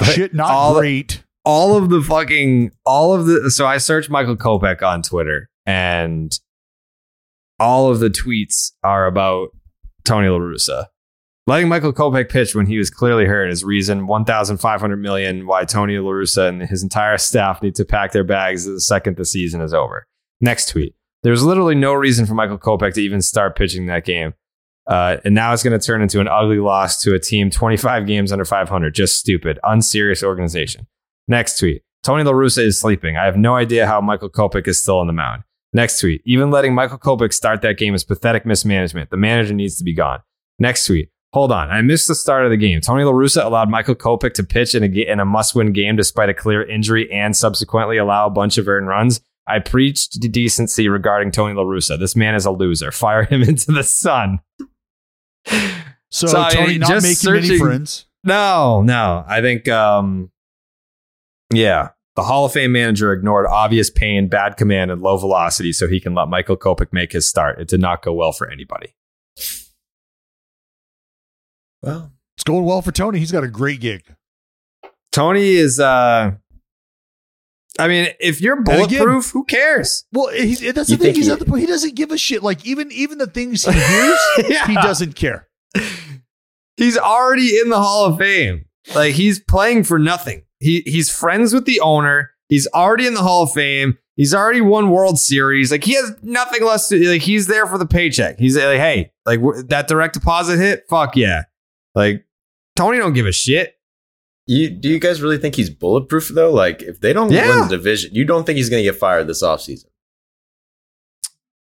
But shit, not all great. all of the fucking all of the so I searched Michael Kopech on Twitter and all of the tweets are about Tony La Russa. Letting Michael Kopech pitch when he was clearly hurt is reason 1,500 million why Tony La Russa and his entire staff need to pack their bags the second the season is over. Next tweet. There's literally no reason for Michael Kopech to even start pitching that game. Uh, and now it's going to turn into an ugly loss to a team 25 games under 500. Just stupid, unserious organization. Next tweet. Tony La Russa is sleeping. I have no idea how Michael Kopech is still on the mound. Next tweet. Even letting Michael Kopech start that game is pathetic mismanagement. The manager needs to be gone. Next tweet. Hold on. I missed the start of the game. Tony La Russa allowed Michael Kopech to pitch in a, in a must win game despite a clear injury and subsequently allow a bunch of earned runs. I preached decency regarding Tony La Russa. This man is a loser. Fire him (laughs) into the sun. So, So, I mean, Tony not just making many searching- friends. No, no. I think, um, yeah, the Hall of Fame manager ignored obvious pain, bad command, and low velocity so he can let Michael Kopech make his start. It did not go well for anybody. Well, It's going well for Tony. He's got a great gig. Tony is, uh, I mean, if you're again- bulletproof, who cares? Well, he's, that's the You thing. He's he- at the point. He doesn't give a shit. Like even even the things he hears, (laughs) Yeah. he doesn't care. He's already in the Hall of Fame. Like he's playing for nothing. He he's friends with the owner. He's already in the Hall of Fame. He's already won World Series. Like he has nothing less to like. He's there for the paycheck. He's like, hey, like that direct deposit hit. Fuck yeah. Like Tony don't give a shit. You do you guys really think he's bulletproof though? Like, if they don't Yeah. win the division, you don't think he's going to get fired this offseason?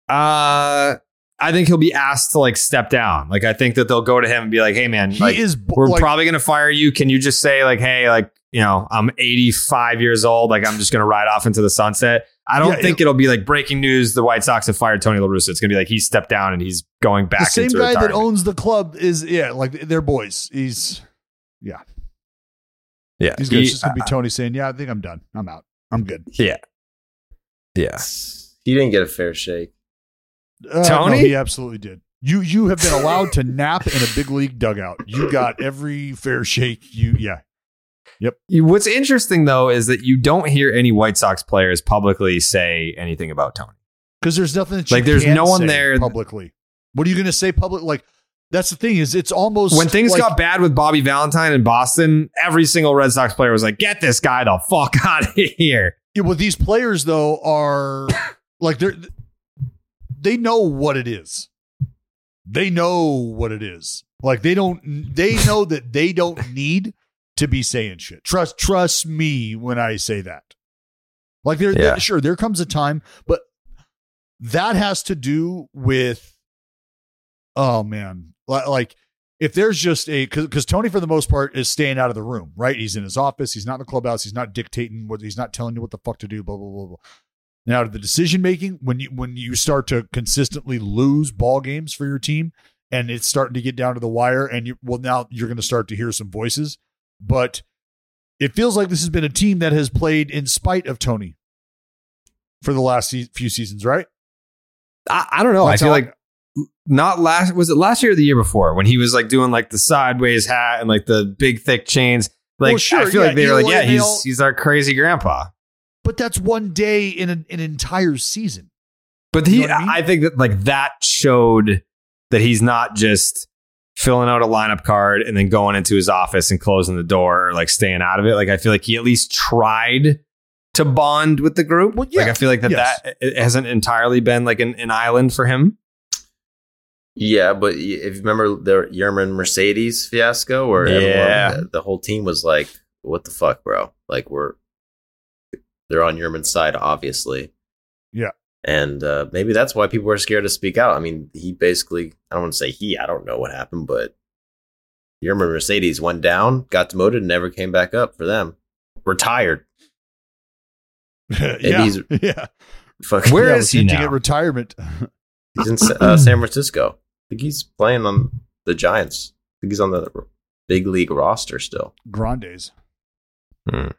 Uh, I think he'll be asked to like step down. Like I think that they'll go to him and be like, hey man, He like, is. bu- we're like, probably gonna fire you. Can you just say like, hey, like you know, I'm 85 years old. Like I'm just gonna ride off into the sunset. I don't Yeah, think it, will be like breaking news. The White Sox have fired Tony La Russa. It's gonna be like he stepped down and he's going back. the same into guy that owns the club is yeah, like they're boys. He's yeah. Yeah, He's gonna, he- it's just gonna be Tony saying, "Yeah, I think I'm done. I'm out. I'm good." yeah, yeah. He didn't get a fair shake. Uh, Tony? no, he absolutely did. You you have been allowed to nap in a big league dugout. You got every fair shake. You yeah. Yep. What's interesting though is that you don't hear any White Sox players publicly say anything about Tony. Because there's nothing that you Like, there's can't no one there- publicly. What are you gonna say public? Like that's the thing is it's almost When things like, got bad with Bobby Valentine in Boston, every single Red Sox player was like, "Get this guy the fuck (laughs) out of here." Yeah, well, these players though are (coughs) like they're they know what it is. They know what it is. Like they don't they (laughs) know that they don't need to be saying shit. Trust trust me when I say that. Like there Yeah. sure there comes a time, but that has to do with oh man. Li- Like if there's just a because Tony for the most part is staying out of the room, right? He's in his office. He's not in the clubhouse. He's not dictating what he's not telling you what the fuck to do. Blah blah blah blah. Now the decision making when you when you start to consistently lose ball games for your team and it's starting to get down to the wire and you well now you're going to start to hear some voices, but it feels like this has been a team that has played in spite of Tony for the last few seasons, right? I, I don't know. That's I feel like not last was it last year or the year before when he was like doing like the sideways hat and like the big thick chains. Like Well, sure, I feel yeah, like they were like, yeah, he's all- he's our crazy grandpa. But that's one day in an, an entire season. But You he, know I mean? I think that like that showed that he's not just filling out a lineup card and then going into his office and closing the door or like staying out of it. Like I feel like he at least tried to bond with the group. Well, yeah, like I feel like that yes. that hasn't entirely been like an, an island for him. Yeah, but if you remember the Yermín Mercedes fiasco, where Yeah. everyone, the, the whole team was like, "What the fuck, bro? Like we're they're on Yermín's side, obviously." Yeah. and uh, maybe that's why people were scared to speak out. I mean, he basically, I don't want to say he, I don't know what happened, but Yermín Mercedes went down, got demoted, and never came back up for them. Retired. (laughs) yeah, he's- (laughs) yeah. Fuck. Where yeah, (laughs) is he hinting now? At retirement. He's in uh, San Francisco. I think he's playing on the Giants. I think he's on the big league roster still. Grandes. Hmm.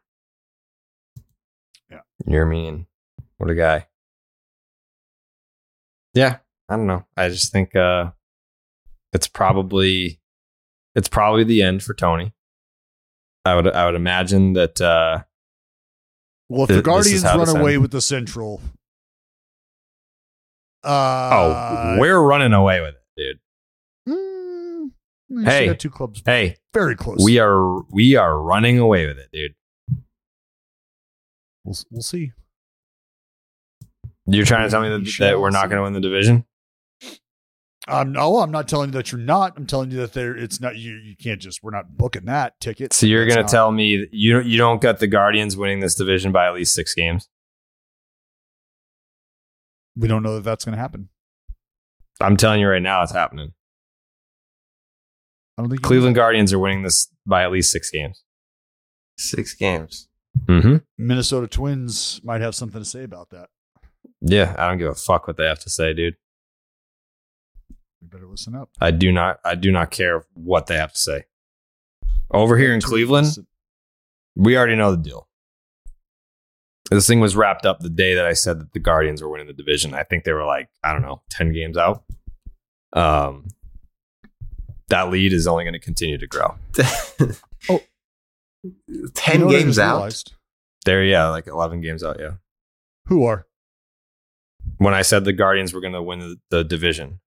Yeah. You're mean. What a guy. Yeah, I don't know. I just think uh it's probably it's probably the end for Tony. I would I would imagine that uh Well, if Th- the Guardians run away with the Central, oh, uh, we're running away with it, dude. mm, we Hey. got two clubs Hey, very close. we are we are running away with it, dude. we'll, we'll see. You're trying to tell me that, that we're not going to win the division? Um, no, I'm not telling you that you're not. I'm telling you that there. It's not you. You can't just. We're not booking that ticket. So you're going to tell me that you don't you don't got the Guardians winning this division by at least 6 games? We don't know that that's going to happen. I'm telling you right now it's happening. I don't think Cleveland Guardians are winning this by at least 6 games. Six games. Mhm. Minnesota Twins might have something to say about that. Yeah, I don't give a fuck what they have to say, dude. We better listen up. I do not I do not care what they have to say. Over here in Cleveland, we already know the deal. This thing was wrapped up the day that I said that the Guardians were winning the division. I think they were like, I don't know, 10 games out. Um that lead is only going to continue to grow. (laughs) Oh. Ten You know games out. realized? There, yeah, like 11 games out, yeah. Who are? When I said the Guardians were going to win the, the division.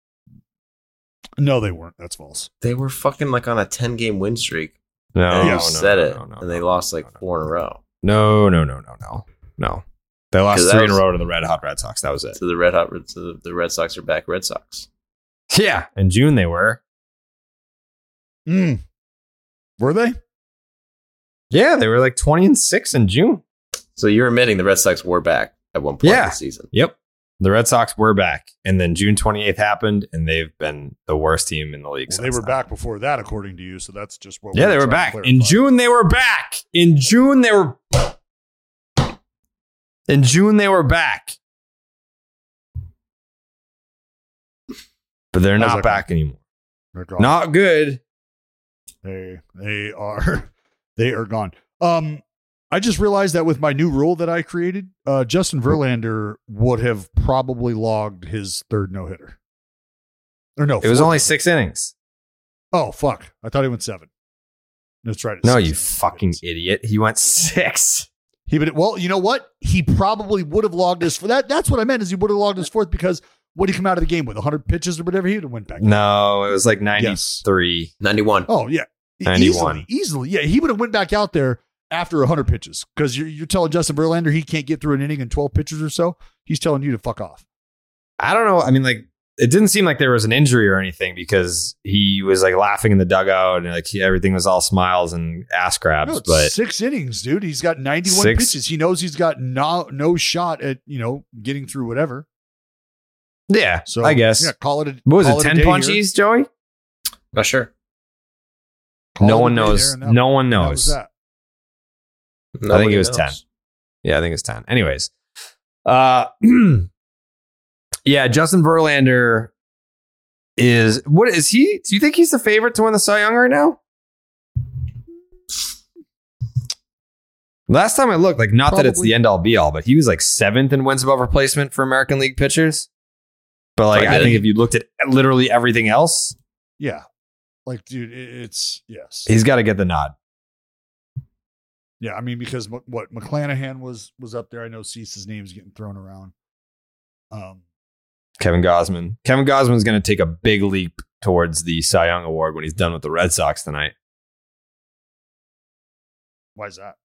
No, they weren't. That's false. They were fucking like on a ten game win streak. No, and no, you no, said no, it, no, no, and they no, lost no, like no, four in a row No, no, no, no, no. No. They lost that three in a row to the Red Hot Red Sox. That was it. to the Red Hot. To the, the Red Sox are back. Red Sox. Yeah. In June they were. Mm. Were they? Yeah, they were like 20 and 6 in June. So you're admitting the Red Sox were back at one point Yeah. in the season. Yep. The Red Sox were back. And then June 28th happened, and they've been the worst team in the league. Well, since they were then. back before that, according to you. So that's just what. Yeah, we're they were back. In. June, they were back. In June, they were. In June, they were back. But they're not back anymore. Not good. They they are (laughs) they are gone. Um, I just realized that with my new rule that I created, uh, Justin Verlander would have probably logged his third no hitter. Or no, It was only six innings. Oh fuck! I thought he went seven. That's right. No, you innings. fucking idiot. He went six. He would well, you know what? He probably would have logged his for that. That's what I meant is he would have logged his fourth because what did he come out of the game with? 100 pitches or whatever. He would have went back. No, it was like Yes. 93. Ninety one. Oh yeah, 91. easily, easily. Yeah, he would have went back out there after 100 pitches because you're, you're telling Justin Verlander he can't get through an inning in 12 pitches or so. He's telling you to fuck off. I don't know. I mean, like, it didn't seem like there was an injury or anything because he was like laughing in the dugout and like he, everything was all smiles and ass grabs. No, but six innings, dude. He's got 91 Six- pitches. He knows he's got no no shot at you know getting through whatever. yeah, So I guess. yeah, call it. A, what was call it? 10 day here. punchies, Joey? Not sure. Call no one knows. that- no one knows. that. I think it was knows. 10. Yeah, I think it's 10. Anyways. Uh (clears throat) yeah, Justin Verlander is what is he? Do you think he's the favorite to win the Cy Young right now? Last time I looked, like not that it's the end all be all, but he was like seventh in wins above replacement for American League pitchers. But like I I think if you looked at literally everything else, Yeah. Like, dude, it's yes. he's got to get the nod. Yeah, I mean because what, what McClanahan was was up there. I know Cease's name's getting thrown around. Um, Kevin Gausman. Kevin Gausman's going to take a big leap towards the Cy Young award when he's done with the Red Sox tonight why is that?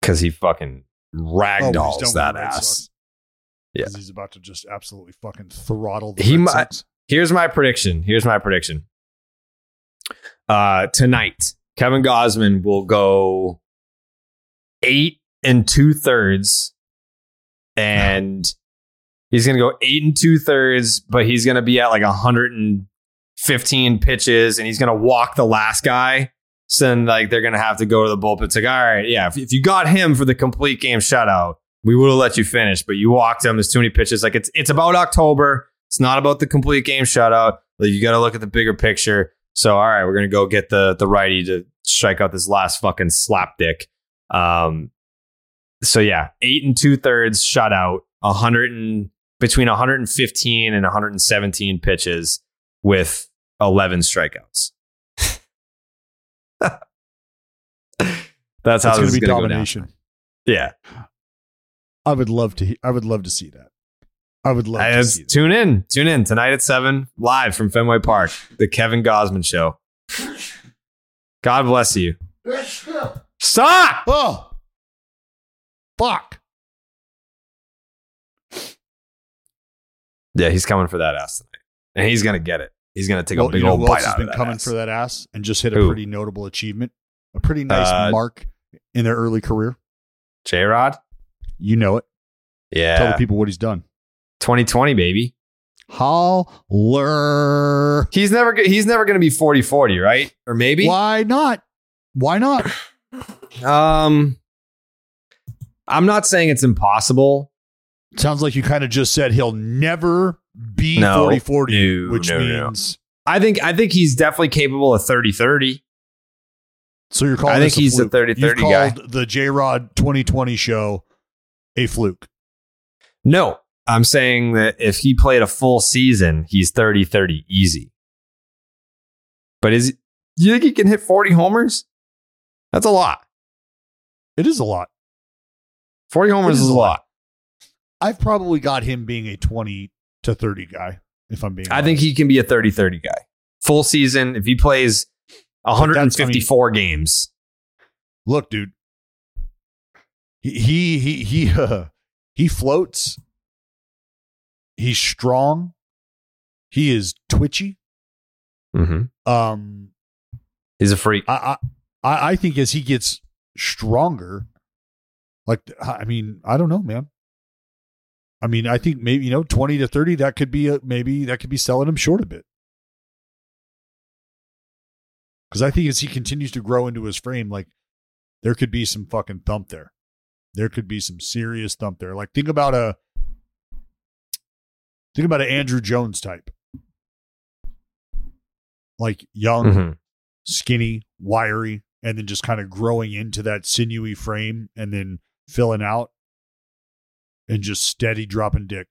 because he fucking Oh, ragdolls with that ass. Yeah. he's about to just absolutely fucking throttle the He Red might- Sox. Here's my prediction. Here's my prediction. Uh, tonight, Kevin Gausman will go eight and two thirds, (laughs) and he's going to go eight and two thirds, but he's going to be at like 115 pitches, and he's going to walk the last guy. So then, like, they're going to have to go to the bullpen. It's like, all right, yeah, if, if you got him for the complete game shutout, we would have let you finish, but you walked him. There's too many pitches. Like, it's it's about October. It's not about the complete game shutout. Like, you got to look at the bigger picture. So, all right, we're gonna go get the the righty to strike out this last fucking slap dick. Um, so yeah, eight and two thirds shutout, a hundred and between 115 and 117 pitches with 11 strikeouts. That's how That's this going to be gonna go domination. Yeah, I would love to. he- I would love to see that. I would love I- to see that. tune in, tune in tonight at seven, live from Fenway Park, the Kevin Gausman Show. God bless you. Stop. Oh, fuck! Yeah, he's coming for that ass tonight, and he's gonna get it. He's gonna take Well, a big you know old bite out been of that coming ass. for that ass and just hit a Who? pretty notable achievement, a pretty nice Uh, mark in their early career. J Rod. You know it. Yeah, tell the people what he's done. 2020 baby. Holler. He's never he's never gonna be 40-40, right? Or maybe. Why not? Why not? Um, I'm not saying it's impossible. Sounds like you kind of just said he'll never be No. 40 40, No, which no, means. I think I think he's definitely capable of 30-30. So you're calling I think this a he's a 30-30 guy. the J Rod 2020 show a fluke. No, I'm saying that if he played a full season, he's 30-30 easy. But is do you think he can hit 40 homers? That's a lot. It is a lot. 40 homers is, is a a lot. lot. I've probably got him being a 20 to 30 guy, if I'm being I think he can be a 30-30 guy. Full season, if he plays that's- I mean- 154 games. Look, dude. He he he he uh, (laughs) he floats. He's strong. He is twitchy. Mm-hmm. Um He's a freak. I, I I I think as he gets stronger, like I mean, I don't know, man. I mean, I think maybe you know, twenty to thirty, that could be a, maybe that could be selling him short a bit. Because I think as he continues to grow into his frame, like there could be some fucking thump there. There could be some serious thump there. Like think about a think about an Andruw Jones type, like young, Mhm. skinny, wiry, and then just kind of growing into that sinewy frame and then filling out and just steady dropping dick.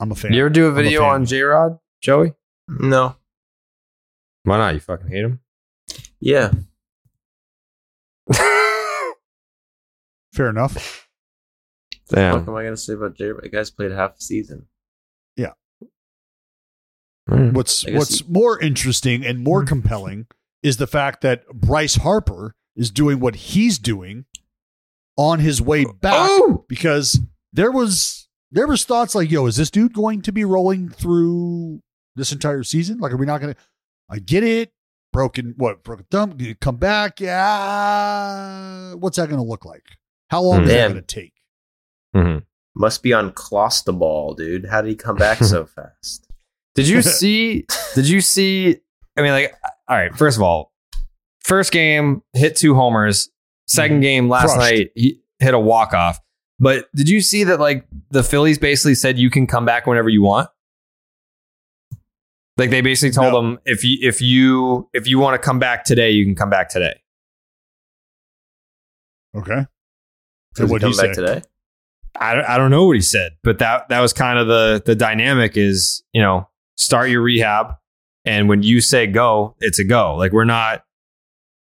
I'm a fan. You ever do a video fan. on J Rod, Joey? No. Why not? You fucking hate him? Yeah. (laughs) Fair enough. What am I gonna say about J? The guy's played half a season. Mm. What's I guess what's more interesting and more compelling is the fact that Bryce Harper is doing what he's doing on his way back Oh! because there was there was thoughts like, yo, is this dude going to be rolling through this entire season? Like, are we not going to? I get it. Broken what? Broken thumb. Did he come back? Yeah. What's that going to look like? How long is that going to take? Mm-hmm. Must be on Clostebol, dude. How did he come back so (laughs) fast? Did you (laughs) see? did you see? I mean, like, all right. First of all, first game hit two homers. Second mhm. game last Crushed. night he hit a walk off. But did you see that? Like the Phillies basically said you can come back whenever you want. Like they basically told No. him if you if you if you want to come back today, you can come back today. Okay. Does he what'd come he back say? today? I don't, I don't know what he said, but that that was kind of the the dynamic is you know start your rehab, and when you say go, it's a go. Like we're not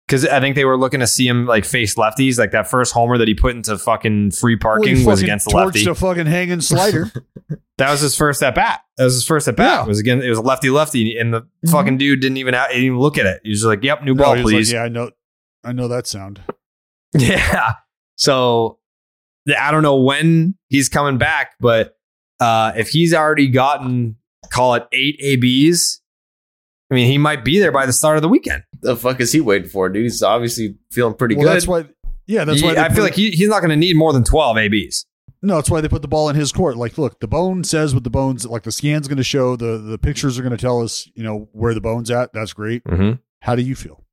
because I think they were looking to see him like face lefties, like that first homer that he put into fucking free Well, parking was fucking against the torched lefty. a fucking hanging slider. (laughs) (laughs) that was his first at bat. That was his first at bat. Yeah. Mm-hmm. It was again. It was a lefty lefty, and the fucking dude didn't even out, didn't even look at it. He was just like, "Yep, new ball, he was like, please." yeah, I know. I know that sound. (laughs) Yeah. So I don't know when he's coming back, but uh, if he's already gotten, call it eight ABs, I mean, he might be there by the start of the weekend. The fuck is he waiting for, dude? He's obviously feeling pretty well, good. that's why. Yeah, that's He- why. I feel like he, he's not going to need more than 12 ABs. No, that's why they put the ball in his court. Like, look, the bone says what the bones. Like the scan's going to show. The the pictures are going to tell us, you know, where the bone's at. That's great. Mm-hmm. How do you feel?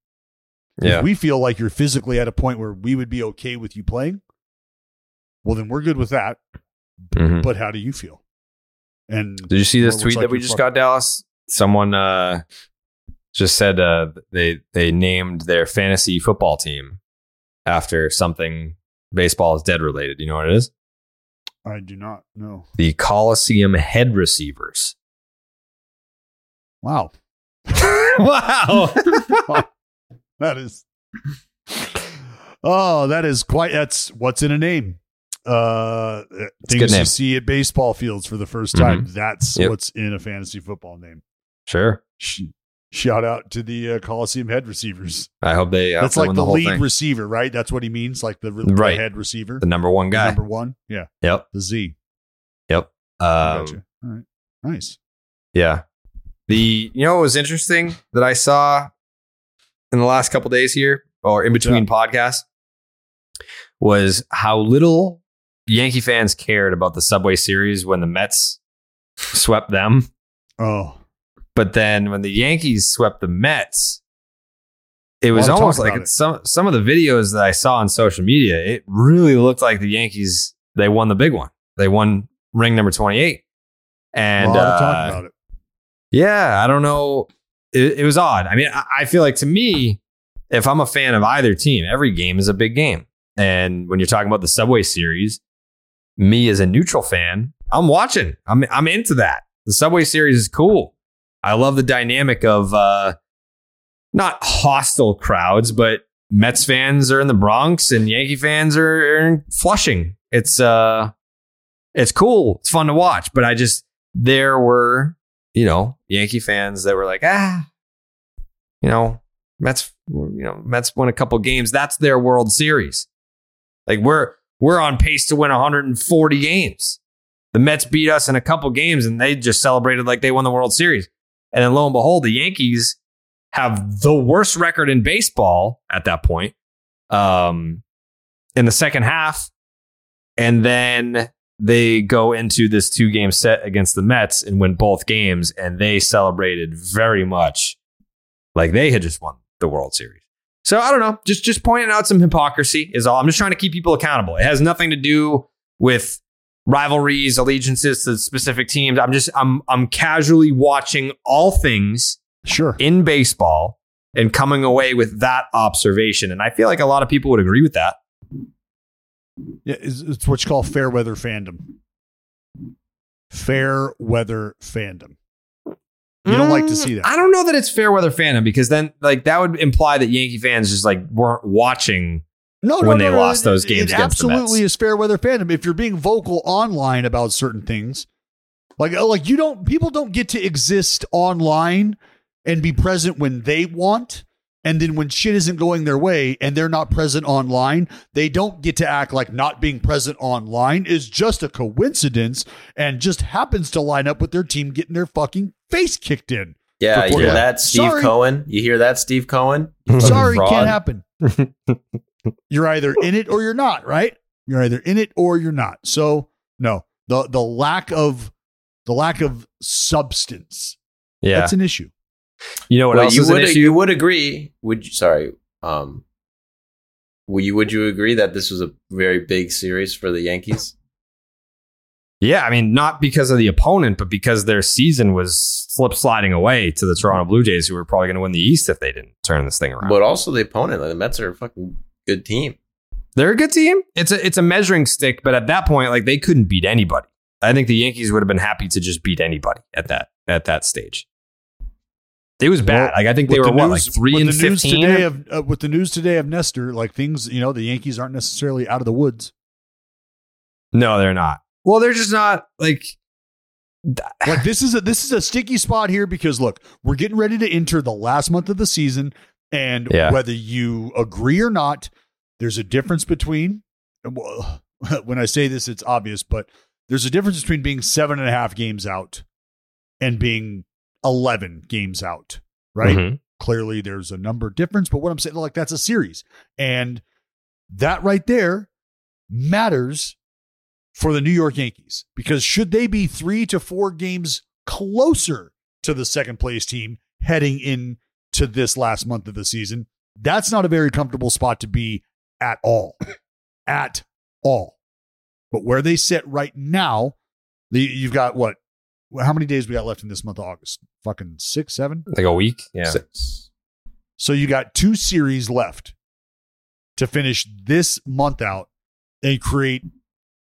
Yeah. If we feel like you're physically at a point where we would be okay with you playing, well, then we're good with that. Mhm. But how do you feel? And Did you see this tweet looks that we just fuck- got, Dallas? Someone uh, just said uh, they they named their fantasy football team after something baseball is dead related. You know what it is? I do not know. The Coliseum head receivers. Wow, (laughs) (laughs) wow. that is. Oh, that is quite. That's what's in a name. Uh, things name. you see at baseball fields for the first time. That's Yep. what's in a fantasy football name. Sure. Sh- Shout out to the uh, Coliseum head receivers. I hope they. I That's like win the, lead thing. receiver, right? That's what he means, like the, the Right. head receiver, the number one The guy. number one. Yeah, Yep. the Z. Yep. Um, gotcha. All right, nice. Yeah. The you know what was interesting that I saw in the last couple days here or in between podcasts was how little Yankee fans cared about the Subway Series when the Mets swept them, Oh, but then when the Yankees swept the Mets, it was almost like it. some some of the videos that I saw on social media. It really looked like the Yankees they won the big one. They won ring number twenty eight, and a lot of talk uh, about it. yeah, I don't know. It, it was odd. I mean, I, I feel like to me, if I'm a fan of either team, every game is a big game. And when you're talking about the Subway Series, me as a neutral fan, I'm watching. I'm I'm into that. The Subway Series is cool. I love the dynamic of uh, not hostile crowds, but Mets fans are in the Bronx and Yankee fans are, are in Flushing. It's uh, it's cool. It's fun to watch. But I just there were you know, Yankee fans that were like, ah, you know, Mets, you know, Mets won a couple games. That's their World Series. Like we're we're on pace to win 140 games. The Mets beat us in a couple games and they just celebrated like they won the World Series. And then lo and behold, the Yankees have the worst record in baseball at that point. Um in the second half. And then they go into this two game set against the Mets and win both games, and they celebrated very much like they had just won the World Series. So I don't know, just just pointing out some hypocrisy is all. I'm just trying to keep people accountable. It has nothing to do with rivalries, allegiances to specific teams. I'm just I'm I'm casually watching all things Sure. in baseball and coming away with that observation, and I feel like a lot of people would agree with that. Yeah, it's, it's what you call fair weather fandom. Fair weather fandom. You don't like to see that. Mm, I don't know that it's fair weather fandom because then like that would imply that Yankee fans just like weren't watching. No, when no, they no, no, lost it- those it games against the absolutely Mets. is fair weather fandom. If you're being vocal online about certain things, like oh, like you don't people don't get to exist online and be present when they want, and then when shit isn't going their way and they're not present online, they don't get to act like not being present online is just a coincidence and just happens to line up with their team getting their fucking face kicked in. Yeah, you hear that, Steve Sorry. Cohen? You hear that, Steve Cohen? Sorry, (laughs) fraud. can't happen. (laughs) you're either in it or you're not, right? You're either in it or you're not. So no, the the lack of the lack of substance Yeah. That's an issue. you know what Well, else you is an would issue? you would agree? Would you, sorry? Um, would you would you agree that this was a very big series for the Yankees? Yeah, I mean, not because of the opponent, but because their season was slip sliding away to the Toronto Blue Jays, who were probably going to win the East if they didn't turn this thing around. But also the opponent. Like the Mets are fucking good team. They're a good team. It's a it's a measuring stick, but at that point, like they couldn't beat anybody. I think the Yankees would have been happy to just beat anybody at that at that stage. It was bad. Well, like I think they were the what, news- like three with and the news fifteen. today of uh, with the news today of Nestor, like things, you know, the Yankees aren't necessarily out of the woods. no, they're not. Well, they're just not like. (sighs) Like this is a this is a sticky spot here because look, we're getting ready to enter the last month of the season, and Yeah. whether you agree or not, there's a difference between. Well, (laughs) when I say this, it's obvious, but there's a difference between being seven and a half games out and being eleven games out, right? Mhm. Clearly, there's a number difference, but what I'm saying, like that's a series, and that right there matters for the New York Yankees because should they be three to four games closer to the second place team heading into this last month of the season, that's not a very comfortable spot to be at all. (coughs) at all. But where they sit right now, you've got what? How many days we got left in this month of August? Fucking six, seven? Like a week. Yeah. Six. So you got two series left to finish this month out and create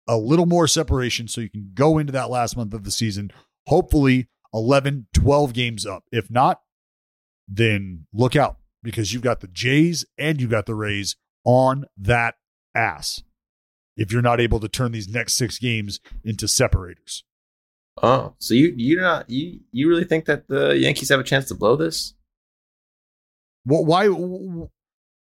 a little more separation so you can go into that last month of the season, hopefully 11, 12 games up. If not, then look out because you've got the Jays and you've got the Rays on that ass if you're not able to turn these next six games into separators. Oh, so you you're not you you really think that the Yankees have a chance to blow this? What? Why?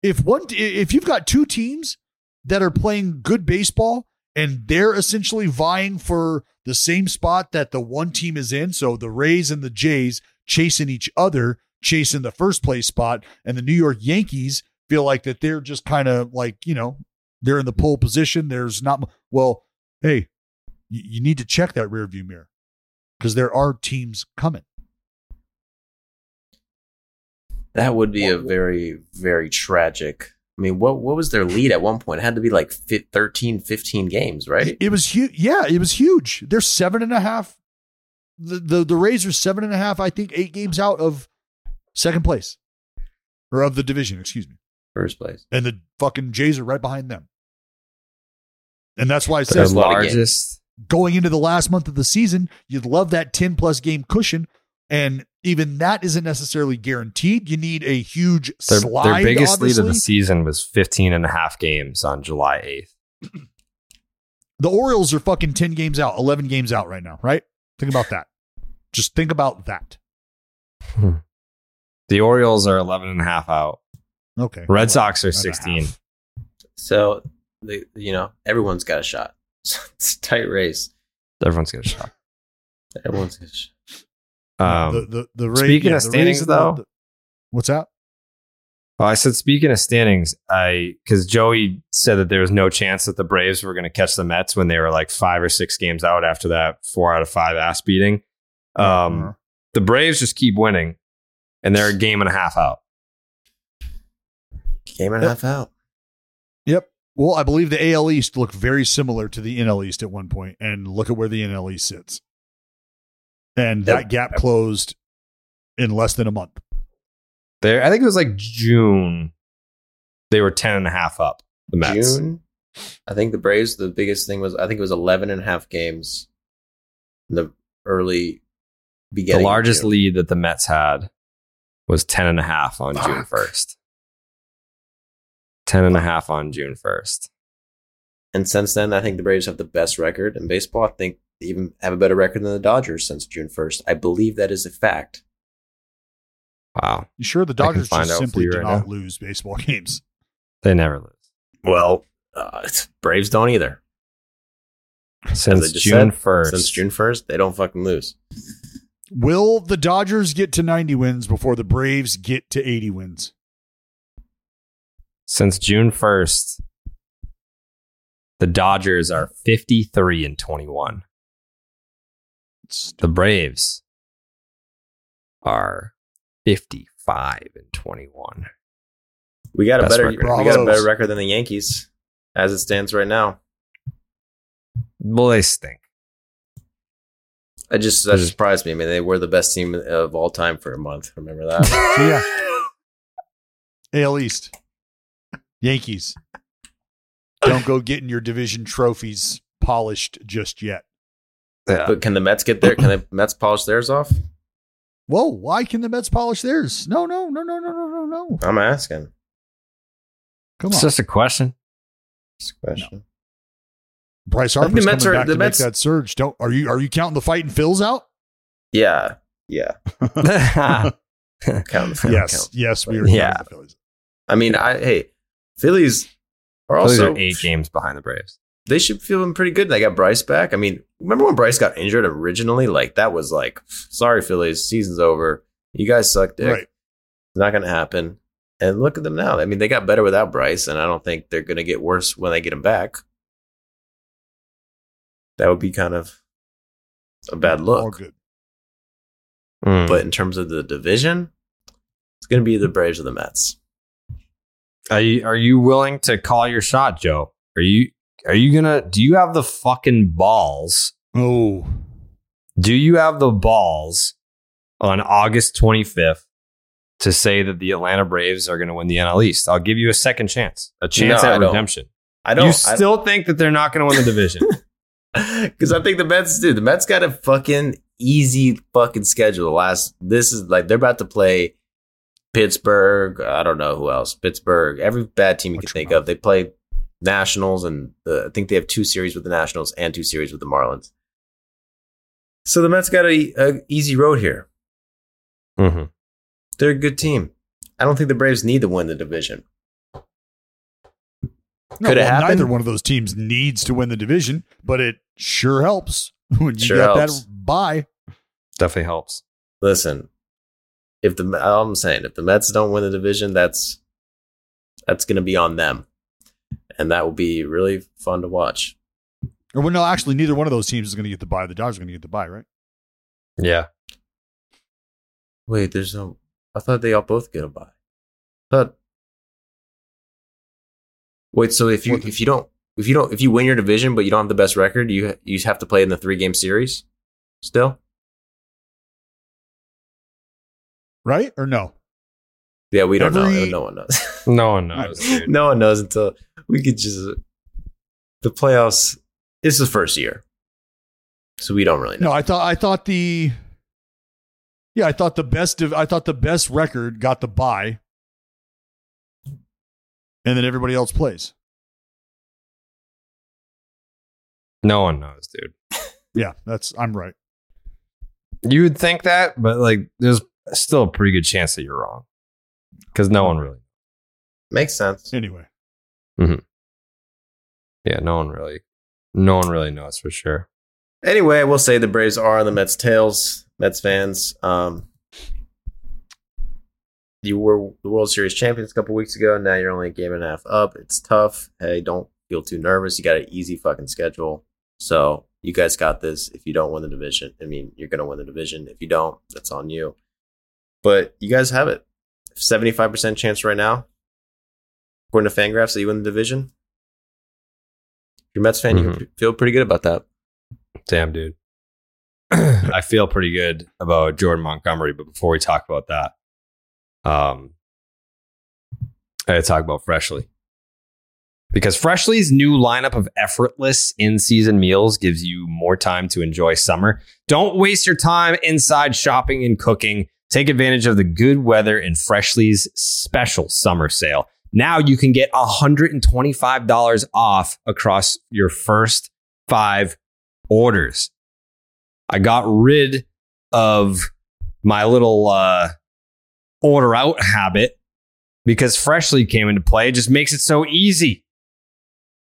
If one, if you've got two teams that are playing good baseball and they're essentially vying for the same spot that the one team is in, so the Rays and the Jays chasing each other, chasing the first place spot, and the New York Yankees feel like that they're just kind of like you know they're in the pole position. There's not well, hey, you, you need to check that rear view mirror because there are teams coming. That would be a very very tragic. I mean, what what was their lead at one point? It had to be like fi- 13, 15 games, right? It was huge. Yeah, it was huge. They're seven and a half. The, the the Rays are seven and a half. I think eight games out of second place, or of the division. Excuse me. First place. And the fucking Jays are right behind them. And that's why I The said largest. going into the last month of the season, you'd love that ten plus game cushion, and even that isn't necessarily guaranteed. You need a huge Their, slide. their biggest lead of the season was 15 and a half games on July 8th. (clears throat) The Orioles are fucking 10 games out, 11 games out right now, right? Think about that. Just think about that. Hmm. The Orioles are 11 and a half out. Okay. Red Sox are 16. So, the, you know, everyone's got a shot. (laughs) it's a tight race. Everyone's got a shot. Everyone's got a shot. Um, the, the, the Ra- speaking yeah, of the standings, Rays the- though, the- what's that? Oh, I said speaking of standings, I because Joey said that there was no chance that the Braves were going to catch the Mets when they were like five or six games out after that four out of five ass beating. Um, Uh-huh. The Braves just keep winning, and they're a game and a half out. Game and a half out. Yep. Well, I believe the AL East looked very similar to the NL East at one point, and look at where the NL East sits. And that Yep. gap closed in less than a month. There, I think it was like June. They were 10 and a half up. The Mets. June. I think the Braves, the biggest thing was, I think it was 11 and a half games in the early beginning. The largest lead that the Mets had was 10 and a half on June 1st. 10 and a half on June 1st. And since then, I think the Braves have the best record in baseball. I think they even have a better record than the Dodgers since June 1st. I believe that is a fact. Wow. You sure the Dodgers just simply do right not now. lose baseball (laughs) games? They never lose. Well, uh, Braves don't either. Since June said, 1st. Since June 1st, they don't fucking lose. Will the Dodgers get to 90 wins before the Braves get to 80 wins? Since June 1st, the Dodgers are 53 and 21. The Braves are 55 and 21. We got a Best better record. we got a better record than the Yankees as it stands right now. Well, they stink. I just that just surprised me. I mean, they were the best team of all time for a month. Remember that? (laughs) Yeah. (laughs) AL East. Yankees. Don't go getting your division trophies polished just yet. Yeah. but can the Mets get there? Can the (clears throat) Mets polish theirs off? Whoa, why can the Mets polish theirs? No, no, no, no, no, no, no, no. I'm asking. Come on. It's just a question. It's a question. Bryce I think Harper's the Mets coming are- back the to Mets- make that surge. Don't are you are you counting the fighting Phils out? Yeah, (laughs) yeah. Count, count, (laughs) yes, count. yes, we are. Yeah. counting the Phillies. I mean, I hey, Phillies are Phillies also are eight games behind the Braves. they should be feeling pretty good. They got Bryce back. I mean, remember when Bryce got injured originally? Like that was like, sorry, Phillies, season's over. You guys suck dick. Right. It's not going to happen. And look at them now. I mean, they got better without Bryce, and I don't think they're going to get worse when they get him back. That would be kind of a bad All look. good. Mm. But in terms of the division, it's going to be the Braves or the Mets. Are you are you willing to call your shot, Joe? Are you are you gonna do you have the fucking balls? Oh, Do you have the balls on August 25th to say that the Atlanta Braves are gonna win the NL East? I'll give you a second chance. A chance No, I at don't. redemption. I don't. you I- still think that they're not gonna win the division? (laughs) (laughs) Because I think the Mets do. The Mets got a fucking easy fucking schedule. The last, this is like they're about to play Pittsburgh. I don't know who else. Pittsburgh. Every bad team you can think one? of. They play Nationals, and the, I think they have two series with the Nationals and two series with the Marlins. So the Mets got a, a easy road here. mm-hmm. They're a good team. I don't think the Braves need to win the division. No, Could it well, happen? Neither one of those teams needs to win the division, but it sure helps (laughs) when you Sure got helps. that buy. Definitely helps. Listen, if the I'm saying, if the Mets don't win the division, that's that's going to be on them, and that will be really fun to watch. Or well, no, actually, neither one of those teams is going to get the buy. The Dodgers are going to get the buy, right? Yeah. Wait, there's no. I thought they all both get a bye. But wait, so if you the- if you don't if you don't if you win your division but you don't have the best record, you you have to play in the three game series. Still, Right or no? yeah, we don't know. No one knows. (laughs) No one knows, no one knows until we could just the playoffs. It's the first year, so we don't really know. No, I thought I thought the yeah, I thought the best of I thought the best record got the buy, and then everybody else plays. No one knows, dude. (laughs) Yeah, that's I'm right. You would think that, but like there's still a pretty good chance that you're wrong. Because no one really Makes sense. Anyway, yeah, no one really no one really knows for sure. Anyway, I will say the Braves are on the Mets' tails. Mets fans, um, you were the World Series champions a couple weeks ago. Now you're only a game and a half up. It's tough. Hey, don't feel too nervous. You got an easy fucking schedule. So you guys got this. If you don't win the division, I mean, you're gonna win the division. If you don't, that's on you. But you guys have it. Seventy-five percent chance right now, according to Fangraphs, that you win the division. If you're a Mets fan, you Mhm. can feel pretty good about that. Damn, dude. (clears throat) I feel pretty good about Jordan Montgomery, but before we talk about that, um, I talk about Freshly. Because Freshly's new lineup of effortless in season meals gives you more time to enjoy summer. Don't waste your time inside shopping and cooking. Take advantage of the good weather in Freshly's special summer sale. Now you can get $125 off across your first five orders. I got rid of my little uh, order out habit because Freshly came into play. It just makes it so easy.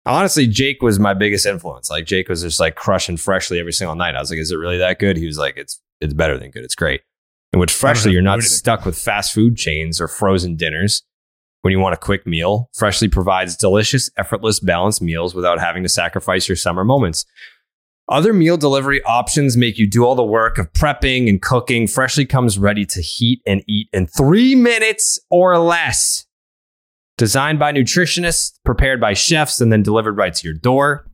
Honestly, Jake was my biggest influence. Like Jake was just like crushing Freshly every single night. I was like, "Is it really that good?" He was like, "It's it's better than good. It's great." And with Freshly, you're not stuck with fast food chains or frozen dinners. When you want a quick meal, Freshly provides delicious, effortless, balanced meals without having to sacrifice your summer moments. Other meal delivery options make you do all the work of prepping and cooking. Freshly comes ready to heat and eat in three minutes or less. Designed by nutritionists, prepared by chefs, and then delivered right to your door.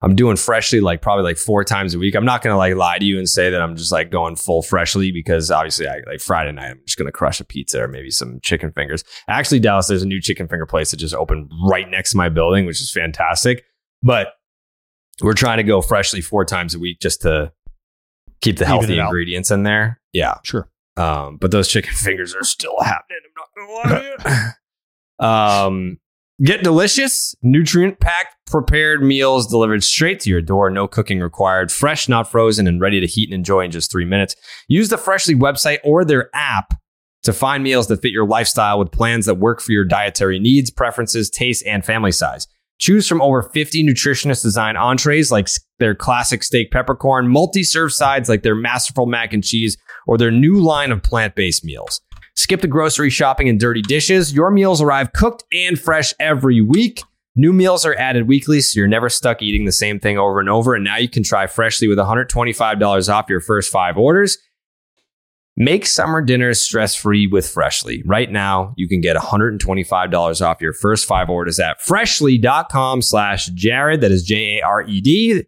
I'm doing freshly like probably like four times a week. I'm not gonna like lie to you and say that I'm just like going full freshly because obviously I like Friday night I'm just gonna crush a pizza or maybe some chicken fingers. Actually, Dallas, there's a new chicken finger place that just opened right next to my building, which is fantastic. But we're trying to go freshly four times a week just to keep the healthy it out. ingredients in there. Yeah. Sure. Um, but those chicken (laughs) fingers are still happening. I'm not gonna lie to you. (laughs) um, get delicious, nutrient packed, prepared meals delivered straight to your door. No cooking required. Fresh, not frozen, and ready to heat and enjoy in just three minutes. Use the Freshly website or their app to find meals that fit your lifestyle with plans that work for your dietary needs, preferences, tastes, and family size. Choose from over 50 nutritionist designed entrees like their classic steak peppercorn, multi serve sides like their masterful mac and cheese, or their new line of plant based meals. Skip the grocery shopping and dirty dishes. Your meals arrive cooked and fresh every week. New meals are added weekly, so you're never stuck eating the same thing over and over. And now you can try Freshly with $125 off your first five orders. Make summer dinners stress free with Freshly. Right now, you can get $125 off your first five orders at freshly.com slash Jared. That is J A R E D.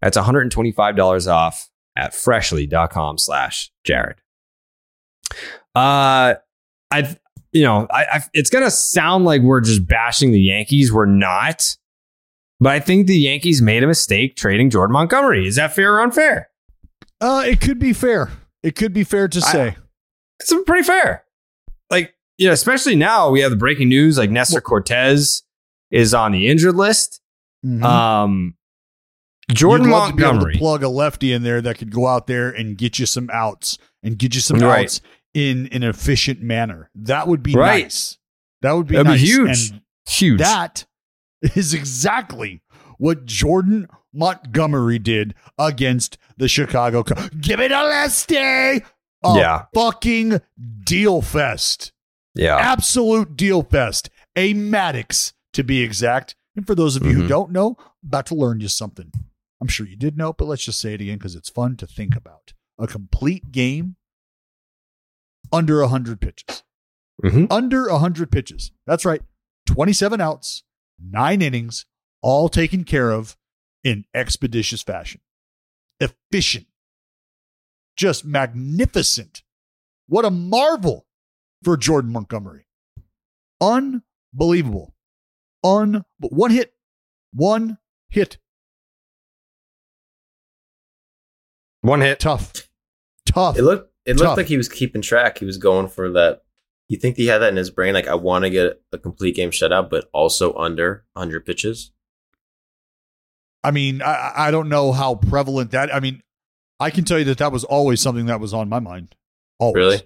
That's $125 off at freshly.com slash Jared. Uh, I, you know, I, I, it's going to sound like we're just bashing the Yankees. We're not. But I think the Yankees made a mistake trading Jordan Montgomery. Is that fair or unfair? Uh, it could be fair. It could be fair to say. It's pretty fair. Like, you know, especially now we have the breaking news like Nestor Cortes is on the injured list. Mhm. Um, Jordan You'd love to Montgomery. to plug a lefty in there that could go out there and get you some outs and get you some Right. outs in an efficient manner. That would be Right. nice. That would be That'd be huge. And Huge. that (laughs) is exactly what Jordan Montgomery did against the Chicago Cubs. Give it a Lesty. A Yeah. fucking deal fest. yeah. Absolute deal fest. A Maddux, to be exact. And for those of you who Mhm. don't know, I'm about to learn you something. I'm sure you did know, but let's just say it again because it's fun to think about. A complete game under 100 pitches. Mhm. Under 100 pitches. That's right. 27 outs, nine innings, all taken care of in expeditious fashion. Efficient. Just magnificent. What a marvel for Jordan Montgomery. Unbelievable. Un one hit. One hit. One hit. Tough. Tough. It looked it looked Tough. like he was keeping track. He was going for that. You think he had that in his brain? Like I want to get a complete game shutout, but also under 100 pitches. I mean, I, I don't know how prevalent that. I mean, I can tell you that that was always something that was on my mind. Always. Really?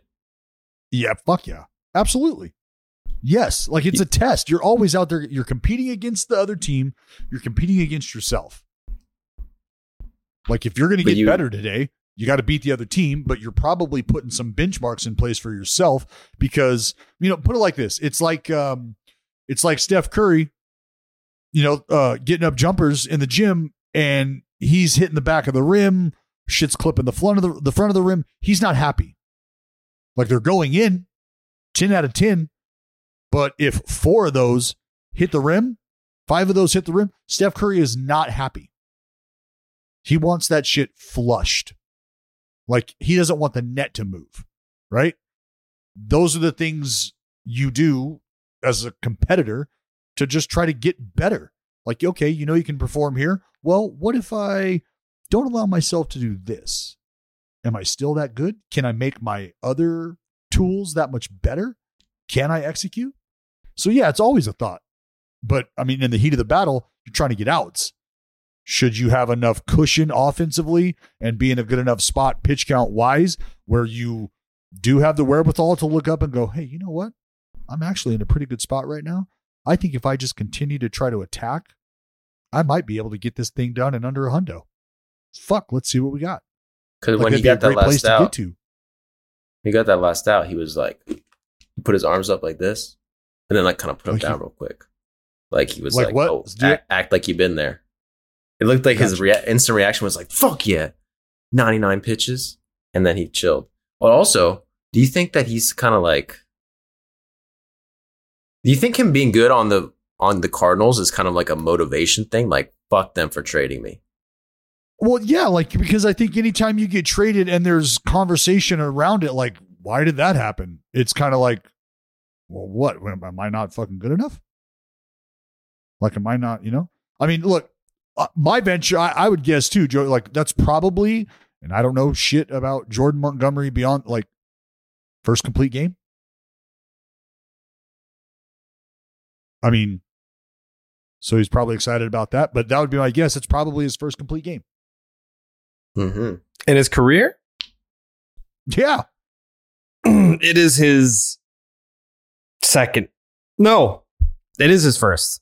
Yeah. Fuck yeah. Absolutely. Yes. Like it's a test. You're always out there. You're competing against the other team. You're competing against yourself. Like if you're going to get you- better today, you got to beat the other team, but you're probably putting some benchmarks in place for yourself because, you know, put it like this. It's like, um, it's like Steph Curry, you know, uh, getting up jumpers in the gym and he's hitting the back of the rim, shit's clipping the front of the, the front of the rim. He's not happy. Like they're going in 10 out of 10. But if four of those hit the rim, five of those hit the rim, Steph Curry is not happy. He wants that shit flushed. Like he doesn't want the net to move, right? Those are the things you do as a competitor to just try to get better. Like, okay, you know you can perform here. Well, what if I don't allow myself to do this? Am I still that good? Can I make my other tools that much better? Can I execute? So yeah, it's always a thought. But I mean, in the heat of the battle, you're trying to get outs. Should you have enough cushion offensively and be in a good enough spot pitch count wise where you do have the wherewithal to look up and go, hey, you know what? I'm actually in a pretty good spot right now. I think if I just continue to try to attack, I might be able to get this thing done in under a hundo. Fuck, let's see what we got. Because Like, when he that'd be a got that last to out, to. he got that last out. He was like, he put his arms up like this, and then like kind of put them Like he- down real quick. Like he was Like like, what? "Oh, act, act like you've been there." It looked like his rea- instant reaction was like, "Fuck yeah, ninety nine pitches," and then he chilled. Well, also, do you think that he's kind of like? Do you think him being good on the on the Cardinals is kind of like a motivation thing? Like, fuck them for trading me. Well, yeah, like because I think anytime you get traded and there's conversation around it, like why did that happen? It's kind of like, well, what? Am I not fucking good enough? Like, am I not? You know? I mean, look, uh, my venture, I, I would guess too, Joe. Like that's probably, and I don't know shit about Jordan Montgomery beyond like first complete game. I mean, so he's probably excited about that, but that would be my guess. It's probably his first complete game. Mm-hmm. In his career, Yeah. (clears throat) it is his second. No, it is his first.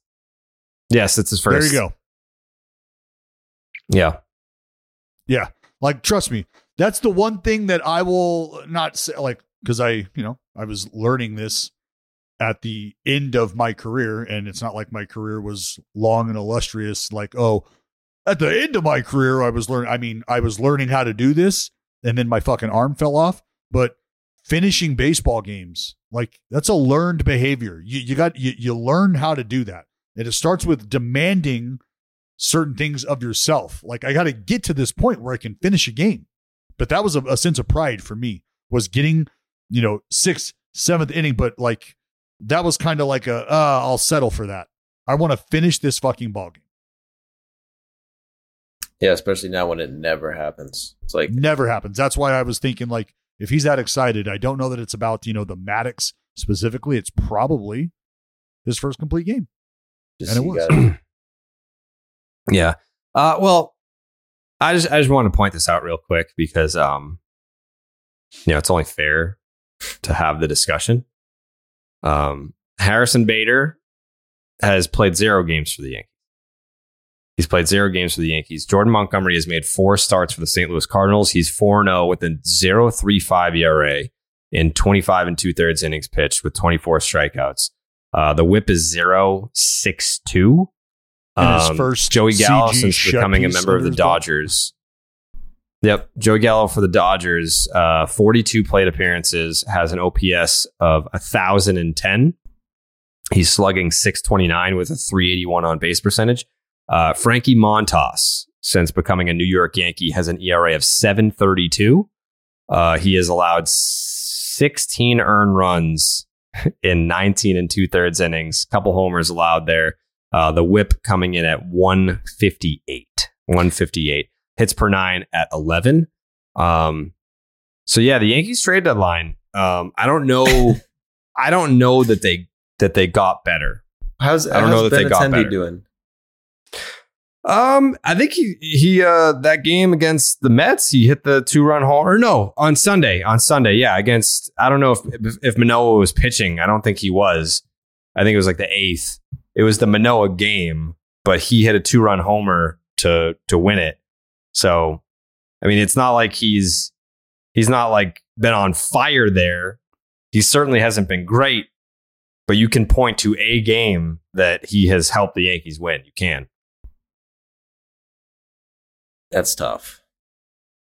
Yes, it's his first. There you go. Yeah. Yeah. Like, trust me, that's the one thing that I will not say, like, because I, you know, I was learning this at the end of my career, and it's not like my career was long and illustrious. Like, oh, at the end of my career, I was learning, I mean, I was learning how to do this, and then my fucking arm fell off. But finishing baseball games, like, that's a learned behavior. You, you got, you, you learn how to do that. And it starts with demanding certain things of yourself. Like I got to get to this point where I can finish a game. But that was a, a sense of pride for me was getting, you know, sixth, seventh inning. But like that was kind of like a, uh, I'll settle for that. I want to finish this fucking ball game. Yeah, especially now when it never happens. It's like Never happens. That's why I was thinking like if he's that excited, I don't know that it's about you know the Maddux specifically. It's probably his first complete game. just and it was. gotta- (clears throat) Yeah. Uh, well, I just I just want to point this out real quick because um, you know, it's only fair to have the discussion. Um, Harrison Bader has played zero games for the Yankees. He's played zero games for the Yankees. Jordan Montgomery has made four starts for the St. Louis Cardinals. He's 4 0 with a 0.35 ERA in 25 and two thirds innings pitched with 24 strikeouts. Uh, the whip is 0.62. And his Um, first Joey Gallo since becoming a member of the. Dodgers. Yep, Joe Gallo for the Dodgers, uh, 42 plate appearances, has an OPS of 1,010. He's slugging 629 with a 381 on base percentage. Uh, Frankie Montas, since becoming a New York Yankee, has an ERA of 732. Uh, he has allowed 16 earned runs (laughs) in 19 and two thirds innings, couple homers allowed there. Uh, the whip coming in at 158. 158. Hits per nine at 11. Um, so yeah, the Yankees trade deadline. Um, I don't know. (laughs) I don't know that they that they got better. How's I don't know how's that they got better. doing? Um, I think he he uh that game against the Mets, he hit the two run home or no on Sunday on Sunday, yeah against I don't know if if, if Manoah was pitching, I don't think he was. I think it was like the eighth. It was the Manoah game, but he hit a two run homer to to win it. So, I mean, it's not like he's he's not like been on fire there. He certainly hasn't been great, but you can point to a game that he has helped the Yankees win. You can. That's tough.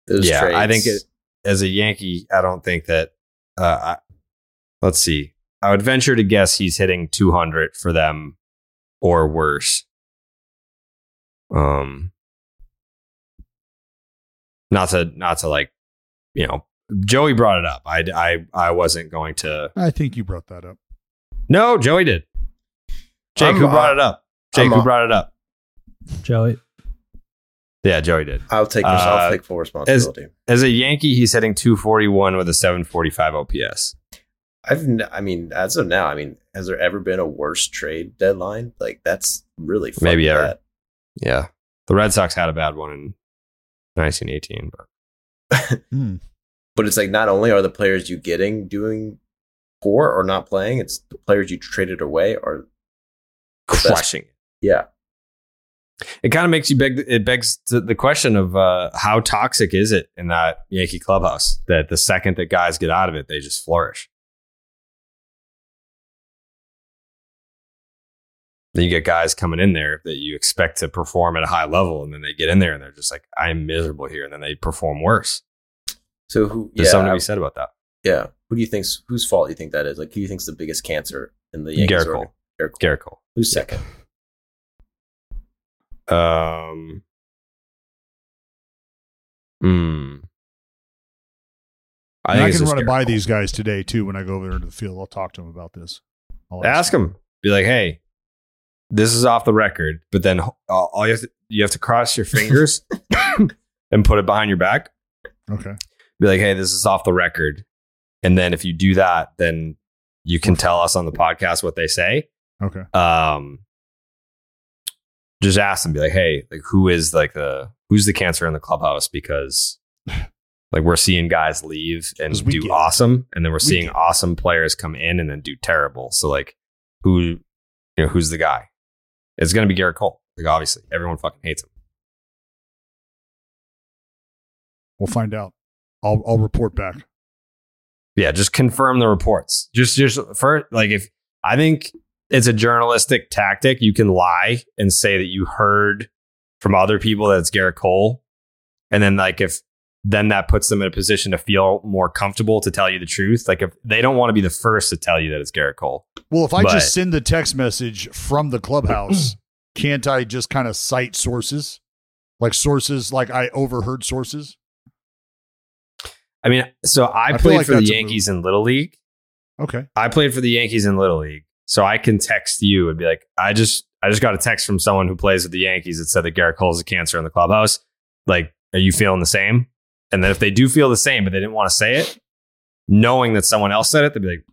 Those yeah, I think it, as a Yankee, I don't think that. Uh, I, let's see. I would venture to guess he's hitting 200 for them or worse. Um, not to not to like, you know, Joey brought it up. I I I wasn't going to. I think you brought that up. No, Joey did. Jake, I'm, who uh, brought it up? Jake, I'm, who uh, brought it up? Joey. Yeah, Joey did. I'll take Uh, I'll take full responsibility. As a Yankee, he's hitting 241 with a 745 OPS. I've n- I mean, as of now, I mean, has there ever been a worse trade deadline? Like that's really Maybe ever. bad. Yeah. The Red Sox had a bad one in 1918, but Hmm. But it's like not only are the players you getting doing poor or not playing, it's the players you traded away are best. crushing. yeah. It kind of makes you beg. It begs the question of uh, how toxic is it in that Yankee clubhouse that the second that guys get out of it, they just flourish. Then you get guys coming in there that you expect to perform at a high level, and then they get in there and they're just like, "I'm miserable here," and then they perform worse. So who? There's yeah, something to be said about that. yeah. Who do you think's whose fault do you think that is? Like, who do you think's the biggest cancer in the Yankees? Gerrit Cole. Gerrit Cole. Gerrit Cole. Who's second? Um. Hmm. I And think I it's can run it Garrett by Cole. these guys today too when I go over there to the field. I'll talk to them about this. I'll Ask them. Be like, hey, this is off the record, but then uh, all you have to you have to cross your fingers (laughs) and put it behind your back. Okay. Be like, hey, this is off the record, and then if you do that, then you can tell us on the podcast what they say. Okay. Um, just ask them. Be like, hey, like who is like the who's the cancer in the clubhouse because. (laughs) Like we're seeing guys leave and do awesome, and then we're We seeing get awesome players come in and then do terrible. So like, who, you know, who's the guy? It's gonna be Gerrit Cole. Like obviously, everyone fucking hates him. We'll find out. I'll I'll report back. Yeah, just confirm the reports. Just just for like if I think it's a journalistic tactic, you can lie and say that you heard from other people that it's Gerrit Cole, and then like if then that puts them in a position to feel more comfortable to tell you the truth. Like if they don't want to be the first to tell you that it's Gerrit Cole. Well, if I But- just send the text message from the clubhouse, (clears throat) can't I just kind of cite sources? Like sources, like I overheard sources. I mean, so I, I played like for the Yankees in Little League. Okay. I played for the Yankees in Little League. So I can text you and be like, I just I just got a text from someone who plays with the Yankees that said that Gerrit Cole is a cancer in the clubhouse. Like, are you feeling the same? And then if they do feel the same, but they didn't want to say it, knowing that someone else said it, they'd be like,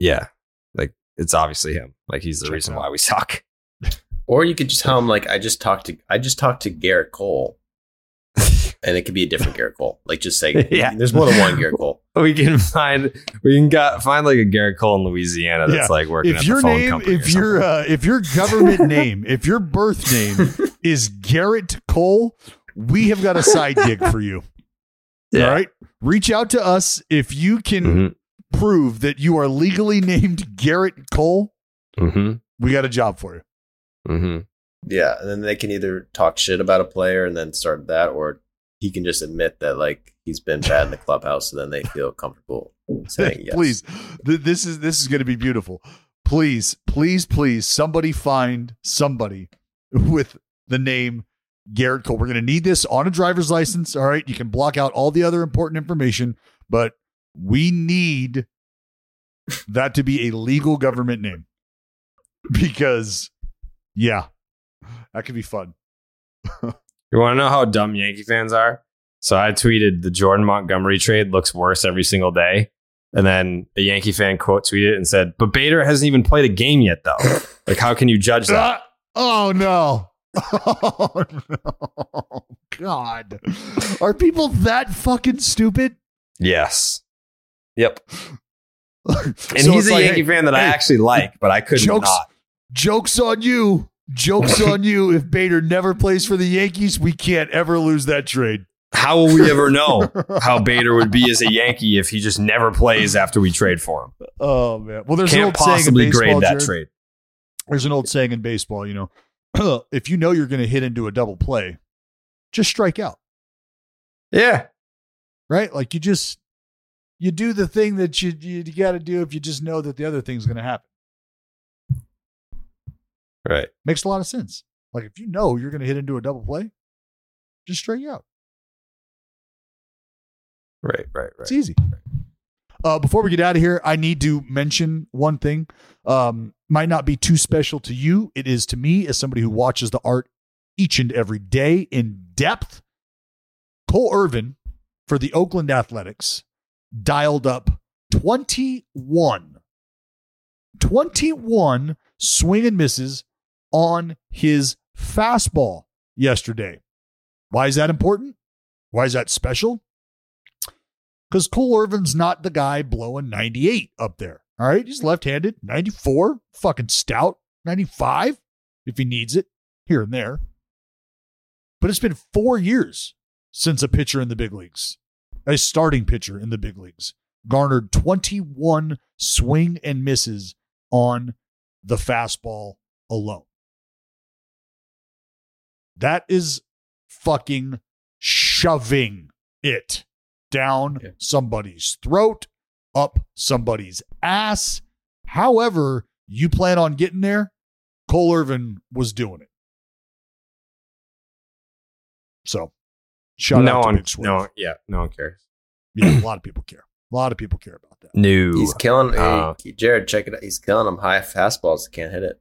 Yeah, like it's obviously him. Like he's the Check reason why we suck. (laughs) Or you could just tell him like I just talked to I just talked to Garrett Cole, (laughs) and it could be a different Garrett Cole. Like just say (laughs) Yeah. there's more than one Garrett Cole. We can find we can got, find like a Garrett Cole in Louisiana that's Yeah. like working If at your the phone name, company. or if your uh, if your government name, if your birth name is Garrett Cole, we have got a side gig for you. Yeah. All right. Reach out to us if you can something. prove that you are legally (laughs) named Garrett Cole. Mm-hmm. Mm-hmm. We got a job for you. Mm-hmm. Yeah, and then they can either talk shit about a player and then start that, or he can just admit that like he's been bad in the clubhouse, so then they feel comfortable (laughs) saying yes. please, Th- this is this is going to be beautiful. Please, please, please, somebody find somebody (laughs) with the name Garrett Cole. We're going to need this on a driver's license. All right, you can block out all the other important information, but we need that to be a legal government name because, yeah, that could be fun. (laughs) You want to know how dumb Yankee fans are? So I tweeted the Jordan Montgomery trade looks worse every single day. And then a Yankee fan quote tweeted and said, But Bader hasn't even played a game yet, though. (laughs) like, how can you judge that? Ah, (laughs) oh no. (laughs) Oh no. God. Are people that fucking stupid? yes. Yep. (laughs) And So he's a like, Yankee hey, fan that I actually like, but I couldn't Jokes. not. Jokes on you. Jokes on you. If Bader never plays for the Yankees, we can't ever lose that trade. How will we ever know (laughs) how Bader would be as a Yankee if he just never plays after we trade for him? Oh man. Well, there's an Can't old saying in baseball, grade that Jared. trade. There's an old saying in baseball, you know, (clears throat) if you know you're going to hit into a double play, just strike out. Yeah. right? Like you just you do the thing that you you, got to do if you just know that the other thing's going to happen. Right. Makes a lot of sense. Like if you know you're going to hit into a double play, just strike out. Right. Right. Right. It's easy. Uh, before we get out of here, I need to mention one thing. Um, might not be too special to you. It is to me as somebody who watches the art each and every day in depth. Cole Irvin for the Oakland Athletics dialed up 21, 21 swing and misses on his fastball yesterday. Why is that important? Why is that special? Because Cole Irvin's not the guy blowing 98 up there. All right. He's left handed, 94, fucking stout, 95 if he needs it here and there. But it's been four years since a pitcher in the big leagues, a starting pitcher in the big leagues, garnered 21 swing and misses on the fastball alone. That is fucking shoving it down somebody's throat, up somebody's ass. However, you plan on getting there, Cole Irvin was doing it. So, shout no out to one, Big Swerve. no, yeah, no one cares. Yeah, a lot of people care. A lot of people care about that. No, He's killing. hey, Uh, Jared, check it out. He's killing them high fastballs. Can't hit it.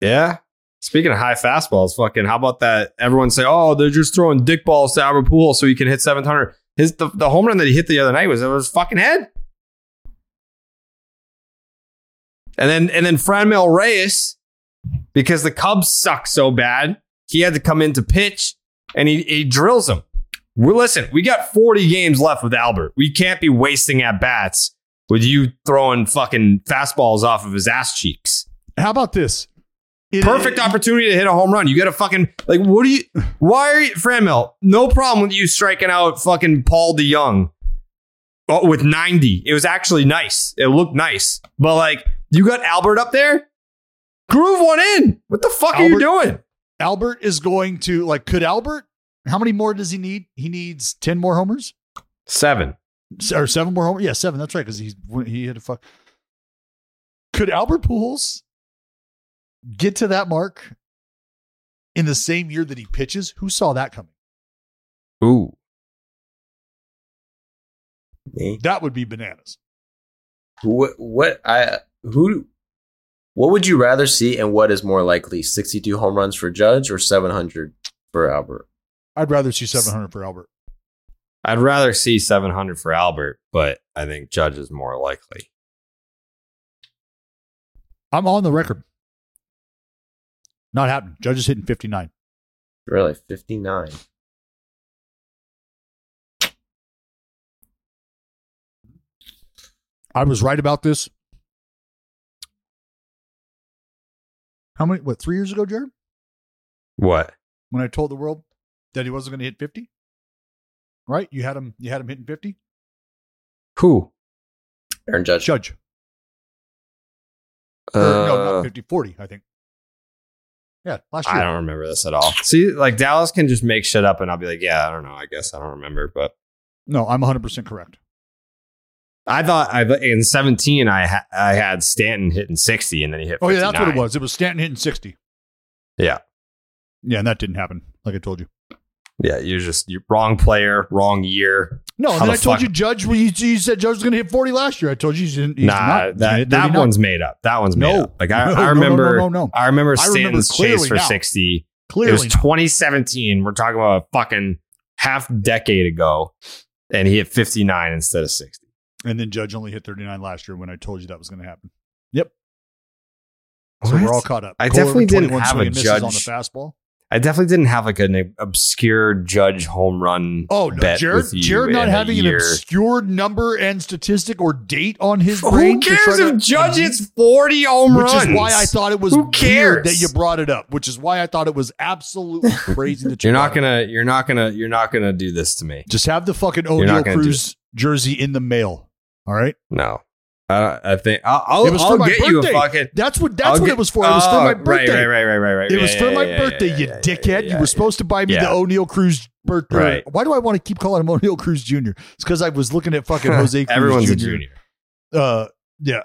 Yeah. Speaking of high fastballs, fucking, how about that? Everyone say, oh, they're just throwing dick balls to Albert Pujols so he can hit 700. His the, the home run that he hit the other night was over his fucking head. And then and then Franmil Reyes, because the Cubs suck so bad, he had to come in to pitch and he, he drills him. Well, listen, we got 40 games left with Albert. We can't be wasting at bats with you throwing fucking fastballs off of his ass cheeks. How about this? Perfect opportunity to hit a home run. You got to fucking like. What do you? Why are you, Franmil? No problem with you striking out fucking Paul DeJong oh, with ninety. It was actually nice. It looked nice, but like you got Albert up there, groove one in. What the fuck are you doing? Albert is going to like. Could Albert? How many more does he need? He needs ten more homers Seven. Or seven more homers. Yeah, seven. That's right. Because he's he hit a fuck. Could Albert Pujols get to that mark in the same year that he pitches? Who saw that coming? Ooh. Me. That would be bananas. What? What? I who? What would you rather see, and what is more likely? Sixty-two home runs for Judge or seven hundred for Albert? I'd rather see seven hundred for Albert. I'd rather see seven hundred for Albert, but I think Judge is more likely. I'm on the record. Not happening. Judge is hitting fifty nine. Really, fifty-nine. I was right about this. How many? What? Three years ago, Jared? What? when I told the world that he wasn't going to hit 50? Right? You had him you had him hitting 50? Who? Aaron Judge. Judge. Or, no, Uh, not 50, 40, I think. Yeah, last year. I don't remember this at all. See, like Dallas can just make shit up, and I'll be like, yeah, I don't know. I guess I don't remember, but No, I'm 100% correct. I thought I in 17 I ha- I had Stanton hitting 60 and then he hit Oh, yeah, that's what it 59. was. It was Stanton hitting 60. Yeah. Yeah, and that didn't happen, like I told you. Yeah, you're just you're wrong player, wrong year. No, and then the I told fuck- you Judge, well, you, you said Judge was going to hit 40 last year. I told you he's, he's nah, not. That that one's made up. That one's made No. up. Like I, (laughs) No, I remember no, no. I remember I remember Stanton's chase for now. 60. Clearly it was 2017. We're talking about a fucking half decade ago and he hit 59 instead of 60. And then Judge only hit 39 last year when I told you that was going to happen. Yep. So What? we're all caught up. I Cole definitely didn't have a misses on the fastball. I definitely didn't have like an obscure judge home run. Oh no, Jared! Jared not having an obscure number and statistic or date on his Who brain. to cares try if to- Judge hits 40 home Which runs? is why I thought it was Who weird cares? that you brought it up. Which is why I thought it was absolutely (laughs) crazy that you You're not brought it up. gonna. You're not gonna. You're not gonna do this to me. just have the fucking Oneil not gonna do Cruz jersey in the mail. All right, No. I, I think I'll. I'll, it was I'll for my get you a birthday. fucking. That's what. That's I'll what get- it was for. It was for Oh, my birthday. Right, right, right, right, right. It was Yeah, for yeah, my birthday, you dickhead. you were supposed to buy me the Oneil Cruz birthday. Right. Why do I want to keep calling him Oneil Cruz Jr.? It's because I was looking at fucking (laughs) Jose Cruz Everyone's Jr. a junior. Uh, yeah.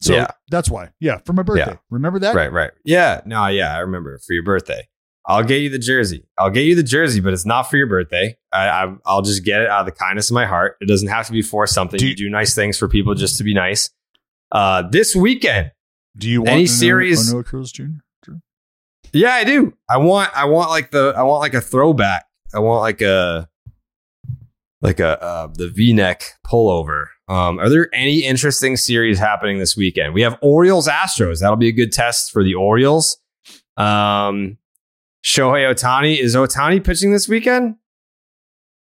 So that's why. Yeah, for my birthday. Remember that? Right, right. Yeah. No, yeah. I remember for your birthday. I'll get you the jersey. I'll get you the jersey, but it's not for your birthday. I, I I'll just get it out of the kindness of my heart. It doesn't have to be for something. Do you, you- do nice things for people just to be nice. Uh, this weekend, Do you want Any Oneil- series- Oneil Cruz Jr.? Yeah, I do. I want I want like the I want like a throwback. I want like a like a uh, the V-neck pullover. Um, are there any interesting series happening this weekend? We have Orioles Astros. That'll be a good test for the Orioles. Um, Shohei Ohtani is Ohtani pitching this weekend?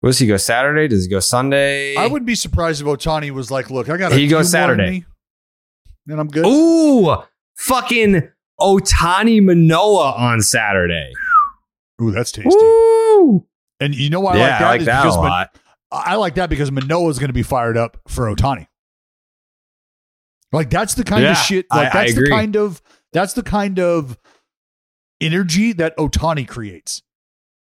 Does he go Saturday? Does he go Sunday? I wouldn't be surprised if Ohtani was like, "Look, I got." He goes few more in Saturday. and I'm good." Ooh, fucking Ohtani Manoah on Saturday. Ooh, that's tasty. Ooh. And you know why I yeah, like that? I like that a because Man- lot. I like that because Manoah is going to be fired up for Ohtani. Like that's the kind Yeah, of shit. Like I that's the agree. kind of that's the kind of energy that Ohtani creates.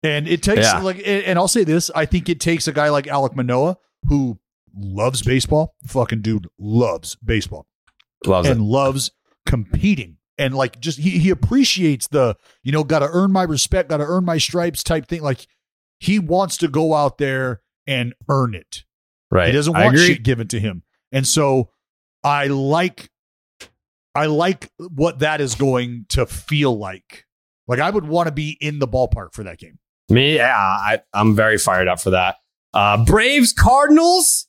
And it takes Yeah. like and I'll say this, I think it takes a guy like Alek Manoah who loves baseball, fucking dude loves baseball Loves and it. loves competing and like just he he appreciates the you know got to earn my respect got to earn my stripes type thing like he wants to go out there and earn it Right. he doesn't want shit given to him and so i like i like what that is going to feel like like i would want to be in the ballpark for that game Me, yeah, I, I'm very fired up for that. Uh, Braves Cardinals.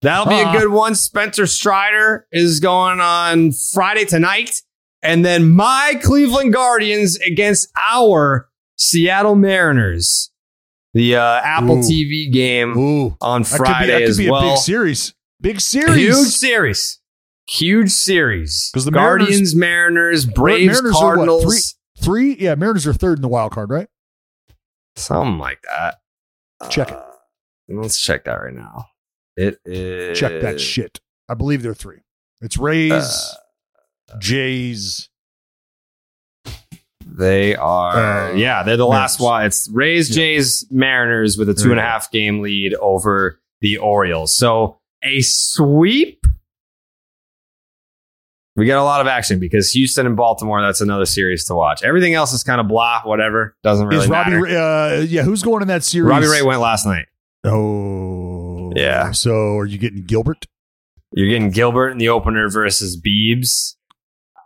That'll be a good one. Spencer Strider is going on Friday tonight. And then my Cleveland Guardians against our Seattle Mariners. The uh, Apple Ooh. TV game Ooh, on that could be, Friday that could as be a big series big series Huge series. Huge series. Because the Guardians, Mariners, Braves, Mariners are what, Cardinals. Three- yeah mariners are third in the wild card right Something like that. Check it. Uh, Let's check that right now. It is. check that shit i believe they're three it's rays Uh, jays They are. Uh, yeah, they're the last Mariners. one. It's Rays, Yeah. Jays, Mariners with a two and a half game lead over the Orioles. So a sweep. We got a lot of action because Houston and Baltimore. That's another series to watch. Everything else is kind of blah. Whatever doesn't really is Robbie? matter. Uh, yeah, who's going in that series? Robbie Ray went last night. Oh, Yeah. So are you getting Gilbert? You're getting Gilbert in the opener versus Beebs.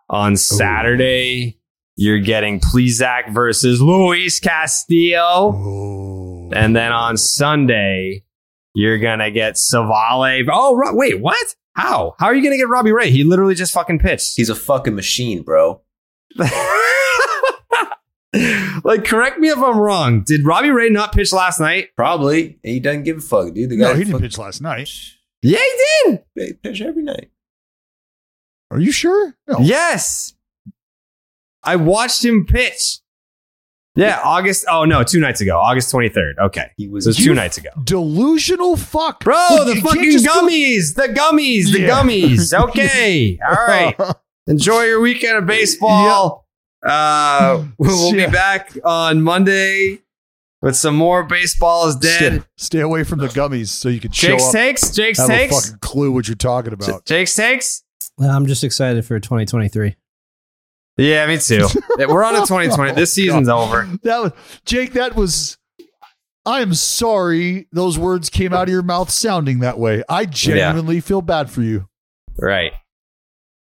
On Saturday, you're getting Plesac versus Luis Castillo. Oh, And then on Sunday, you're going to get Civale. Oh, wait, what? How? How are you going to get Robbie Ray? He literally just fucking pitched. He's a fucking machine, bro. (laughs) like, correct me if I'm wrong. Did Robbie Ray not pitch last night? Probably. He doesn't give a fuck, dude. The guy no, he didn't fuck- pitch last night. Yeah, he did. They pitch every night. Are you sure? No. Yes. I watched him pitch. Yeah, August. Oh, no, two nights ago. August 23rd. Okay. He was So it's You two nights ago. Delusional fuck, Bro, Well, the you can't fucking just go- gummies. The gummies. The Yeah. gummies. (laughs) Okay. All right. (laughs) Enjoy your weekend of baseball. Uh, (laughs) we'll be back on Monday with some more baseball is Stay, dead. stay away from the gummies so you can show Jake's up. takes. Jake's have a fucking clue what you're talking about. Jake's takes. I'm just excited for 2023. Yeah, me too. (laughs) We're on to 2020. This Oh, season's God. over. That was Jake. That was. I am sorry those words came out of your mouth sounding that way. I genuinely feel bad for you. Right.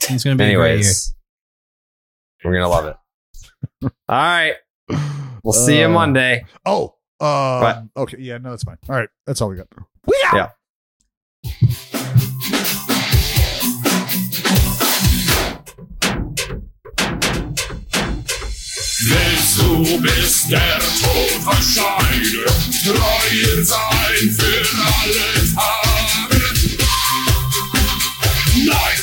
It's going to be a great. Anyways, we're gonna love it. (laughs) All right. We'll see you Uh, Monday. Oh, uh, okay, yeah, no, that's fine. All right, that's all we got. We out. Yeah. Du bist der Tod verscheide, treue sein für alle Tage. Nein!